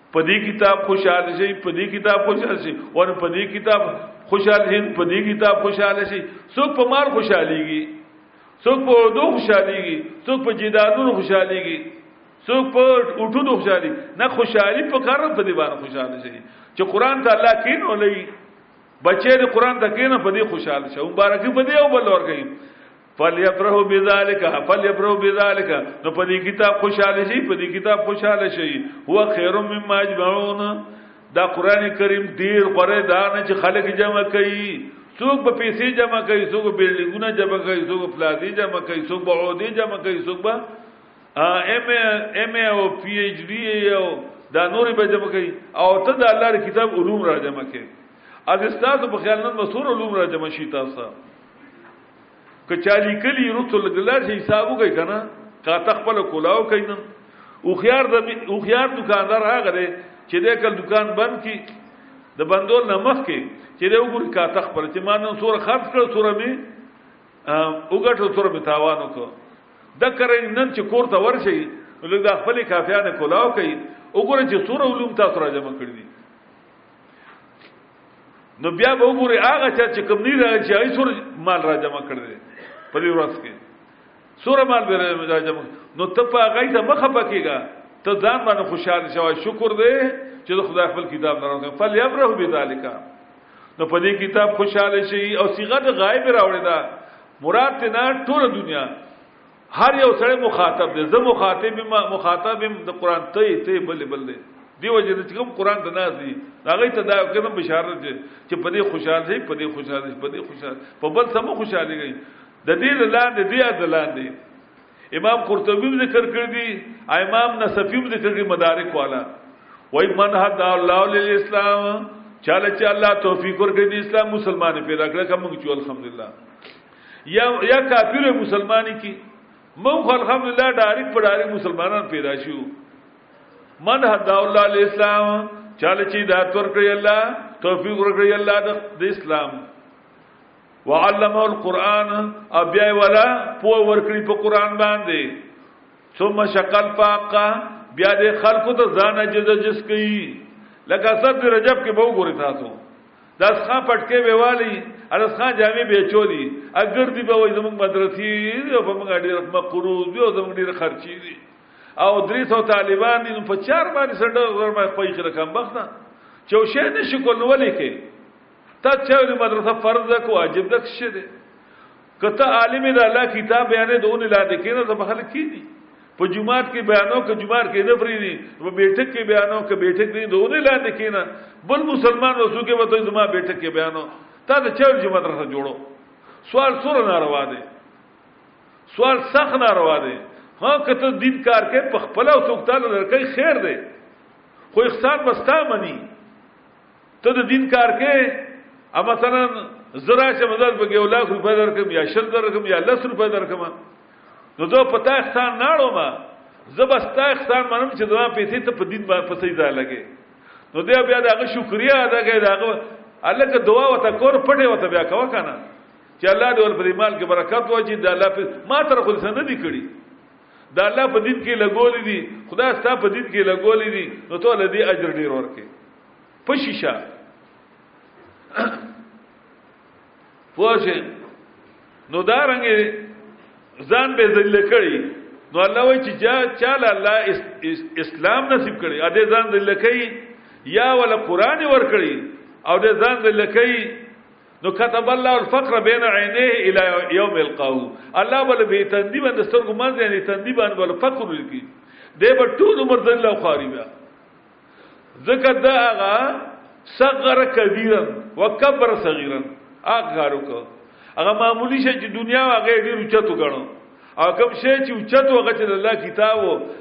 په دې کتاب خوشاله شي په دې کتاب خوشاله شي ور په دې کتاب خوشاله شي په دې کتاب خوشاله شي څوک په مار خوشاليږي څوک په اردو خوشاليږي څوک په جدادونو خوشاليږي څوک په اټونو خوشالي نه خوشالي په کار په دې باندې خوشاله شي چې قران ته الله کین ولې بچې دې قران ته کینه په دې خوشاله شي مبارکي په دې او بل ور کوي فلیفرحوا بذالک فلیفرحوا بذالک نو په دې کتاب خوشاله شي په دې کتاب خوشاله شي هو خیر مما اجمعون دا قران کریم ډیر غره دا نه چې خلک جمع کوي څوک په پیسې جمع کوي څوک بلډینګونه جمع کوي څوک پلازي جمع کوي څوک بعودي جمع کوي څوک با ایم ایم او پی ایچ ډی او دا نورې به جمع کوي او ته د الله کتاب علوم را جمع کوي از استاد په خیال نن مسور علوم را جمع شي تاسو که چا لیکلی رسو لګلا شي حساب وکړي کنه کا تخپل کولاو کین او خيار د او خيار دکاندار هغه دی چې د کل دکان بند کی د بندو نمخ کې چې د وګور کا تخپل چې مان سور خرج کړ سور می وګټو سور می تاوان وکړ د کرې نن چې کور ته ورشي لږ د خپل کافیانه کولاو کوي وګور چې سور علوم تاسو راځم کړی نو بیا به وګوري هغه چا چې کم نه راځي چې هغه سور مال را جمع کړی دی په دې ورځ کې سور مال به را جمع نو ته په هغه ته مخه پکېږه ته ځان باندې خوشاله شوه شکر دې چې د خدای خپل کتاب نه راغلی فل یبره بذالک نو په دې کتاب خوشاله شي او صيغه د غایب راوړی دا مراد ته نه ټول دنیا هر یو سره مخاطب دی زه مخاطب ما مخاطب د قران ته ته بل بل دی دی وجه چې کوم قران ته ناز دی هغه ته دا کوم بشارت دی چې په دې خوشاله دی په دې خوشاله دی په دې خوشاله په بل سم خوشاله دی د دې لاندې دی د لاندې امام قرطبی ذکر کړی دی امام نصفی ذکر کړی مدارک والا وای من حد الله للاسلام چاله چې الله توفیق ورکړي اسلام مسلمان پیدا کړ کوم چې الحمدلله یا یا کافر مسلمانی کی مون خو الحمدلله ډایرک په ډایرک مسلمانان پیدا شو من حد الله الاسلام چاله چې دا تور کړی الله توفیق ورکړي الله د اسلام وعلمه القرآن او بیا ولا پو ورکړي په قرآن باندې ثم شقل فاقا بیا د خلقو ته ځان جز جس کوي لکه سب رجب کې به وګوري تاسو داس خان پټکې به والی ارس خان جامې به چولی اگر دی به وای زموږ مدرسې دی په موږ ډیر مقروض دی او زموږ ډیر خرچي دی او درې سو طالبان دي په چار باندې سره ورما خپل چې رقم بخنه چوشه نشي کول ولې کې تا چې مدرسه فرض کو واجب دک شه دی کته عالم د الله کتاب بیانې د اون لاندې کینه زه بخل کینی په جمعات کې بیانو کې جمعات کې نه فریدي په بیٹک کې بیانو کې بیٹک نه د اون لاندې کینه بل مسلمان رسو کې وته زما بیٹک کې بیانو تا د چور جمعات راځه جوړو سوال سور ناروا دی سوال سخت ناروا دی ها کته دین کار کې په خپل او څوک تعالی درکې خیر دی خو احسان بستا منی ته د دین کار کې ا مثلا زرا چې مزل په یو لاکھ روپۍ درکم یا شل درکم یا لس روپۍ درکم نو زه په تا احسان ناړو ما زبستا احسان منم چې دا پیسې ته په دین باندې پسې ځای لګې نو دی بیا دا شکریا ادا کوي دا الله که دعا وته کور پټه وته بیا کوا کنه چې الله دې ول په مال کې برکت واچي دا الله په ما تر خو څه نه دی کړی دا الله په دین کې لګولې دي خدا ستاسو په دین کې لګولې دي نو ته له دې اجر ډیر ورکې پشیشه پوښه نو دا رنګ ځان به ذلیل کړي نو الله وای چې جا چاله الله اسلام نصیب کړي ا دې ځان ذلیل کړي یا ول قران ور کړي او دې ځان ذلیل کړي نو كتب الله الفقر بين عينيه الى يوم القاه الله بل به تندي باندې سترګو منځ نه تندي باندې بل فقر لکی دې په ټول عمر ذلیل او خاري بیا ځکه دا هغه صغر کبیرن وکبر صغیرن اغارو کو هغه معمولی شي چې دنیا هغه ډیر اوچتو غنو او کوم شي چې اوچتو هغه چې الله کتاب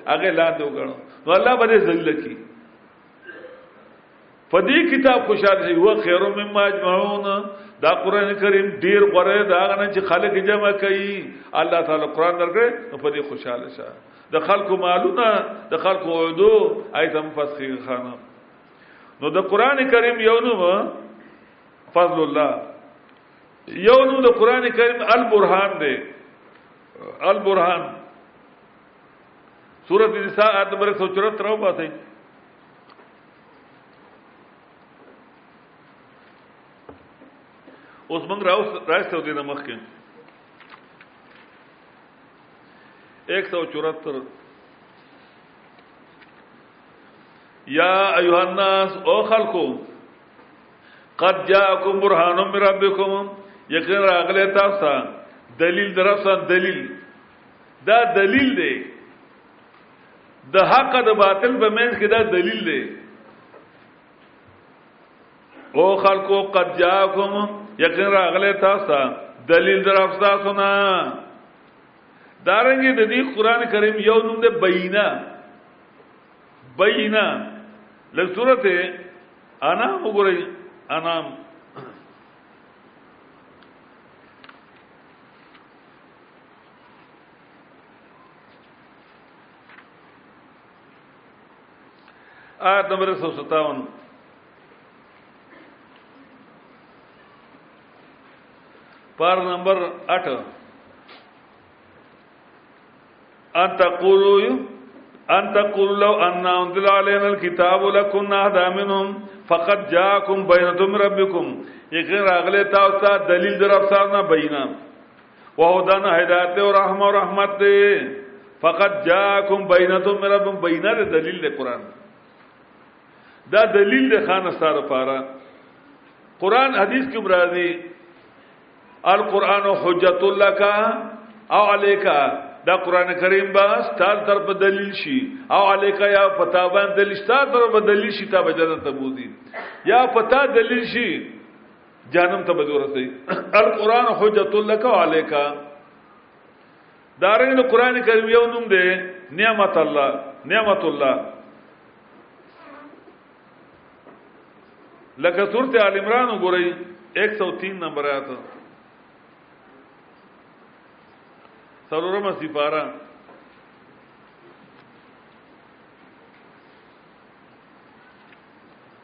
هغه لاندې وګڼو نو الله باندې ذل کی فدی کتاب خوشاله شي هو خیر مما اجمعون دا قران کریم ډیر غره دا نه چې خلک جمع کوي الله تعالی قران درکړي نو فدی خوشاله شه د خلکو مالونه د خلکو عدو ایتم فسخی خانه نو د قران کریم یو نو فضل الله یو نو د قران کریم البرهان دی البرهان سورۃ النساء آیت نمبر 174 راو باسي اوس موږ راو راځو دینه مخکې 174 یا ایها الناس او خلقو قد جاءکم برهان من ربکم یقین راغله تاسو ته دلیل درسه دلیل دا دلیل دی د حق د باطل په منځ کې دا دلیل دی او خلقو قد جاکم یقین راغلی تاسو دلیل در افسا سنا دارنګي د دې قران کریم یو نوم د بینه بینه لږ سورته انا وګورئ انا آیت نمبر 157 پر نمبر 8 ان تقولوا ان تقول لو ان انزل علينا الكتاب لكنا اهدى منهم فقد جاءكم بينه من ربكم یقین راغله تاسو ته دلیل در افسانه بینه وهدن هدایت او رحم او رحمت دی فقط جاءکم بینتم من ربکم بینه د دلیل د قران دا دلیل د خان سره لپاره قران حدیث کې مرادي القران حجت لك او عليك دا قران کریم با ستار تر په دلیل شي او عليك یا پتا باندې دلیل ستار تر په دلیل شي تا به جنت ته بوزي یا پتا دلیل شي جانم ته به ورسي القران حجت لك وعليك دارنګ د قران کریم یو نوم دی نعمت الله نعمت الله لکه سورته ال عمران وګورئ 103 نمبر آیات سرورمه سپاره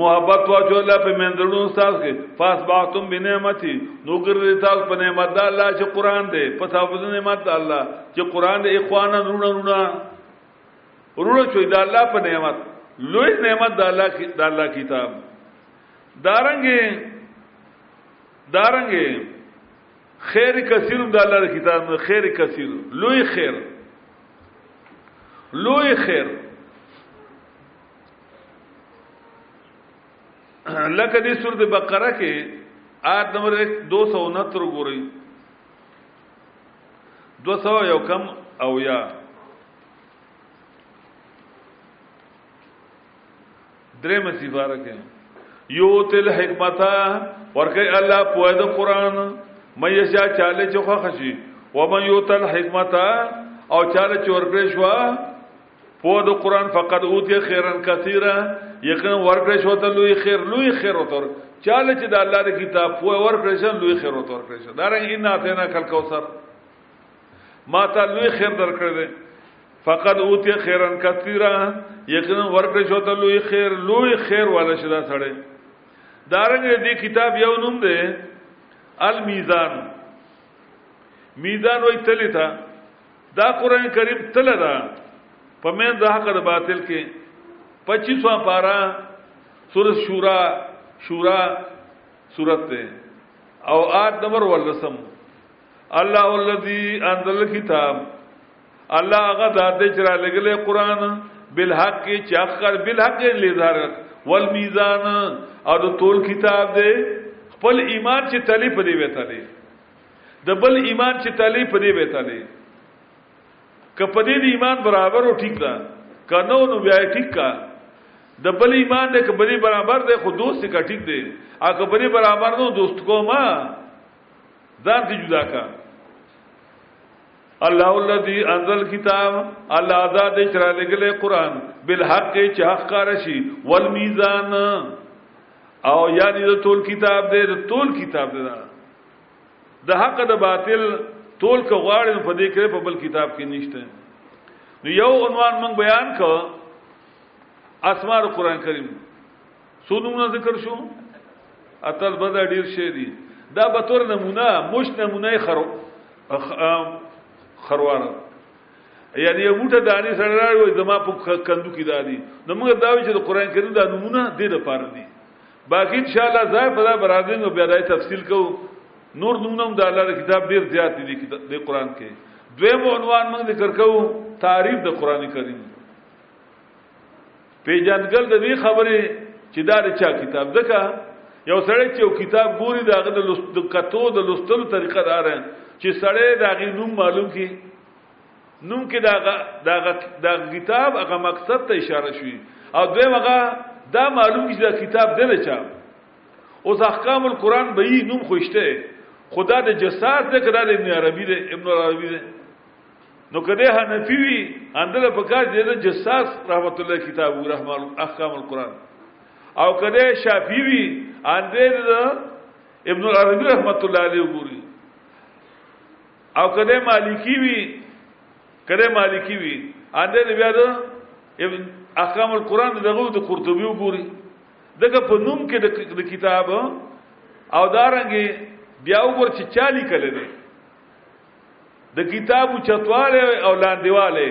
محبت واچو الله په منځړو استاد کې فاس باعتم بنعمتي نو ګرځي تاسو په نعمت د الله چې قران دی په تاسو د نعمت د الله چې قران دی اخوانا رونه رونه رونه چې د الله په نعمت لوی نعمت د الله کې د الله کتاب دارنګي دارنګي خیر کثیر د الله کتاب نه خیر کثیر لوی خیر لوی خیر لکه دې سورۃ بقره کې آیت نمبر 269 ګورئ 200 یو کم او یا درې مسی بارک یو تل حکمت ورکه الله په د قران مې یشا چاله چوخه خشي و مې یو تل حکمت او چاله چور کړې شو په د قران فقط اوتی خیرن کثیره یقینا ورکړې شو ته لوی خیر لوی خیر وتر چاله چې د الله د کتاب په ورکړې شو لوی خیر وتر کړې شو دا رنګ ان اته نه کل کوثر ما ته لوی خیر درکړې فقط اوتی خیرن کثیره یقینا ورکړې شو ته لوی خیر لوی خیر والا شدا سره دارنګ دې کتاب یو نوم دی المیزان میزان وای تلی تا دا قرآن کریم تله ده په مین د حق د باطل کې 25 واں پارا سورۃ شورا شورا سورۃ ده او آد نمبر ولسم الله الذي انزل الكتاب الله هغه ذات چې را لګلې قرآن بالحق چې اخر بالحق لظهر والميزان او د تول کتاب دی خپل ایمان چې تلی په دی وته دی د بل ایمان چې تلې په دې به تلې که په دې ایمان برابر او ټیک ده کنه نو بیا ټیک کا د بل ایمان دې که بری برابر دې خو دوست کا ټیک دې ا که بری برابر نو دوست کوما ځان ته جدا کا الله الذي انزل کتاب الله آزاد چر لګله قران بالحق چې حق کار شي والميزان او یعنی د ټول کتاب دې د ټول کتاب دې د حق د باطل تول که غواړي په دې کې په بل کتاب کې نشته نو یو عنوان موږ بیان کړ اسمار قران کریم سونونه ذکر شو اتل بدا ډیر شی دي دا به تور نمونه مش نمونه خرو خروانه یعنی یو موټه دانی سره راوي زما په کندو کې دادي نو موږ دا وی چې د قران کریم دا نمونه دې د پاره دي باقی ان شاء الله ځای په ځای برابرین او بیا دای تفصیل کو نور نومونم د الله کتاب ډیر زیات دي د قران کې دویم عنوان موږ ذکر کوو تعریف د قران کریم پیجندګل د دې خبرې چې دا د چا کتاب دکا یو سړی چې یو کتاب ګوري دا غد لست کتو د لستلو طریقه دار چې سړی دا غي نوم معلوم کی نوم کې دا دا دا کتاب هغه مقصد ته اشاره شوی او دوی هغه دا معلوم چې دا کتاب دل چا او احکام القرآن به یې نوم خوشته خدا د جسات ته کړه د ابن عربي د ابن عربي ده نو کده حنفي وي اندل په کار دې د جساس رحمت الله کتاب رحمان احکام القرآن او کده شافعي وي اندل ابن عربي رحمت الله علیه وګوري او کده مالکی وی کده مالکی وی انده دی بیا ده احکام القرآن دغه د قرطبي وګوري دغه په نوم کې د کتاب او دارنګ بیا وګور چې چالي کله دی د کتاب چتواله او لاندېواله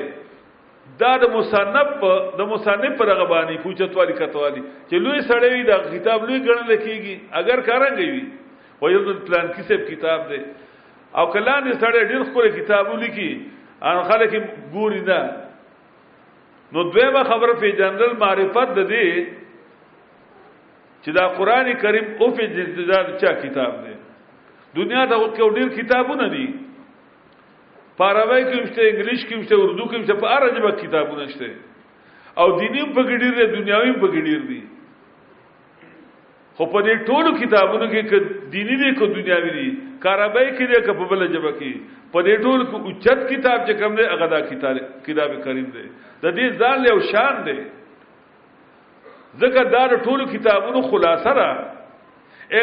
دا د مصنف د مصنف پر غبانی پوچتوالی کتوالی چې لوی سړی وي دا کتاب لوی ګڼل کیږي اگر کارنګي وي وایو د پلان کیسه کتاب دی او کله نه سړی ډیر خپل کتاب ولیکي ان خلک ګوري نه نو دویمه خبره په جنرال معرفت د دې چې دا قران کریم او په جزدار چا کتاب دی دنیا ته وخت کې ډیر کتابونه دي پاراوی کې مشته انګلیش کې مشته اردو کې مشته په عربي کتابونه شته او دیني په ګډیر دنیاوي په ګډیر دي خو په دې ټولو کتابونو کې که دینی دي که دنیاوی دي کارابای کې دي که په بل جبه کې په دې ټولو کې اوچت کتاب چې کوم دی هغه دا کتاب کتاب کریم دی د دې ځان له شان دی ځکه دا ټولو کتابونو خلاصه را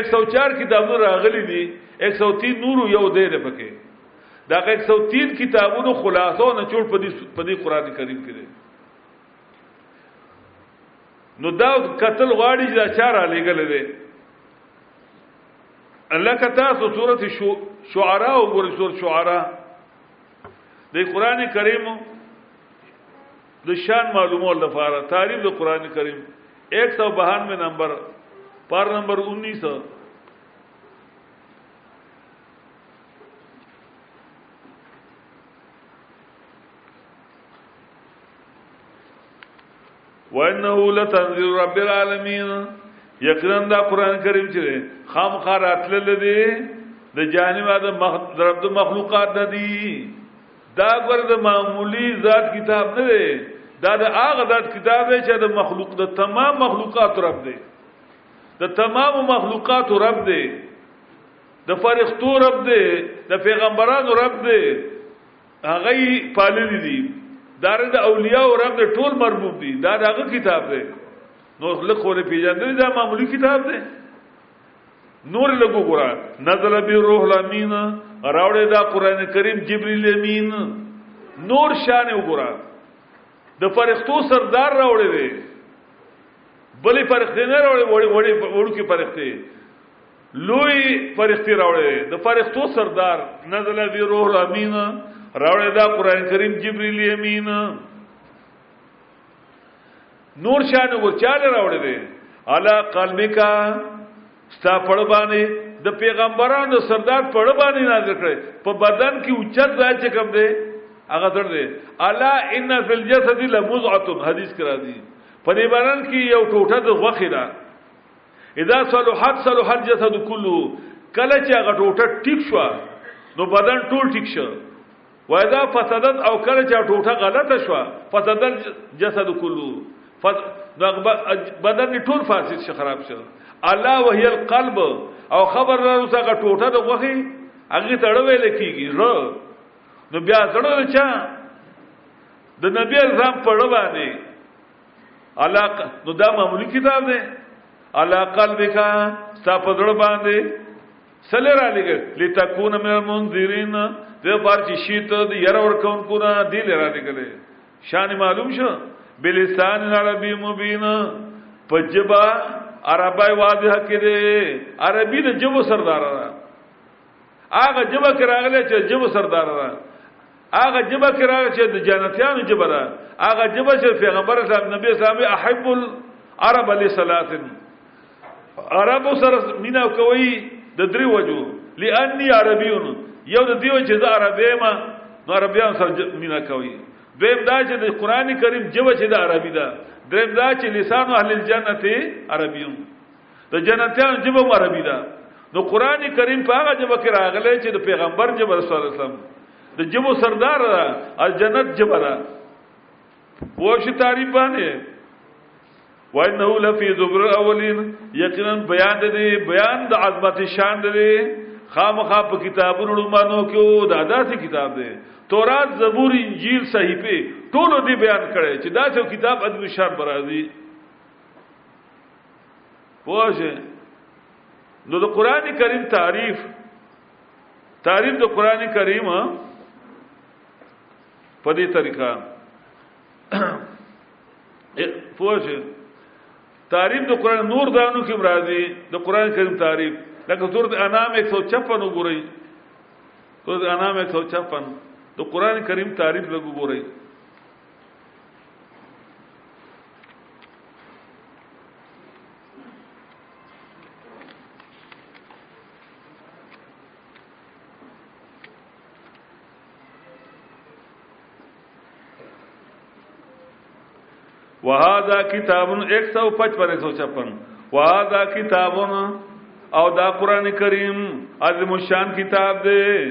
104 کتابونه راغلي دي 103 نور یو دی پکې دا 103 کتابونو خلاصو نه چور په دې په دې قران کریم کې دی نو دا قتل غواړي چې دا چا را لېږل دی الله کتا سو سورته شعراء او ګور سورته شعراء د قران کریم د شان معلومول لپاره تعریف د قران کریم 192 نمبر پار نمبر 19 وانه لتنزيل رب العالمین یقینا دا قران کریم چې خام خار اتلل دی د جانب د رب د مخلوقات نه دی دا ګور د معمولی ذات کتاب نه دی دا د هغه ذات کتاب دی چې د مخلوق د تمام مخلوقات رب دی د تمام مخلوقات رب دی د فرښتو رب دی د پیغمبرانو رب دی هغه پاللی دي دا د اولیاء او رب د ټول مربوب دي دا دغه کتاب دی نو خلک خو نه پیژندل دا معمولی کتاب دی نور لګو ګورا نزل به روح الامین راوړې دا قران کریم جبرئیل امین نور شان وګورا د فرښتو سردار راوړې دی بلې فرښتې نه راوړې وړې وړې وړو کې فرښتې لوی فرښتې راوړې دي د فرښتو سردار نزل به روح الامین راوړې دا قران کریم جبرئیل امین نور شان ورچاله راوړې دي علا قلبک ستا پړ باندې د پیغمبرانو سردار پړ باندې نازل کړي په بدن کې اوچت ځای چې کم دی هغه تر دی الا ان فی الجسد لمزعه حدیث کرا دی په دې بدن کې یو ټوټه د غوخه ده اذا صلحت صلح الجسد كله کله چې هغه ټوټه ټیک شو نو بدن ټول ټیک شو واذا فسدت او کله چې ټوټه غلطه شو فسد الجسد كله بدن ټول فاسد شي خراب شي الله وهي القلب او خبر نه اوسه ټوټه د غوخي هغه تړوي لکېږي رو نو بیا تړو چا د نبی الزام پړو باندې علاقه نو دا معمولی کتاب دی علا قلبک ستا په زړه باندې سلی را لګل لتكون من المنذرین د بار چې شیت د ير ور کون کو نه دی لرا لګل شان معلوم شو بلسان عربی مبین پجبا عربی واضح کړي عربی د جبو سردار هغه جبه کې راغلی چې جبه سردار ده هغه جبه کې راغلی چې د جنتیانو جبه ده هغه جبه چې پیغمبر صاحب نبی صاحب احب العرب علی صلاتن عرب سره مینا کوي د درې وجو لانی عربیون یو د دیو چې زه عربی ما نو عربیان سره مینا کوي دویم دا چې د قران کریم جبه چې د عربی ده دریم دا چې لسان اهل الجنت عربیون د جنتیانو جبه مربی ده نو قران کریم په هغه جبه کې راغلی چې د پیغمبر جبه رسول الله وسلم د جبه سردار ده او جنت جبه ده پوښ تعریف باندې وانه لفی زبر الاولین یقینا بیان دی بیان د عظمت شان دی خامخا په کتابونو لومانو کې او دا داسې کتاب دی تورات زبور انجیل صحیفه ټولو دی بیان کړي چې دا څو کتاب ادب شان برازي پوهه نو د قران کریم تعریف تعریف د قران کریم په دې طریقه پوهه تعریف د قران نور دانو کې مرادي د قران کریم تعریف لکه سورۃ انام 156 وګورئ سورۃ انام 156 د قران کریم تعریف لګو وګورئ وهذا کتاب 155 156 وهذا کتاب او دا قران کریم عظیم الشان کتاب دی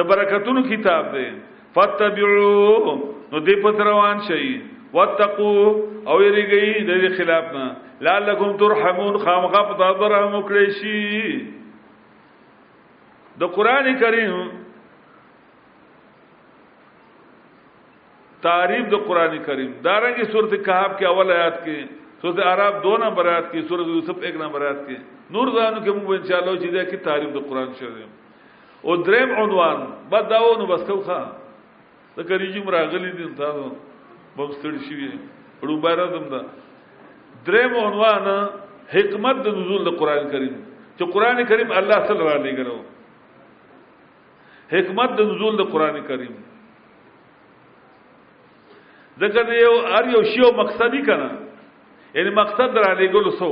د برکتونو کتاب دی فتبعوه نو دې په روان شي واتقو او یریږي د دې خلاف نه لعلکم ترحمون خامخا په تاسو رحم وکړي شي د قران کریم تعریف د قران کریم دارنګه سورته کهف کې اول آیات کې سورته عرب دو نمبر آیات کې سورته یوسف ایک نمبر آیات کې نور ځانو کې موږ ان شاء الله چې دا کې تعریف د قران شریف او دریم عنوان بعد داو نو بس کو خان د کریجی مراغلی دي تاسو بم ستړ شي روباره دم دا دریم عنوان حکمت د نزول د قران کریم چې قران کریم الله صلی الله علیه وسلم حکمت د نزول د قران کریم ځکه یو ار یو شی او مقصدی کنه یعنی مقصد را لګول سو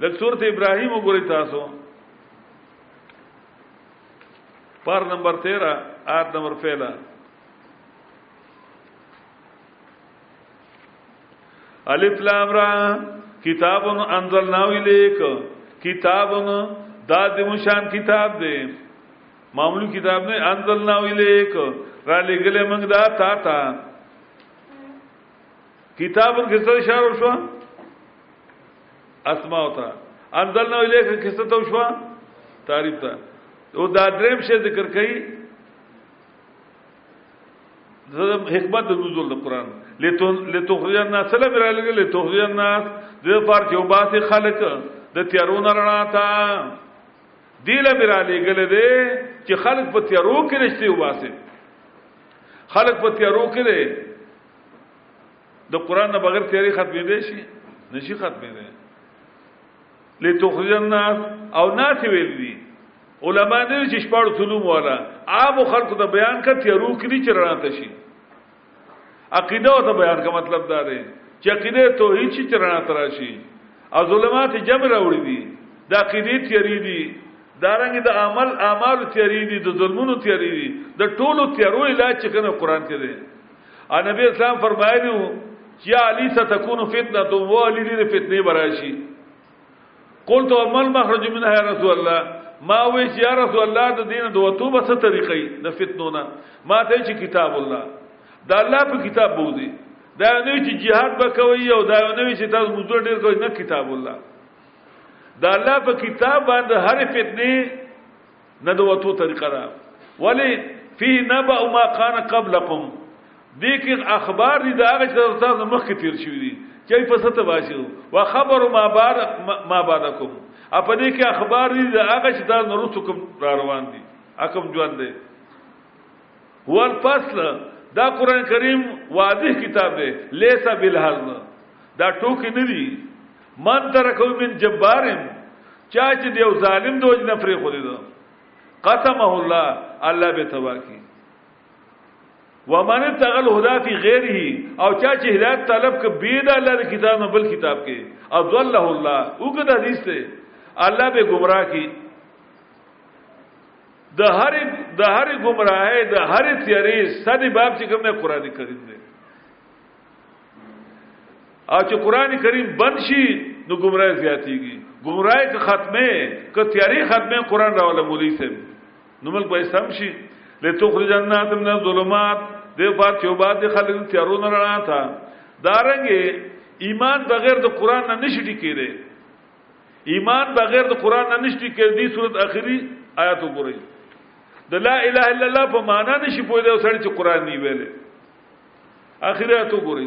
لږ سورت ابراهيم وګورئ تاسو پر نمبر 13 آیت نمبر پہلا الف لام را کتاب انزلنا الیک کتاب دا د مشان کتاب دی معمولی کتاب نه انزلنا الیک را لګلې موږ دا تا تا کتاب کې څه اشاره شو اسماء ته انزلنا الیک کې څه ته شو تعریف ته او دا دریم شی ذکر کړي زم حکمت د نزول د قران لتخرج الناس سلام را لګ لتخرج الناس د پار چې وباسي خلق د تیارونو رڼا ته دیله میرا لګل دي چې خلق په تیارو کې رښتې وباسي خلق په تیارو کې دی د قران نه بغیر تیاری ختمې دی شي نشي ختمې دی لتخرج الناس او ناس ویل دي علما نه چې شپږ ظلم والا عام خلق ته بیان کړي تیارو کې دي چرانه تشي عقیده او ته بیان کا مطلب دا دی چې عقیده توحید چې چرانه تراشي او ظلمات جمع راوړي دي دا عقیده تیاری دي دارنګه د عمل اعمال تیاری دي د ظلمونو تیاری دي د ټولو تیارو علاج چې کنه قران کې دی ا نبی اسلام فرمایلی وو چې علی ستكون فتنه تو و علی دې فتنه براشي قلت وما المخرج منها يا رسول الله ما وی چې یا رسول الله د دین د وتو بس طریقې د فتنو نه ما ته چې کتاب الله دا الله په کتاب بوزي دا نه چې jihad وکوي او دا نه چې تاسو مزور ډیر کوي نه کتاب الله دا الله په کتاب باندې هر فتنه نه د وتو طریقه ده ولی فيه نبأ ما كان قبلكم دې کې اخبار دي دا هغه چې تاسو مخکې تیر شوی دي چې په ست باسي او خبر ما بعد ما بعدكم اپ دې کې اخبار دي دا هغه چې تاسو نورستو کوم را روان دي اکم ژوند دي هو الفصل دا قران کریم واضح کتاب دی لیسا بالحزن دا ټوکی نه دی من ترکو من جبارن چا چې دیو ظالم دوج نه فری خو دې قسمه الله الله به تواکی ومن تغل هدا فی غیره او چا چې هدایت طلب ک بيد الله د کتاب نه بل کتاب کې اضله الله وګد حدیث ته الله به گمراه کی د هر د هر گمراهه د هر تیارې سدي باب چې کوم نه قران کریم دی او چې قران کریم بند شي نو گمراه زیاتیږي گمراه که ختمه که تیاری ختمه قران راول مولوی صاحب نو ملک به سم شي لتخرج الناس من الظلمات د پات یو باد خلک تیارو نه رڼا تا دارنګ ایمان بغیر د قران نه نشي ټکیره ایمان بغیر د قران نه نشي ټکیره دی صورت اخیری آیات وګورئ د لا اله الا الله په معنا نشي پوهیدل سړی چې قران نه ویلې اخرات وګورئ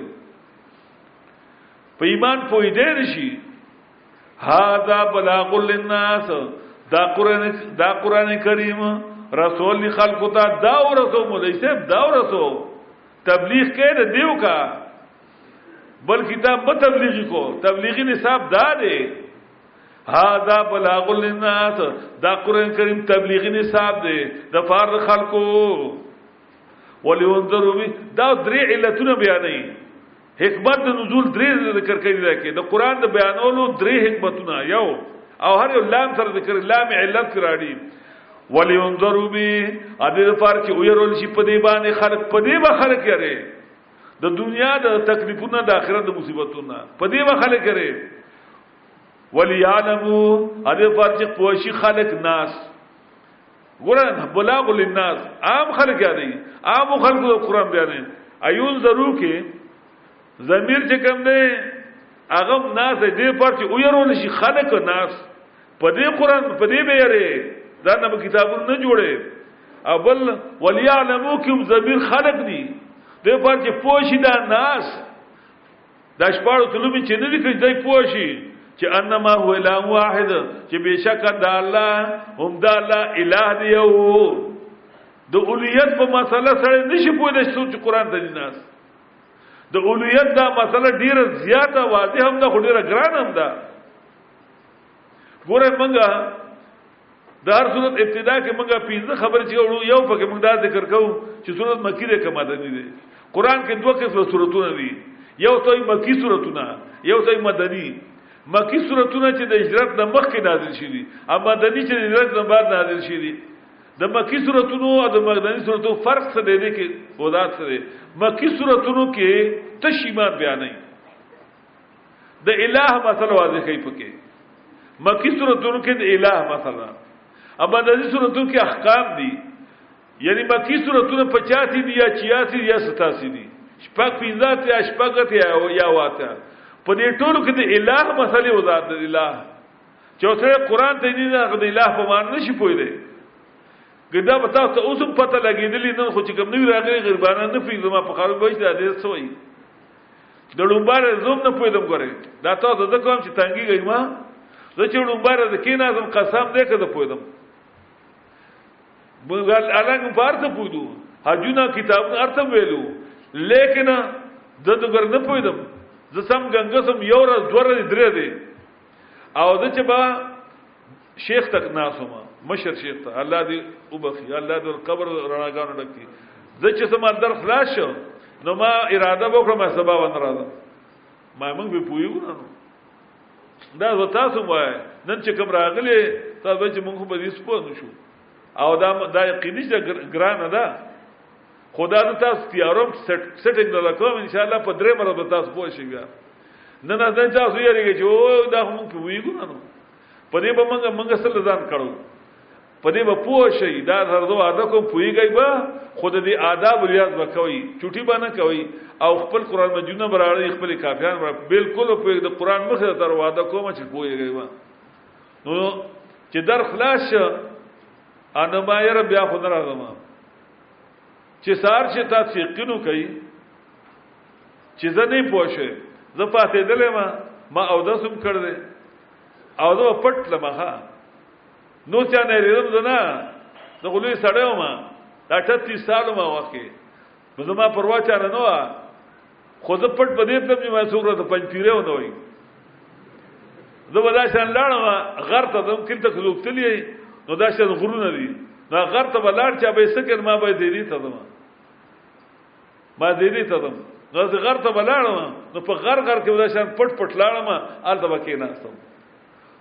په ایمان پوی دی نشي هاذا بلاغ للناس دا قران دا قران کریم رسول خلق ته دا ورسو مولای صاحب دا ورسو تبلیغ کړه دیو کا بل کتاب په تبلیغ کو تبلیغی نصاب دا دی هاذا بلاغ للناس دا قران کریم تبلیغی نصاب دی د فار خلقو ولينذروا به دا درې علتونه بیانوي حکمت د نزول درې ذکر کړي دا کې د قران د بیانولو درې حکمتونه یو او هر یو لام سره ذکر لام علت کراړي ولينذروا به ا دې لپاره چې ويرول شي په دې باندې خلق په دې به خلق یې د دنیا د تکلیفونو د آخرت د مصیبتونو په دې به خلق یې وليعلموا ا دې لپاره چې پوښي خلق ناس ګورن بلاغ للناس عام خلک یادې عام خلکو د قران بیانې ایون ضرور کې ضمیر چې کوم دی هغه ناس دې پر چې ويرول شي خلک ناس په دې قران په دې به یې دا نو کتابونه نه جوړې اول ولیا علمو کوم ضمیر خلق دي دې پر چې پوښي دا ناس دا شپاړو تلومي چې نه لیکل دای پوه شي چې انما هو اله واحد چې بشک د الله هم د الله اله دی یو د اولیت په مسله سره نشي پوه د سوچ قران ته ناس د اولیت دا مسله ډیره زیاته واضح هم ده خو ډیره ګران هم ده ګوره منګه د هر صورت ابتدا کې موږ پنځه خبرې چې وړو یو پکې موږ دا ذکر کوو چې صورت مکی ده که مدني ده قران کې دوه قسمه صورتونه دي یو ته مکی صورتونه یو ته مدني مکی صورتونه چې د هجرت نه مخکې نازل شي دي او مدني چې د هجرت نه بعد نازل شي دي د مکی صورتونو او د مدني صورتونو فرق څه دی کې وضاحت څه دی مکی صورتونو کې تشیمان بیانې د الہ مثلا واضح کوي پکې مکی سورتونو کې د الہ مثلا اما د دې سورتونو کې احکام دي یعنی مکی سورتونه 85 دي یا 86 یا 87 دي شپږ پنځات یا شپږ ته یا واته په دې ټولو کې د الہ مسلې او ذات د الہ چوتره قران ته دې د الہ په معنی نشي پوي دی ګدا به تاسو ته اوس هم پته لګېدلی نن خو چې کوم نوی راغلی غربانه نه پیږم په خارو بچ د دې سوې د ډومبار زوم نه پویدم ګوره دا تا ته کوم چې تنګي گئی ما زه چې ډومبار د کې نازم قسم دې کده پویدم بنګال النګ پارته پویدو حجونه کتاب ارته ویلو لیکن د دګر نه پویدم زه سم ګنګسم یو ورځ دوه ورځې درې دی او د چې با شیخ تک ناسو ما مشر شیخ ته الله دې وبخي الله دې قبر رڼاګانو ډکې زه چې سم اندر خلاص شو نو ما اراده وکړه ما سبا ون راځم ما موږ به پویو نه دا زه تاسو وای نن چې کوم راغلي تاسو چې موږ په دې سپو نشو او دا دا یقیني چې ګران ده خدا د تاسو تیارم سټینګ نه کوم ان شاء الله په درې مرو د تاسو پوه شي بیا نه نه ځان تاسو یې رګی چې او دا هم په ویګو نه نو په دې به موږ موږ سره ځان کړو په دې به پوه شي دا زردو ادا کوم پویږي به خود دې آداب ریاض وکوي چټي باندې کوي او خپل قران مجنونه براړي خپل کافیان بر بالکل په دې قران مخه تر واده کوم چې پویږي و نو چې در خلاص انما ير بیا خو نه راځم چې سار چې تاسو یقینو کوي چې زه نه پوښه زه پاتې دلې ما ما او داسم کړ دې او زه پټ لمخه نو چا نه ریدم زنا د غلوې سړیو ما دا 38 سالو ما وخت نو زما پروا چا نه نو خو زه پټ په دې تم چې ما څوک راته پنځپیره ونه وي زه به دا شان لاړم غر ته زم کلته خو زوکتلی نو دا شان غرونه دي دا غر ته به لاړ چا به سکر ما به دې دې ته زم ما دې دې ته زم نو زه غر ته به لاړم نو په غر غر کې دا شان پټ پټ لاړم آلته به کې ناستم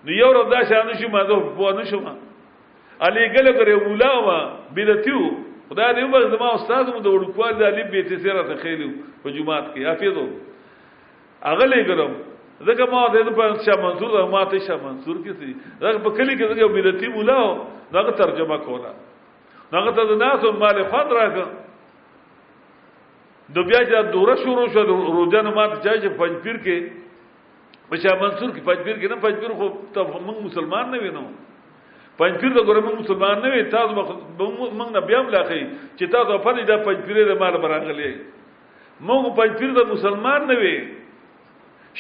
نو یو ورځ دا شان شو ما زه په نه شوم علي ګل غره ولا وا بدعتیو خدای دې وبخښي زما استاد مو د وړکوال د علي بیت سره ته خېلو په جمعات کې حافظو اغلې ګرم ځکه ما د په شاه منصور او ما ته شاه منصور کې سي ځکه په کلی کې یو بدعتي مولا او دغه ترجمه کوله دغه ته د ناس او مال خوند راکړ د بیا چې دوره شروع شو روزانه ما ته چې پنځپیر کې په شاه منصور کې پنځپیر کې نه پنځپیر خو ته موږ مسلمان نه وینو پنځپیر د ګورم مسلمان نه وي تاسو موږ نه بیا ملاخي چې تاسو په دې د پنځپیر د مال برانغلې موږ پنځپیر د مسلمان نه وي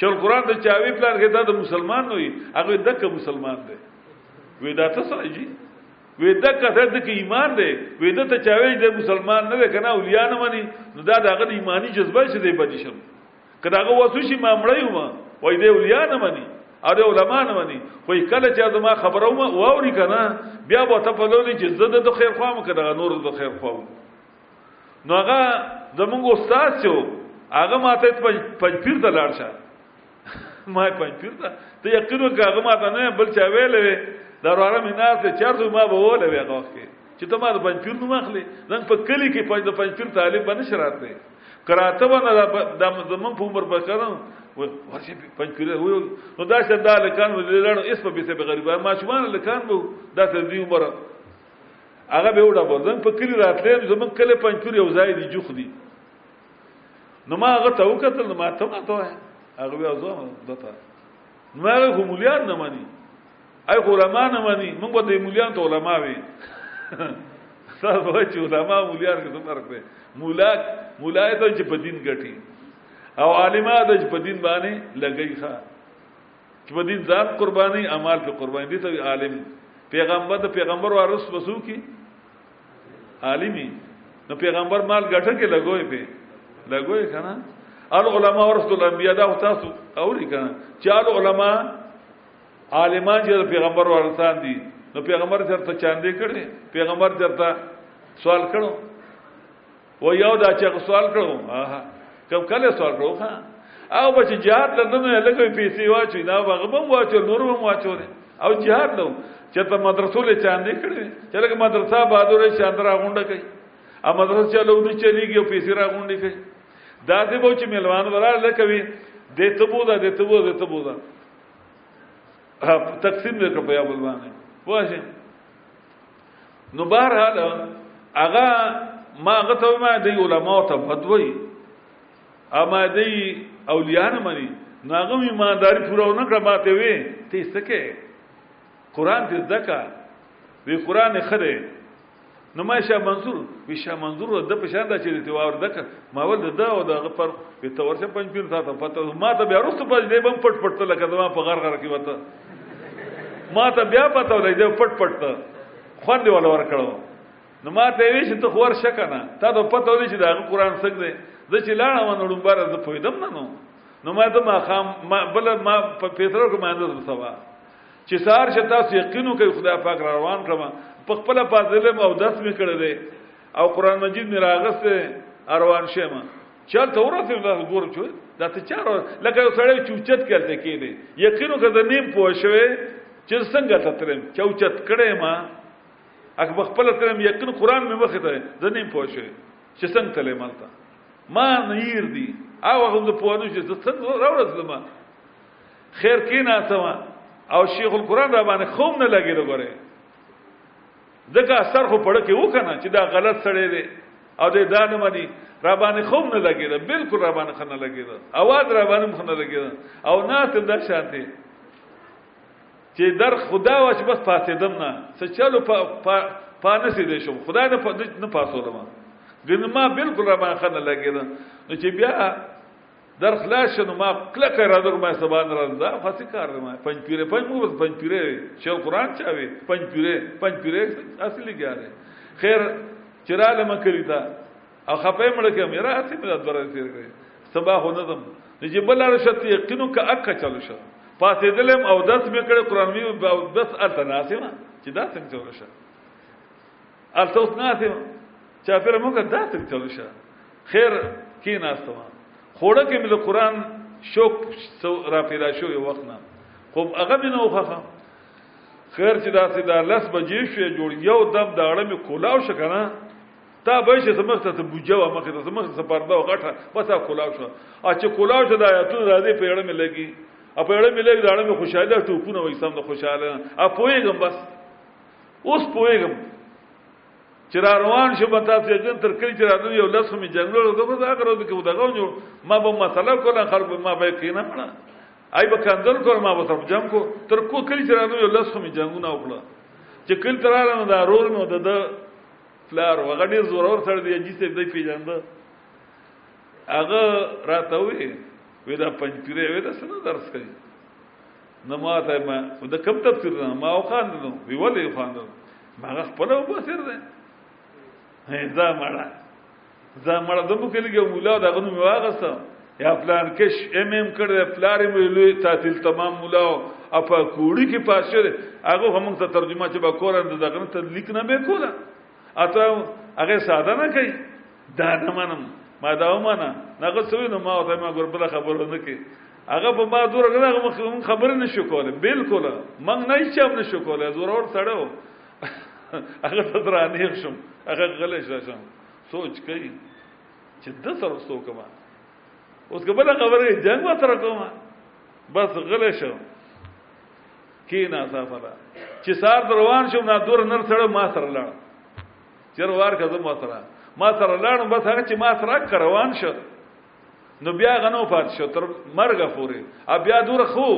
شل قران د چاوي پلان کې دا د مسلمان نه وي هغه دغه مسلمان دی وې دا ته سره جی وې دا کته د ایمان دی وې دا ته چاوي د مسلمان نه کنه اولیاء نه مني نو دا دغه ایمانی جذبه شې دی پدې شم کداغه وسو شي ما مړی وم وای دی ولیا نه مني او دی علما نه مني خو کله چې زما خبره وم او اوري کنه بیا به ته په لوري چې زده د خیر خواهم کړه نور د خیر خواهم نو هغه زمونږ استاد چې هغه ماته پنځپیر ته لاړ شه ما پنځپیر ته ته یقین وکړه هغه ماته نه بل چا ویلې دروازه مې نه ته چارته ما به وله وی هغه وخت چې ته ما د پنځپیر نوم اخلي نن په کلی کې پنځ د پنځپیر طالب باندې شرات دی کراته ونه دا د زمون په عمر په کړه ورشي پنځ پیره وي نو دا چې دا لکان ولرنو اس په بیسه غریبه ما شومان لکان وو دا ته دی عمر هغه به وډه بردم په کلی راتلم زمون کله پنځ پیره یو ځای دی جوخ دی نو ما هغه ته وکتل نو ما ته ما ته هغه بیا زو دته نو هغه کوملیان نه مانی اي علماء نه مانی موږ به د مولیان ته علماء وي تاسو وایئ چې علماء مولیان کې څه فرق دی مولا مولا ته چې په دین ګټي او عالمه د په دین باندې لګي ښا چې په دین ځان قرباني اعمال په قرباني دي ته عالم پیغمبر د پیغمبر وارث وسو کی عالمي نو پیغمبر مال ګټه کې لګوي په لګوي کنه ال علماء ورثه الانبیاء دا تاسو اوري کنه چې ال علماء عالمان چې پیغمبر ورسان دي نو پیغمبر چرته چاندې کړي پیغمبر چرته سوال کړو و یو دا چې سوال کړو ها کوم کله سوال کړو ها او بچ جهاد لنه لګوي پیسې واچو دا وغبم واچو نور هم واچو او جهاد لو چې ته مدرسو له چاندې کړې چې لکه مدرسه بادورې چاندرا غونډه کوي ا مدرسه چلو نه چلیږي او پیسې را غونډې کوي دا دې به چې ملوان ورا لکوي دته بودا دته بودا دته بودا تقسیم دې کړ په یو بل باندې واشه نو بهر حال هغه ما غته ما دی علماء ته فتوی اما دی اولیاء نه مني ناغم ایمانداری پورا نه کړ ماته وي ته سکه قران دې زکه وی قران خره نو ما شاه منظور وی شاه منظور د په شان د چې ته واور دک ما ول د دا او د غفر په تو ورشه پنځ پیر تا ته پته ما ته بیا رسته پز دی بم پټ پټ لکه زما په غر غر کې وته ما ته بیا پته ولې دی پټ پټ ته خوان دی ول ور کړو نو ما ته وی چې ته خور شکنه تا ته پته ولې چې دا قرآن څنګه دی د چې لاړه ونه لوم بار د پویدم نه نو نو ما ته ما خام بل ما په پیترو کې ما د سبا چې سار شتا یقینو کوي خدای پاک را روان کړم په خپل پازلم او داس می کړی دی او قران مجید می راغسته روان شم چل ته ورته دا ګور چو دا ته چار لکه یو سړی چوچت کړته کې دی یقینو کده نیم پوه شوی چې څنګه ته ترم چوچت کړې ما اګه بخپل ترم یقین قران می وخت ته ځنیم پوه شوی چې څنګه تلې مالته ما نیر دی هغه هم د پوهانو چې څنګه راوړل ما خیر کې نه سم او شیخ القران را باندې خوم نه لګي لګره ځکه اثر خو پړ کې وکنه چې دا غلط سړی دی او دې دا نه مانی را باندې خوم نه لګي دا بالکل را باندې خنه لګي دا اواز را باندې خنه لګي دا او نه تم دا شانته چې در خدا واش بس پاتې دم نه څه چلو پانه سي دې شو خدا نه نه پاسولم ګنما بالکل را باندې خنه لګي دا نو چې بیا در خلاص شنو ما کلک را در ما سبان را دا فاسی کار ما پنج پیره پنج مو بس پنج پیره شیخ قرآن چاوی پنج پیره پنج پیره اصلی گیا رہے خیر چرا لما کری تا او خپه مړ کې میرا اسی په دره تیر کړې سبا هو نظم نجیب الله رشد یقینو کا اک چلو شه پاتې دلم او دس مې کړې قرآن می او دس التناسمه چې دا څنګه چلو شه التوس ناسمه چا پر موږ دا څنګه چلو شه خیر کې ناستو خوړه کې مې د قران شوق را پیدا شو یو وخت نه خو هغه مې نه وخه خیر چې داسې دا لس بجې شو جوړ یو دم دا اړه مې کولاو شو کنه تا به چې سمخته ته بوجا و مخه ته سمخته سپارده او غټه بس کولاو شو ا چې کولاو شو دا آیاتونه راځي په اړه مې لګي ا په اړه مې لګي دا اړه مې خوشاله ټوپونه وې سم د خوشاله ا پوېګم بس اوس پوېګم چې را روان شو به تاسو یې تر کلی چې راتلو یو لس مې جنګلو زه به هغه ورځ کې دغه ونیو ما به مسله کوله خلک به ما به کینه مړه آی به کنځل کول ما به سره جنګ کو تر کو کلی چې راتلو یو لس مې جنګونه وکړه چې کلی تر راغله دا رور مې د فلار وغه ډیر زورور سره دی چې څه دی پیژاند هغه راته وی وی دا پنځ پیره وی دا سره درس کوي نو ما ته ما د کم تفسیر ما او خان نو وی ولې خان نو هغه خپل مبصر دی ځا مړه ځا مړه د مو کلیګه مولا دا غنو می واغسته یا پلان کش ایم ایم کړ پلار می لوی تعطیل تمام مولا او په کوړی کې پاسره هغه هم ته ترجمه چې با کورن دغه ته لیک نه به کوله اته هغه ساده نه کوي دا نه منم ما دا ومنه نغه سوی نو ما او ما ګوربل خبرونه کې هغه په ما دور غلا مخ خبر نشو کوله بالکل من نه چم نشو کوله زور اور سړو هغه ته درانه شم هغه غلې شم سوچ کوي چې د سر وسو کما اوس کبل خبره جنگ و تر کومه بس غلې شم کې نه صافلا چې سار دروان شم نه دور نر سره ما سره لاړ چر وار کزم ما سره ما سره لاړ بس هغه چې ما سره روان شو نو بیا غنو پات شو تر مرګه پورې ا بیا دور خو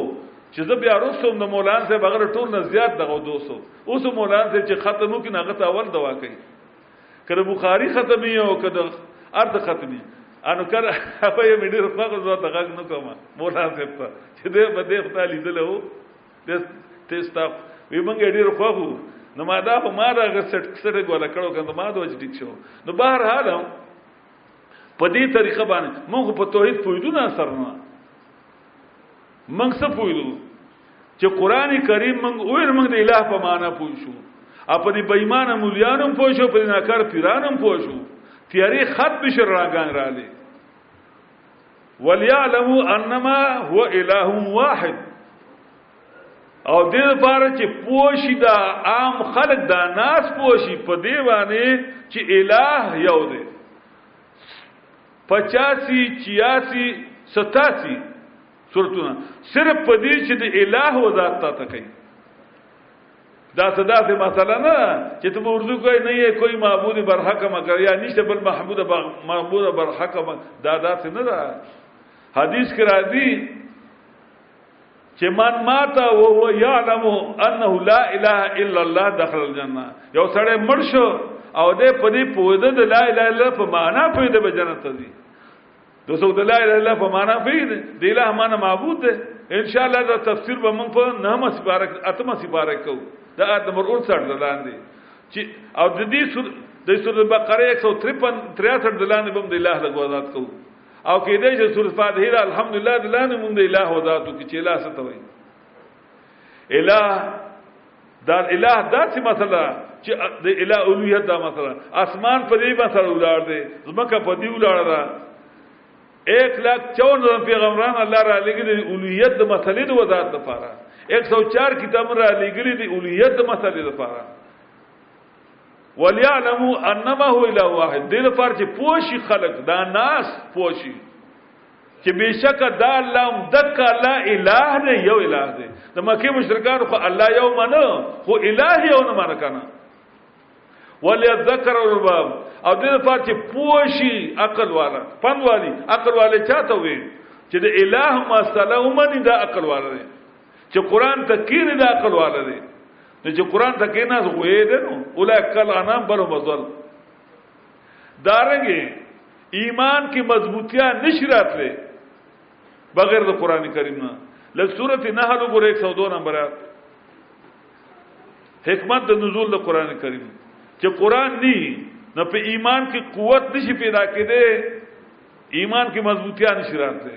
چې زه بیا رسوم د مولان صاحب هغه ټول نه زیات دغه دوسو اوس مولان صاحب چې ختمو کې هغه ته اول دوا کوي کله بخاری ختمي او کله ارد ختمي انو کله په یو مډیر په غو ځو ته غږ نو کوم مولان صاحب ته چې دې بده خپل لیدل وو د تیستا وی مونږ ډیر خوغو نو ما دا په ما دا غسټ کسټ ګوله کړو کنده ما دوج ټیک شو نو بهر حال په دې طریقه باندې موږ په توحید پوهیدو نه اثر نه موږ څه پوهیدو چې قران کریم موږ ویل موږ د الٰه په معنا پوه شو او په دې بېمانه مليانو پوه شو په دې ناکار پیرانو پوه شو تیاری خط بشر راګان را لې وليعلموا انما هو اله واحد او دې لپاره چې پوښي دا عام خلک دا ناس پوښي په دې باندې چې الٰه یو دی 85 86 87 سورتونه صرف په دې چې د الٰه و ذات ته تکي دا صدا سے مثلا نه چې ته اردو کوي نه یې کوئی معبود برحق مگر یا نشته بل محمود معبود برحق دا دا څه نه ده حدیث کې راځي چې من مات او هو يعلم انه لا اله الا الله دخل الجنه یو سړی مړ شو او دې په دې پوهه د لا اله الا په معنا په دې جنت ته ځي د څو د لا اله الا په معنا په دې د اله معنا معبود ده ان شاء الله دا تفسیر به موږ په نهمه سپارک اتمه سپارک کو دا د مرور سره لاندې چې او د دې د سورۃ البقره 153 63 دلانه بم د الله لګو آزاد کو او کې دې چې سورۃ فاتحه د الحمدلله د لانه مونږ د الہ او ذاتو کې چې الہ ست وي الہ دا الہ دا څه مسله چې د الہ اولوہیت دا مسله اسمان په دې مسله ولار دي زمکه په دې ولار ده 1 لک 54 پیغمبران الله را لګي د اولوہیت د مسلې د وضاحت لپاره 104 کتاب را لګي د اولوہیت د مسلې لپاره وليعلمو انما هو اله واحد دې لپاره چې پوښي خلق دا ناس پوښي چې بشک دا الله هم دک الله اله دی یو اله دی د مکه مشرکان خو الله یو منه خو اله یو نه منه کنه وليذكر الباب او دې لپاره چې پوښي عقل والا پند والی عقل والا چاته وي چې د اله مسله ومني دا عقل والا دی چې قران ته کینې دا عقل والا دی نو چې قران ته کې نه غوې ده نو اولای کل انا بل مزل دارنګي ایمان کې مضبوطیا نشی راتله بغیر د قران کریم نه لږ سورته نحل وګوره 102 نمبر حکمت د نزول د قران کریم چې قران ني نو په ایمان کې قوت نشي پیدا کېده ایمان کې مضبوطیا نشی راتله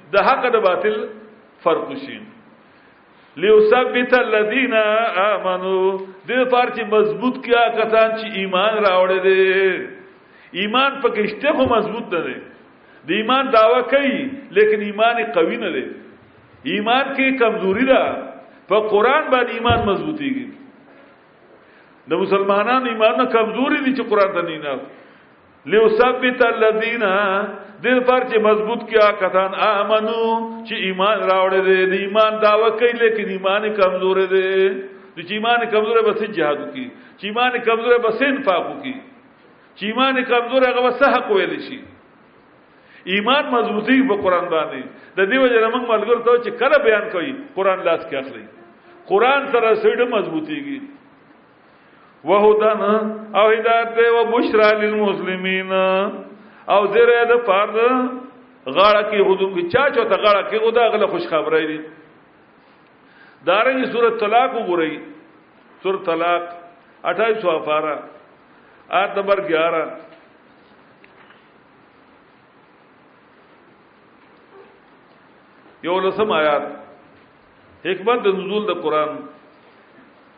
د حق د باطل فرق شي ليثبت الذين امنوا د پار چې مضبوط کیا کسان چې ایمان راوړې دي ایمان پکې شته خو مضبوط نه دي د ایمان داوا کوي لیکن ایمان قوي نه دی ایمان کې کمزوري ده په قران باندې ایمان مضبوطيږي د مسلمانانو ایمان نه کمزوري دي چې قران ته نه نه لیثبت الذین دیر پر چې مضبوط کیا کسان امنو چې ایمان راوړې دي د ایمان داوا کوي لیکن ایمان کمزور دي د چې ایمان کمزور بس جهاد کی چې ایمان کمزور بس انفاق کی چې ایمان کمزور هغه بس حق ویل شي ایمان مضبوطی په قران باندې د دې وجه موږ ملګر ته چې کله بیان کوي قران لاس کې اخلي قران سره سړی مضبوطیږي وهدن او هدایت دی او بشرا للمسلمین او زیره د پارد غاړه کې هدو کې چا چا ته غاړه کې خدا غله خوش خبره دی دارنګه سورۃ طلاق وګورئ سورۃ طلاق 28 سوافاره آیت نمبر 11 یو لسم آیات حکمت د نزول د قران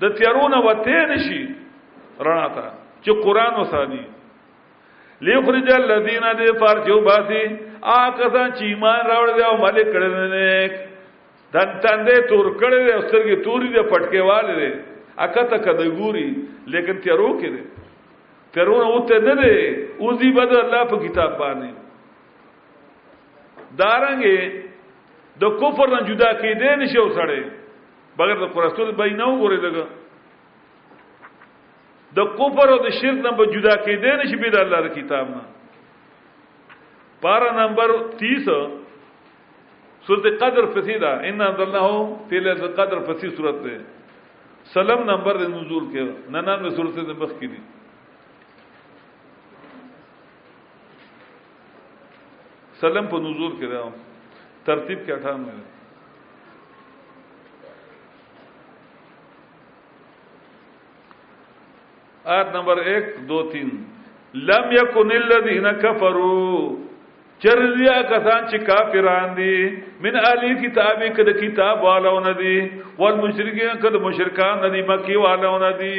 د تیارونه وته نشي رڼا ته چې قران وسادي لیخرج الذین دی فار جو باسی آکسا چی ایمان راوړ دی او ملک کړل نه دن تندې تور کړل دی سترګې توري دی پټکې والے دی اکته کده ګوري لیکن تیرو کې دی تیرونه اوته نه دی اوزی بد الله په کتاب باندې دارنګې د کفر نه جدا کېدې نشو سره بغیر د قرآن سورت به نه وګوري دغه د کفر او د شرک نه به جدا کېدې نشي به د الله د کتاب نه پارا نمبر 30 سورت قدر فسی دا ان انزلناه فی ليله القدر فسی سورت ده سلام نمبر د نزول کې نه نه سورت د مخ کې دي سلم په نزول کې راو ترتیب کې 98 آیت نمبر 1 2 3 لم یکن الذین کفروا چریا کسان چې کافران دي من اهل کتاب کده کتاب والو ندي والمشرکین کده مشرکان ندي مکی والو ندي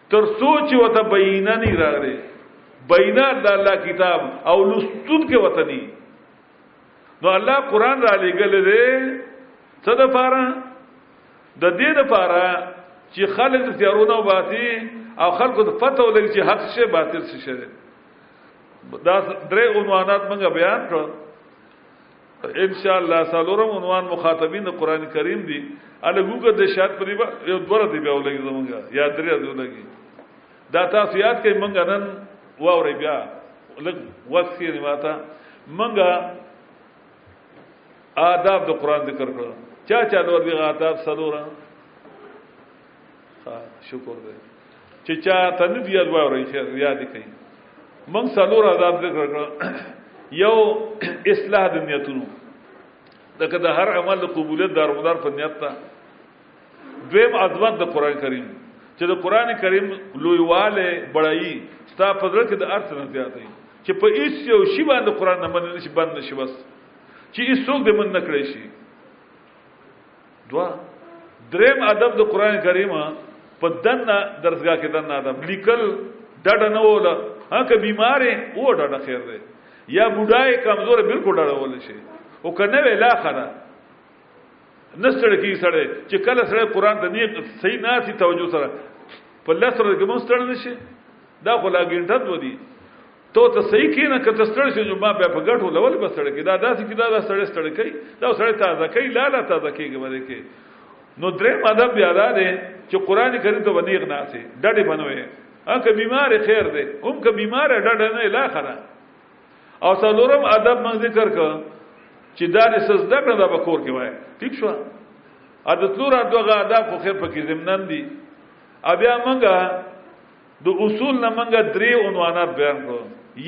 تر څو چې وته بینه نه راغلي بینه د الله کتاب او لستون کې وته نه نو الله قران را لګل دې څه د پاره د دې د پاره چې خلک تیارونه وباسي او خلکو ته پته ولګي چې حق شه باطل شه دا درې عنوانات موږ بیان کړو ان شاء الله سالورم عنوان مخاطبین قران کریم دی الګو که د شاد پرې به یو دوره دی به ولګي زمونږه یا درې دی ولګي دا تاسو یاد کړئ مونږ نن واورې بیا لګ وڅخې نه ماته مونږ آداب د قران ذکر کړو چا چا نور دی آداب سلورم ها شکر دې چې چا ته نه دی ادوار ورې خیر یاد کړئ من سلور عذاب ذکر کړ یو اصلاح د نیتونو دغه د هر عمل د قبولیت دارمدار په نیت ته دویم عظمت د قران کریم چې د قران کریم لویواله بړایي ستا په ځل کې د ارث نه زیاتې چې په هیڅ یو شی باندې قران نه منل شي بند نشي بس چې هیڅوک دې من نه کړی شي دوا دریم ادب د قران کریم په دنه درسګه کې دنه ادب لیکل ډډ نه وله هغه بیمارې و ډډ خیر دی یا بډای کمزور بالکل ډډ ول شي او کنه ویلا خره نستړ کی سره چې کله سره قران ته نه صحیح نه سي توجه سره په لسره کې مستړ نشي دا خلا ګنټه ودی تو ته صحیح کینه که ته ستړی شې ما بیا په ګټو لول به ستړی کی دا داسې کی دا دا ستړی ستړی کوي دا ستړی تازه کوي لا لا تازه کیږي باندې کې نو درې ماده بیا دا دی چې قران کریم ته ونیغ نه سي ډډې بنوي ا که بیمار خیر دی هم که بیمار ډډه نه لا خره او څلورم ادب من ذکر ک چې دا د سزده کړه دا بکور کې وای ٹھیک شو ا د تلور دغه ادب خو خیر پکې زمنن دي ا بیا منګه د اصول نه منګه درې عنوانات بیان کړو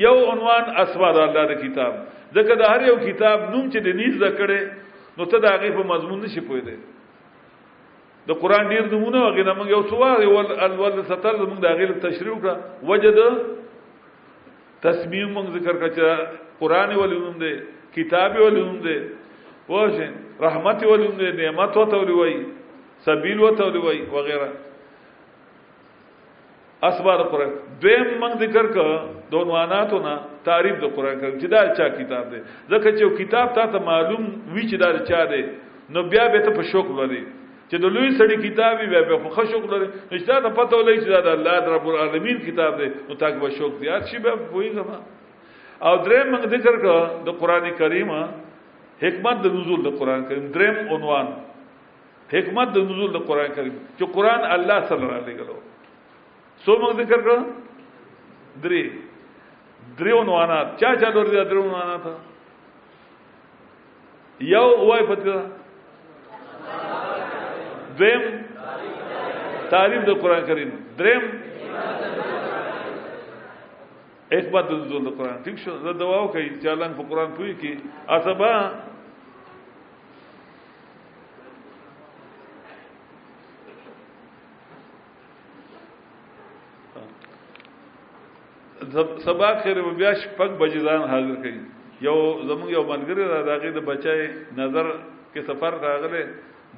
یو عنوان اسماء د الله د کتاب ځکه د هر یو کتاب نوم چې د نیز ذکرې نو ته د هغه په مضمون نشي پوي دی د قران ډیر نمونه هغه نه موږ یو سوار ول ول ستل موږ د هغه تشریح کړه وجد تسمیم موږ ذکر کړه چې قران ول نوم دی کتاب ول نوم دی واشه رحمت ول نوم دی نعمت وته ول وای سبیل وته ول وای وغیرہ اسبار قران دویم من ذکر ک د عنواناتو نه تعریف د قران کریم چې دا چا کتاب دی ځکه چې کتاب تا ته معلوم وی چې دا چا دی نو بیا به ته په شوق لري چې د لوی سړي کتاب وي بیا په خوښ شوق لري نشته ته پته ولې چې دا د الله رب العالمین کتاب دی نو تا به شوق زیات شي به وایي زما او درې من ذکر ک د قران کریم حکمت د نزول د قران کریم دریم عنوان حکمت د نزول د قران کریم چې قران الله صلی الله علیه وسلم سو موږ ذکر کړو درې درې عنوانات چا چا لور دي درې عنوانات یو وای پته دریم تعریف د قران کریم دریم حکمت د نزول د قران ٹھیک شو زه دعا وکړم چې الله په قران پوي کې اسبا سبا خیر بیا شپږ بجې ځان حاضر کړي یو زموږ یو منګری را داغه د بچای نظر کې سفر راغله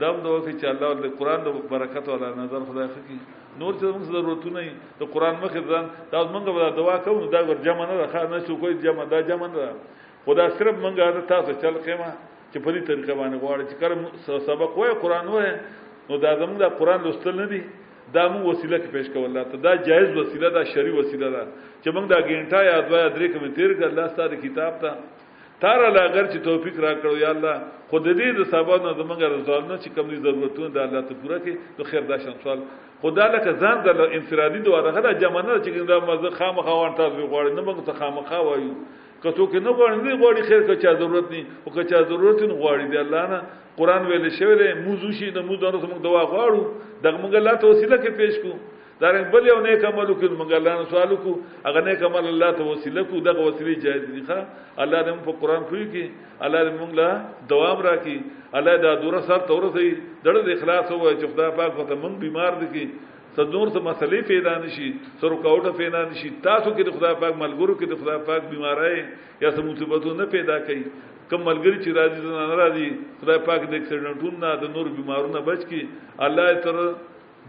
دم دوه کې چې الله د قران د برکت ولا نظر خدای خکې نور چې موږ ضرورتونه د قران مخې ځان دا موږ به دعا کوو دا ور جمع نه راخه نه شو کوی جمع دا جمع نه خدا صرف منګه د تاسو چل قیمه چې په دې طریقه باندې غواړي چې کله سبق وای قران وای نو دا زموږ د قران لوستل نه دي دا مو وسیله کې پیش کوله ته دا جایز وسیله دا شری وسیله ده چې موږ دا ګینټا یا دوا یا درې کوم تیر کړ الله ستاسو کتاب ته تار لا اگر چې توفیق را کړو یا الله خود دې د سبا نه زمونږ رضالنه چې کوم دي ضرورتونه د الله ته پوره کړي نو خیر دا شان سوال خدا لکه ځان د انفرادي دوه غلا جمع نه چې دا مزه خامخا وان تاسو غواړي نه موږ ته خامخا وایو که څوک نه غواړي نه غواړي خیر که چا ضرورت نه او که چا ضرورت نه غواړي دی الله نه قران ویل شوی دی موضوع شي د موضوع نو موږ دوا غواړو دغه موږ الله ته وسیله کې پیش کو دا رنګ بل یو نیک عمل وکړو موږ الله نه سوال کو هغه نیک عمل الله ته وسیله کو دغه وسیله جایز دي ښا الله دې په قران پوي کې الله دې موږ لا دوام راکړي الله دا دور سر تور سي دړ اخلاص وای چې خدای پاک وته موږ بیمار دي کې ته نور ته مسلې پیدا نشي سر کوټه پیدا نشي تاسو کې د خدای پاک ملګرو کې د خدای پاک بیمارای یا سم مصیبتو نه پیدا کوي کم ملګری چې راځي زنه نه راځي خدای پاک د اکسیډنټونو نه د نور بیمارونو بچ کی الله تر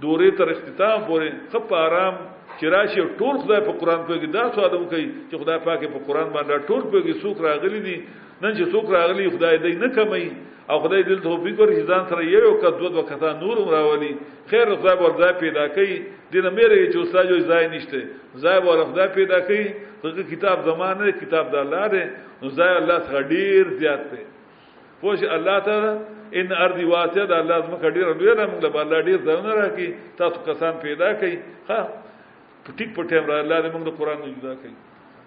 دورې تر اختتام پورې خپ آرام چې راشي ټول خدای په قران په کې دا سوال کوي چې خدای پاک په قران باندې ټول په کې سوک راغلي دي نن چې سوک راغلي خدای دې نه کمي او خدای دې توفیق ورکړي ځان سره یو کس دوه دوه کسان نور هم راولي خیر خدای ور ځای پیدا کوي د نه مېره چې استاد یو ځای نشته ځای ور خدای پیدا کوي هغه کتاب زمانه کتاب د الله دی نو ځای الله څخه ډیر زیات دی پوش الله تعالی ان ارضی واسعه د الله زمکه ډیر لوی ده موږ له الله ډیر ځونه راکې تاسو کسان پیدا کړئ ها پټیک پټیم را الله دې موږ د قران نه جدا کړئ